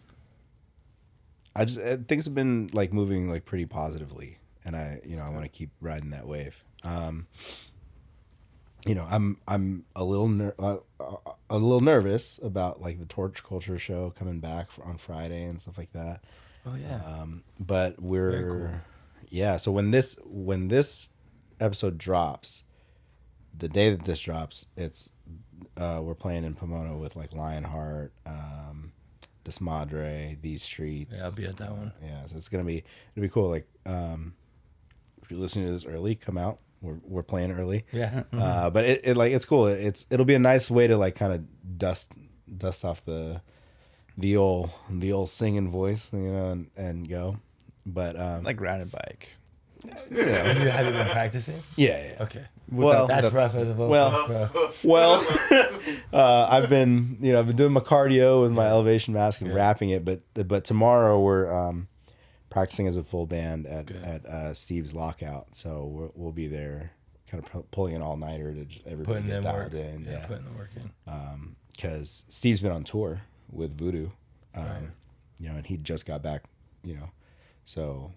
Speaker 2: I just uh, things have been like moving like pretty positively and I you know, I want to keep riding that wave. Um you know, I'm I'm a little ner- uh, uh, a little nervous about like the Torture Culture show coming back on Friday and stuff like that.
Speaker 1: Oh yeah.
Speaker 2: Um, but we're
Speaker 1: cool.
Speaker 2: yeah. So when this when this episode drops, the day that this drops, it's uh, we're playing in Pomona with like Lionheart, um, Desmadre, These Streets.
Speaker 1: Yeah, I'll be at that one.
Speaker 2: Yeah, so it's gonna be it'll be cool. Like um, if you're listening to this early, come out. We're we're playing early.
Speaker 1: Yeah.
Speaker 2: Uh, but it, it like it's cool. It's it'll be a nice way to like kind of dust dust off the the old the old singing voice, you know, and, and go. But um,
Speaker 4: Like riding a bike.
Speaker 2: you know.
Speaker 1: Have you, have you been practicing?
Speaker 2: Yeah, yeah.
Speaker 1: Okay.
Speaker 2: Well,
Speaker 1: that's rough as a vocal.
Speaker 2: well,
Speaker 1: bro.
Speaker 2: well, uh, I've been, you know, I've been doing my cardio with my elevation mask and
Speaker 1: Yeah.
Speaker 2: rapping it, but but tomorrow we're um, practicing as a full band at at uh, Steve's Lockout, so we'll, we'll be there, kind of pu- pulling an all nighter to everybody
Speaker 1: Putting
Speaker 2: get dialed
Speaker 1: work.
Speaker 2: in,
Speaker 1: Yeah, putting the work in.
Speaker 2: because Steve's been on tour with Voodoo, um,
Speaker 1: Right.
Speaker 2: you know, and he just got back, you know, so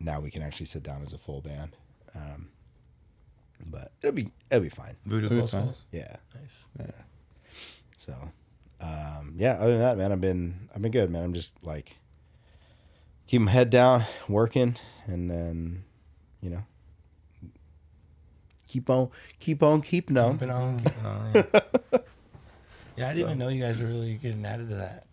Speaker 2: now we can actually sit down as a full band. Um, but it'll be it'll be fine.
Speaker 1: Voodoo
Speaker 4: Voodoo
Speaker 1: Close
Speaker 4: fine.
Speaker 2: Yeah.
Speaker 1: Nice. Yeah.
Speaker 2: So, um, yeah. Other than that, man, I've been I've been good, man. I'm just like keep my head down, working, and then you know keep on keep on keeping on.
Speaker 1: Keeping on, keeping on. Yeah, yeah I didn't even know you guys were really getting added to that.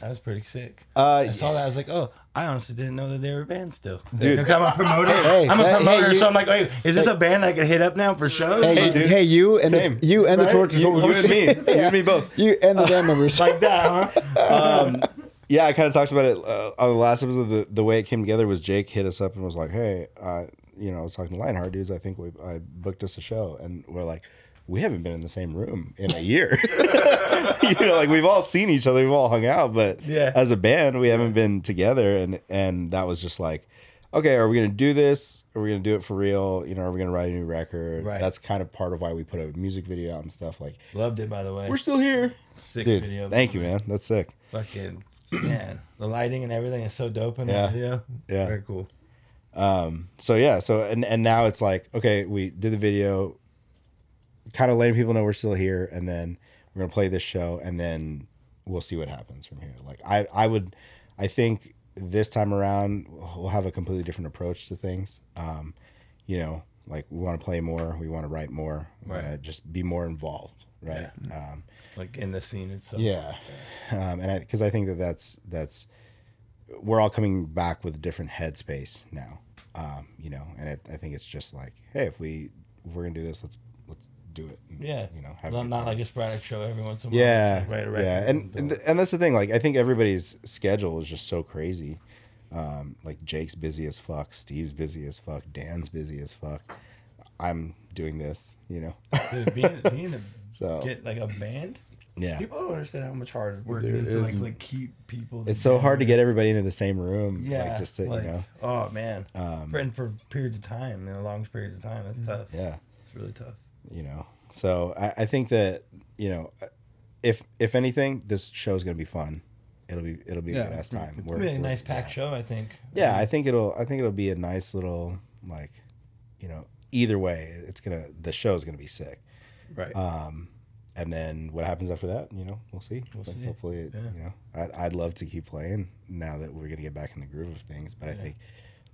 Speaker 1: That was pretty sick.
Speaker 2: Uh,
Speaker 1: I saw that. I was like, oh, I honestly didn't know that they were a band still.
Speaker 2: Dude.
Speaker 1: You I'm a promoter.
Speaker 2: Hey,
Speaker 1: I'm a
Speaker 2: hey,
Speaker 1: promoter,
Speaker 2: hey, you-
Speaker 1: so I'm like, wait, is this a band I can hit up now for shows?
Speaker 4: Hey,
Speaker 1: Like,
Speaker 4: hey, you and
Speaker 2: Same.
Speaker 4: the, you and the
Speaker 1: Right?
Speaker 4: torture.
Speaker 2: You, you and me, you and me both.
Speaker 4: You and the band members.
Speaker 1: like that, huh?
Speaker 2: um, yeah, I kind of talked about it uh, on the last episode. The, the way it came together was Jake hit us up and was like, "Hey, uh, you know, I was talking to Lionheart dudes. I think we I booked us a show, and we're like, we haven't been in the same room in a year. you know, like we've all seen each other, we've all hung out, but
Speaker 1: Yeah.
Speaker 2: as a band, we haven't been together, and and that was just like." Okay, are we gonna do this? Are we gonna do it for real? You know, are we gonna write a new record?
Speaker 1: Right.
Speaker 2: That's kind of part of why we put a music video out and stuff. Like,
Speaker 1: Loved it, by the way.
Speaker 2: we're still here,
Speaker 1: Sick
Speaker 2: dude.
Speaker 1: video.
Speaker 2: Thank you, man. That's sick.
Speaker 1: Fucking man, the lighting and everything is so dope in
Speaker 2: Yeah.
Speaker 1: that video.
Speaker 2: Yeah.
Speaker 1: very cool.
Speaker 2: Um, so yeah, so and and now it's like, okay, we did the video, kind of letting people know we're still here, and then we're gonna play this show, and then we'll see what happens from here. Like I, I would, I think this time around we'll have a completely different approach to things. Um, you know, like we want to play more, we want to write more,
Speaker 1: Right.
Speaker 2: just be more involved, right? Um,
Speaker 1: Like in the scene itself.
Speaker 2: yeah, um, and because I, think that that's that's we're all coming back with a different headspace now, um, you know, and it, I think it's just like, hey, if we if we're gonna do this, let's let's do it. and,
Speaker 1: Yeah,
Speaker 2: you know, have
Speaker 1: not, not like a sporadic show every once in a while.
Speaker 2: yeah,
Speaker 1: like, write a
Speaker 2: yeah, and, and
Speaker 1: it.
Speaker 2: and that's the thing. Like, I think everybody's schedule is just so crazy. Um, like Jake's busy as fuck, Steve's busy as fuck, Dan's busy as fuck. I'm doing this, you know.
Speaker 1: Dude, being, being a,
Speaker 2: So-
Speaker 1: get like a band.
Speaker 2: Yeah.
Speaker 1: people don't understand how much hard work
Speaker 2: Dude,
Speaker 1: it is to like,
Speaker 2: it's-
Speaker 1: like keep people.
Speaker 2: It's so hard to get everybody into the same room.
Speaker 1: Yeah,
Speaker 2: like, just to,
Speaker 1: like,
Speaker 2: you know.
Speaker 1: oh man,
Speaker 2: Um,
Speaker 1: for, and for periods of time, you know, long periods of time, that's tough.
Speaker 2: Yeah.
Speaker 1: it's really tough.
Speaker 2: you know so I, I think that you know if if anything this show's gonna be fun it'll be it'll be a
Speaker 4: Yeah,
Speaker 2: good ass time
Speaker 1: It's
Speaker 2: We're-
Speaker 1: gonna be a
Speaker 2: we're-
Speaker 1: nice packed show, I think.
Speaker 2: yeah i think it'll i think it'll be a nice little like you know either way it's gonna the show's gonna be sick
Speaker 1: Right.
Speaker 2: um and then what happens after that you know we'll see
Speaker 1: We'll
Speaker 2: Like,
Speaker 1: see.
Speaker 2: hopefully it,
Speaker 1: Yeah.
Speaker 2: you know I'd, I'd love to keep playing now that we're gonna get back in the groove of things but i think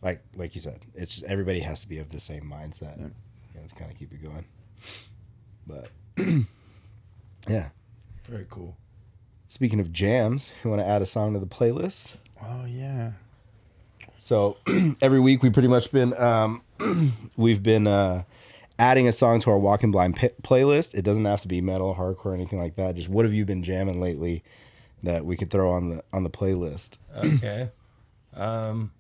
Speaker 2: like like you said it's just everybody has to be of the same mindset you know, to kind of keep it going but yeah
Speaker 1: Very cool.
Speaker 2: Speaking of jams, you want to add a song to the playlist?
Speaker 4: Oh yeah.
Speaker 2: So every week we pretty much been um, we've been uh, adding a song to our Walking Blind p- playlist. It doesn't have to be metal, hardcore, or anything like that. Just what have you been jamming lately that we could throw on the on the playlist?
Speaker 1: Okay. um,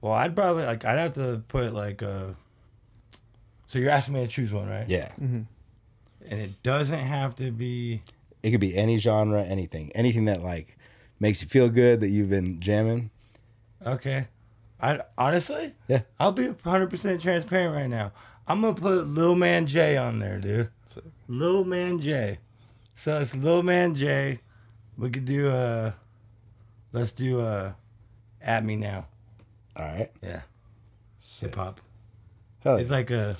Speaker 1: well, I'd probably like I'd have to put like uh. So you're asking me to choose one, right?
Speaker 2: Yeah,
Speaker 1: And it doesn't have to be.
Speaker 2: it could be any genre, anything, anything that like makes you feel good that you've been jamming.
Speaker 1: Okay. I honestly,
Speaker 2: Yeah.
Speaker 1: I'll be 100% transparent right now. I'm to put Lil Man J on there, dude. Lil Man J. So it's Lil Man J. We could do uh let's do uh At Me Now.
Speaker 2: All right,
Speaker 1: Yeah. Hip hop.
Speaker 2: hell
Speaker 1: It's
Speaker 2: yeah.
Speaker 1: like a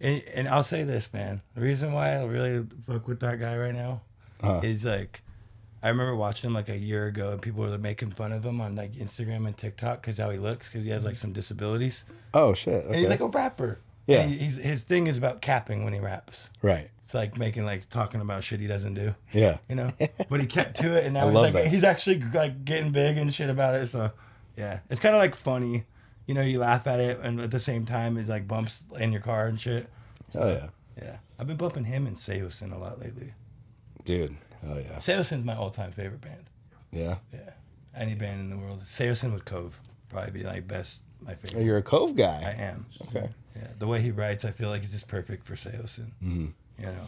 Speaker 1: and, and I'll say this, man. The reason why I really fuck with that guy right now
Speaker 2: Uh-huh.
Speaker 1: is like I remember watching him like a year ago, and people were like, making fun of him on like Instagram and TikTok because how he looks, because he has like some disabilities.
Speaker 2: oh shit,
Speaker 1: And he's like a rapper.
Speaker 2: Yeah.
Speaker 1: He- he's, his thing is about capping when he raps.
Speaker 2: right,
Speaker 1: It's like making like talking about shit he doesn't do.
Speaker 2: yeah,
Speaker 1: You know, but he kept to it, and now
Speaker 2: I
Speaker 1: he's like
Speaker 2: that.
Speaker 1: he's actually like getting big and shit about it. So, yeah, it's kind of like funny. You know, you laugh at it, and at the same time, it like bumps in your car and shit.
Speaker 2: hell yeah,
Speaker 1: Yeah, I've been bumping him and Saosin a lot lately.
Speaker 2: dude, oh yeah,
Speaker 1: Saosin's my all-time favorite band.
Speaker 2: yeah.
Speaker 1: Yeah, any band in the world. Saosin with Cove probably be like best my favorite.
Speaker 2: Oh,
Speaker 1: favorite.
Speaker 2: you're a Cove guy.
Speaker 1: I am.
Speaker 2: Okay.
Speaker 1: Yeah, the way he writes, I feel like it's just perfect for Saosin. Mm-hmm. You know,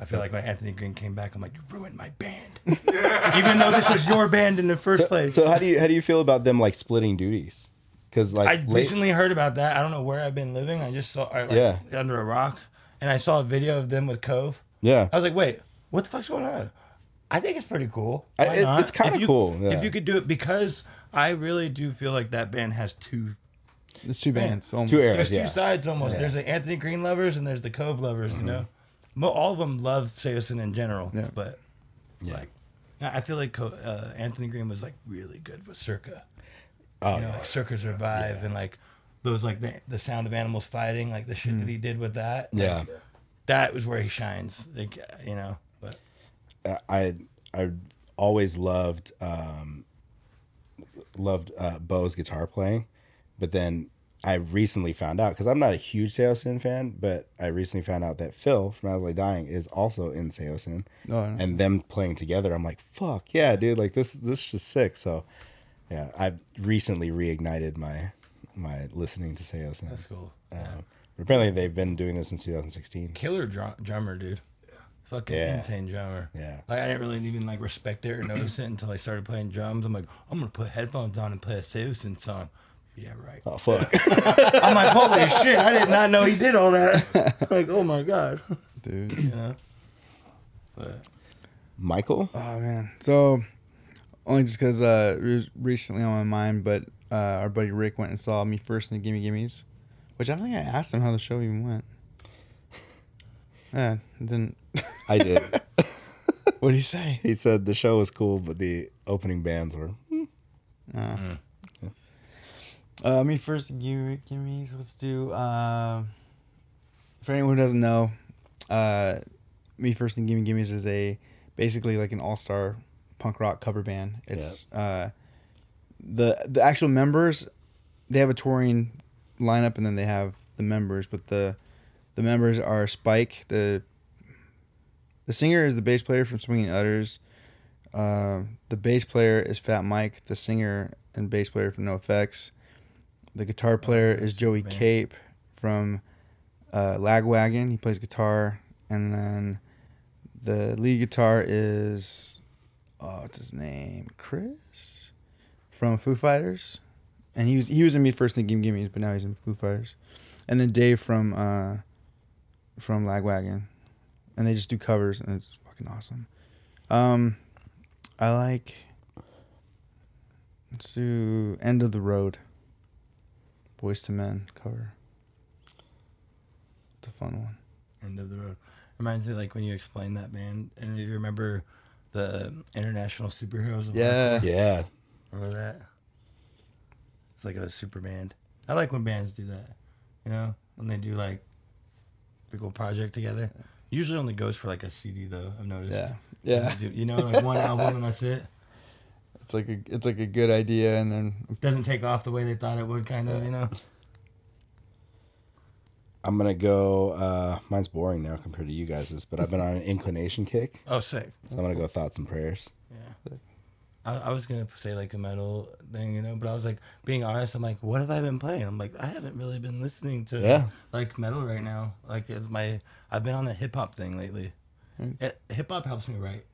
Speaker 1: I feel like when Anthony Green came back, I'm like, you ruined my band, even though this was your band in the first place.
Speaker 2: So how do you how do you feel about them like splitting duties? Because like
Speaker 1: I
Speaker 2: late-
Speaker 1: recently heard about that. I don't know where I've been living. I just saw I, like,
Speaker 2: Yeah.
Speaker 1: under a rock, and I saw a video of them with Cove.
Speaker 2: yeah,
Speaker 1: I was like, wait, what the fuck's going on? I think it's pretty cool.
Speaker 2: I- it- it's kinda cool, yeah.
Speaker 1: If you could do it, because I really do feel like that band has two
Speaker 4: There's two bands. almost.
Speaker 2: two
Speaker 1: There's
Speaker 2: eras.
Speaker 1: two
Speaker 2: Yeah,
Speaker 1: sides almost.
Speaker 2: Yeah. Mm-hmm.
Speaker 1: There's the Anthony Green lovers and there's the Cove lovers. You know, Mo- all of them love Saosin in general,
Speaker 4: Yeah.
Speaker 1: but it's like I I feel like uh, Anthony Green was like really good with Circa.
Speaker 2: oh
Speaker 1: you know,
Speaker 2: yeah.
Speaker 1: like Circa Survive and like those like the, the sound of animals fighting, like the shit that he did with that. like,
Speaker 2: Yeah.
Speaker 1: that was where he shines. Like you know, but
Speaker 2: I I always loved um, loved uh, Beau's guitar playing, but then I recently found out because I'm not a huge Saosin fan, but I recently found out that Phil from As I Lay Dying is also in Saosin,
Speaker 4: Oh,
Speaker 2: and them playing together. I'm like, fuck yeah, dude! Like this this is just sick. So yeah, I've recently reignited my my listening to Saosin.
Speaker 1: That's cool.
Speaker 2: Um, but apparently, they've been doing this since 2016.
Speaker 1: Killer drum- drummer, dude. Yeah. Fucking
Speaker 2: Yeah.
Speaker 1: insane drummer.
Speaker 2: Yeah.
Speaker 1: Like I didn't really even like respect it or notice it until I started playing drums. I'm like, I'm gonna put headphones on and play a Saosin song. Yeah, right.
Speaker 2: Oh fuck!
Speaker 1: I'm like, holy shit! I did not know he did all that. like, oh my god,
Speaker 4: dude.
Speaker 1: yeah. But
Speaker 2: Michael.
Speaker 4: Oh man. So only just because uh, it was recently on my mind, but uh, our buddy Rick went and saw Me First and the Gimme Gimmes, which I don't think I asked him how the show even went. Yeah, didn't.
Speaker 2: I did.
Speaker 4: what did he say?
Speaker 2: He said the show was cool, but the opening bands were. hmm.
Speaker 4: Uh, uh, me first, gimme, gimmes. Let's do. Uh, for anyone who doesn't know, uh, me first and gimme gimmes is a basically like an all star punk rock cover band. It's uh, the the actual members. They have a touring lineup, and then they have the members. But the the members are Spike, the the singer is the bass player from Swinging Utters. Uh, the bass player is Fat Mike, the singer and bass player from NOFX. The guitar player is Joey
Speaker 1: man.
Speaker 4: Cape from uh, Lagwagon. He plays guitar, and then the lead guitar is oh, what's his name? Chris from Foo Fighters, and he was he was in Me First and Gimme Gimmes, but now he's in Foo Fighters. And then Dave from uh, from Lagwagon, and they just do covers, and it's fucking awesome. Um, I like. Let's do End of the Road. Boyz II Men cover. It's a fun one.
Speaker 1: End of the road. Reminds me like when you explained that band, and if you remember the International Superheroes. Of
Speaker 4: Yeah.
Speaker 1: Hardcore?
Speaker 2: Yeah.
Speaker 1: Remember that? It's like a super band. I like when bands do that. You know, when they do like big old project together. Usually only goes for like a CD though. I've noticed.
Speaker 4: Yeah. Yeah.
Speaker 1: Do- You know, like one album and that's it.
Speaker 4: It's like a it's like a good idea, and then
Speaker 1: Doesn't take off the way they thought it would. Kind of. You know.
Speaker 2: I'm gonna go. Uh, mine's boring now compared to you guys's, but I've been on an inclination kick.
Speaker 1: Oh, sick.
Speaker 2: So I'm gonna go thoughts and prayers.
Speaker 1: Yeah. I, I was gonna say like a metal thing, you know, but I was like being honest. I'm like, what have I been playing? I'm like, I haven't really been listening to
Speaker 2: Yeah.
Speaker 1: like metal right now. Like, it's my I've been on a hip hop thing lately.
Speaker 4: Hmm.
Speaker 1: Hip hop helps me write mu-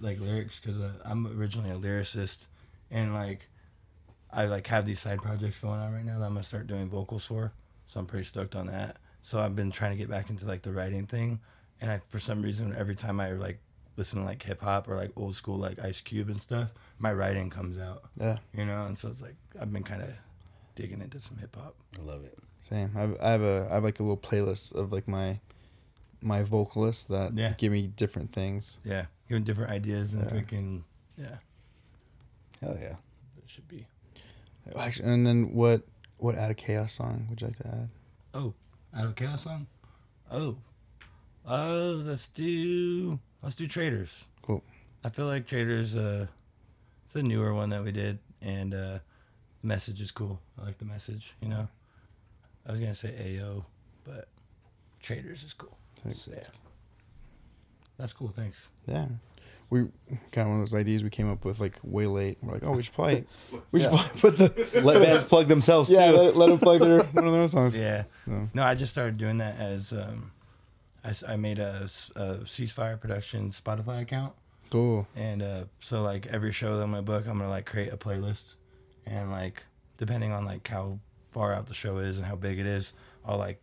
Speaker 1: like lyrics because uh, I'm originally a lyricist, and like I like have these side projects going on right now that I'm gonna start doing vocals for. So I'm pretty stoked on that. So I've been trying to get back into like the writing thing, and I for some reason every time I like listen to like hip hop or like old school like Ice Cube and stuff, my writing comes out.
Speaker 4: Yeah.
Speaker 1: You know, and so it's like I've been kind of digging into some hip hop.
Speaker 2: I love it.
Speaker 4: Same. I have, I have a I have like a little playlist of like my my vocalists that
Speaker 1: Yeah.
Speaker 4: give me different things.
Speaker 1: Yeah, giving different ideas and
Speaker 4: Yeah.
Speaker 1: freaking yeah.
Speaker 2: Hell yeah.
Speaker 1: It should be.
Speaker 4: Actually, and then what what out of chaos song would you like to add?
Speaker 1: Oh, out of chaos song. Oh, uh, let's do let's do traders.
Speaker 4: Cool.
Speaker 1: I feel like traders. Uh, it's a newer one that we did, and uh, the message is cool. I like the message. You know, I was gonna say AO, but traders is cool.
Speaker 4: Sick.
Speaker 1: Yeah, that's cool. Thanks.
Speaker 4: Yeah. We kind of one of those ideas we came up with like way late. We're like, oh, we should play it. We should
Speaker 2: Yeah.
Speaker 4: play, put the
Speaker 2: Let bands plug themselves
Speaker 4: Yeah,
Speaker 2: too.
Speaker 4: let, let them play their one of their own songs.
Speaker 1: Yeah.
Speaker 4: So,
Speaker 1: No, I just started doing that as um, I, s- I made a ceasefire production Spotify account.
Speaker 4: cool.
Speaker 1: And uh, so like every show that I'm gonna book, I'm gonna like create a playlist, and like depending on like how far out the show is and how big it is, I'll like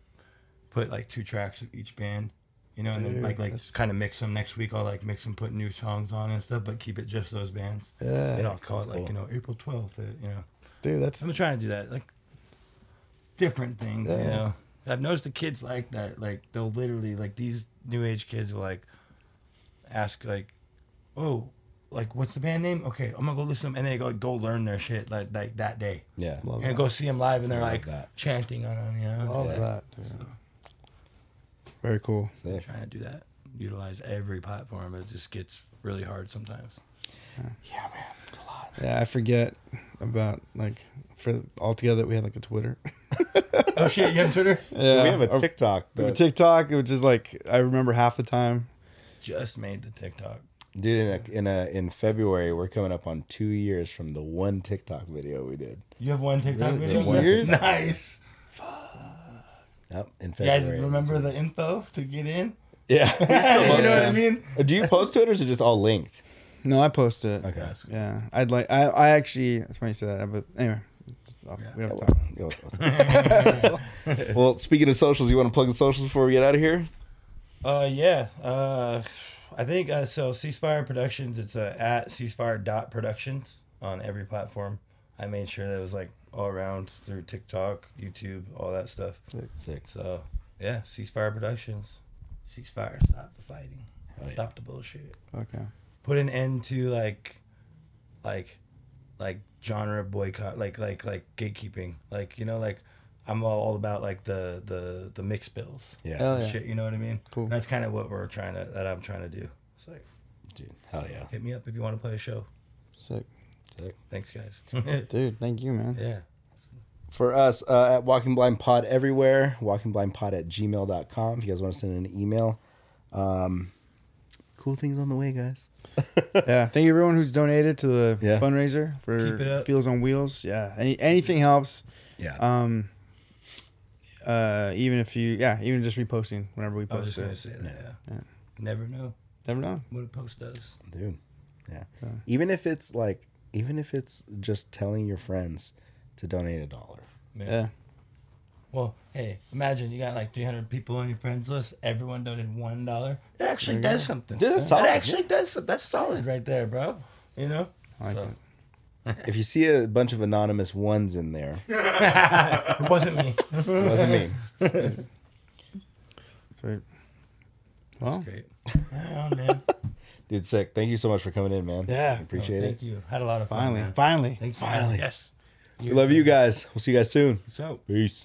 Speaker 1: put like two tracks of each band, you know, and then like like kind of mix them. Next week I'll like mix and put new songs on and stuff, but keep it just those bands.
Speaker 4: Yeah.
Speaker 1: and I'll call it like
Speaker 2: cool.
Speaker 1: you know April 12th, uh, you know.
Speaker 4: Dude, that's
Speaker 1: I'm trying to do that, like different things, you know. I've noticed the kids like that. Like they'll literally like these new age kids will like ask like, "Oh, like what's the band name?" Okay, I'm gonna go listen, to 'em," and they go go learn their shit like like that day,
Speaker 2: Yeah.
Speaker 4: love
Speaker 1: and
Speaker 4: that.
Speaker 1: go see them live, and they're
Speaker 2: Love
Speaker 1: like
Speaker 2: that.
Speaker 1: chanting on them, you know.
Speaker 4: Love
Speaker 1: Yeah.
Speaker 4: that. dude. Very cool.
Speaker 1: I'm trying to do that, utilize every platform. It just gets really hard sometimes.
Speaker 4: Yeah, yeah man. It's a lot. Yeah, I forget about like for altogether that we had like a Twitter.
Speaker 1: Oh shit, you have Twitter?
Speaker 4: Yeah,
Speaker 2: We have a
Speaker 4: or-
Speaker 2: TikTok,
Speaker 4: we have a TikTok, which is like I remember half the time.
Speaker 1: Just made the TikTok.
Speaker 2: Dude, in a, in a in February, we're coming up on two years from the one TikTok video we did.
Speaker 1: You have one TikTok
Speaker 2: Really?
Speaker 1: video?
Speaker 2: Two years?
Speaker 1: Nice.
Speaker 2: Yep, in
Speaker 1: You guys
Speaker 2: February.
Speaker 1: remember the info to get in?
Speaker 2: Yeah,
Speaker 1: you know what I mean?
Speaker 2: Uh, Do you post to it or is it just all linked?
Speaker 4: No, I post it.
Speaker 2: Okay.
Speaker 4: Yeah, I'd like. I, I actually. It's funny you say that, but anyway, we have to talk.
Speaker 2: well, speaking of socials, you want to plug the socials before we get out of here?
Speaker 1: Uh, yeah. Uh, I think uh, so. Ceasefire Productions. It's uh, at ceasefire dot productions on every platform. I made sure that it was like all around through TikTok, YouTube, all that stuff.
Speaker 2: Sick, sick.
Speaker 1: So yeah, Ceasefire Productions. Ceasefire. Stop the fighting. Stop the bullshit.
Speaker 4: Okay.
Speaker 1: Put an end to like, like, like genre boycott, like like like gatekeeping. Like you know, like I'm all about like the the the mixed bills.
Speaker 2: Yeah.
Speaker 4: Hell yeah.
Speaker 1: Shit, you know what I mean?
Speaker 4: Cool.
Speaker 1: That's kind of what we're trying to that I'm trying to do. It's like,
Speaker 2: dude, hell yeah.
Speaker 1: Hit me up if you want to play a show.
Speaker 4: Sick.
Speaker 2: Sick.
Speaker 1: Thanks, guys.
Speaker 4: Dude, thank you, man.
Speaker 1: Yeah.
Speaker 2: For us uh, at Walking Blind Pod everywhere, walkingblindpod at gmail.com. If you guys want to send an email. Um, cool things on the way, guys.
Speaker 4: yeah, thank you everyone who's donated to the
Speaker 2: Yeah.
Speaker 4: fundraiser for
Speaker 1: it up.
Speaker 4: Fields on Wheels. Yeah, any anything helps.
Speaker 2: Yeah.
Speaker 4: Um. Uh, even if you, yeah, even just reposting whenever we
Speaker 1: I was
Speaker 4: post
Speaker 1: just
Speaker 4: it.
Speaker 1: gonna say that. Yeah.
Speaker 4: Yeah.
Speaker 1: Never know
Speaker 4: Never know.
Speaker 1: what a post does.
Speaker 2: Dude. Yeah.
Speaker 4: So-
Speaker 2: Even if it's like, even if it's just telling your friends to donate a dollar.
Speaker 4: Yeah.
Speaker 1: Well, hey, imagine you got like 300 people on your friends list. Everyone donated one dollar. It actually does
Speaker 2: go.
Speaker 1: something.
Speaker 2: Dude, that's
Speaker 1: It
Speaker 2: solid,
Speaker 1: actually does. That's solid right there, bro. You know.
Speaker 4: I like
Speaker 1: So-
Speaker 2: If you see a bunch of anonymous ones in there,
Speaker 1: it wasn't me.
Speaker 2: it wasn't me.
Speaker 4: Sweet. Well,
Speaker 1: Great. Oh, man.
Speaker 2: Dude, sick. Thank you so much for coming in, man.
Speaker 4: Yeah.
Speaker 2: Appreciate
Speaker 1: Oh,
Speaker 2: it.
Speaker 1: Thank you. Had a lot of fun.
Speaker 4: finally,
Speaker 1: man.
Speaker 4: finally.
Speaker 1: Thanks,
Speaker 2: Finally.
Speaker 1: finally. Yes.
Speaker 2: We love you guys. We'll see you guys soon.
Speaker 1: So.
Speaker 2: Peace.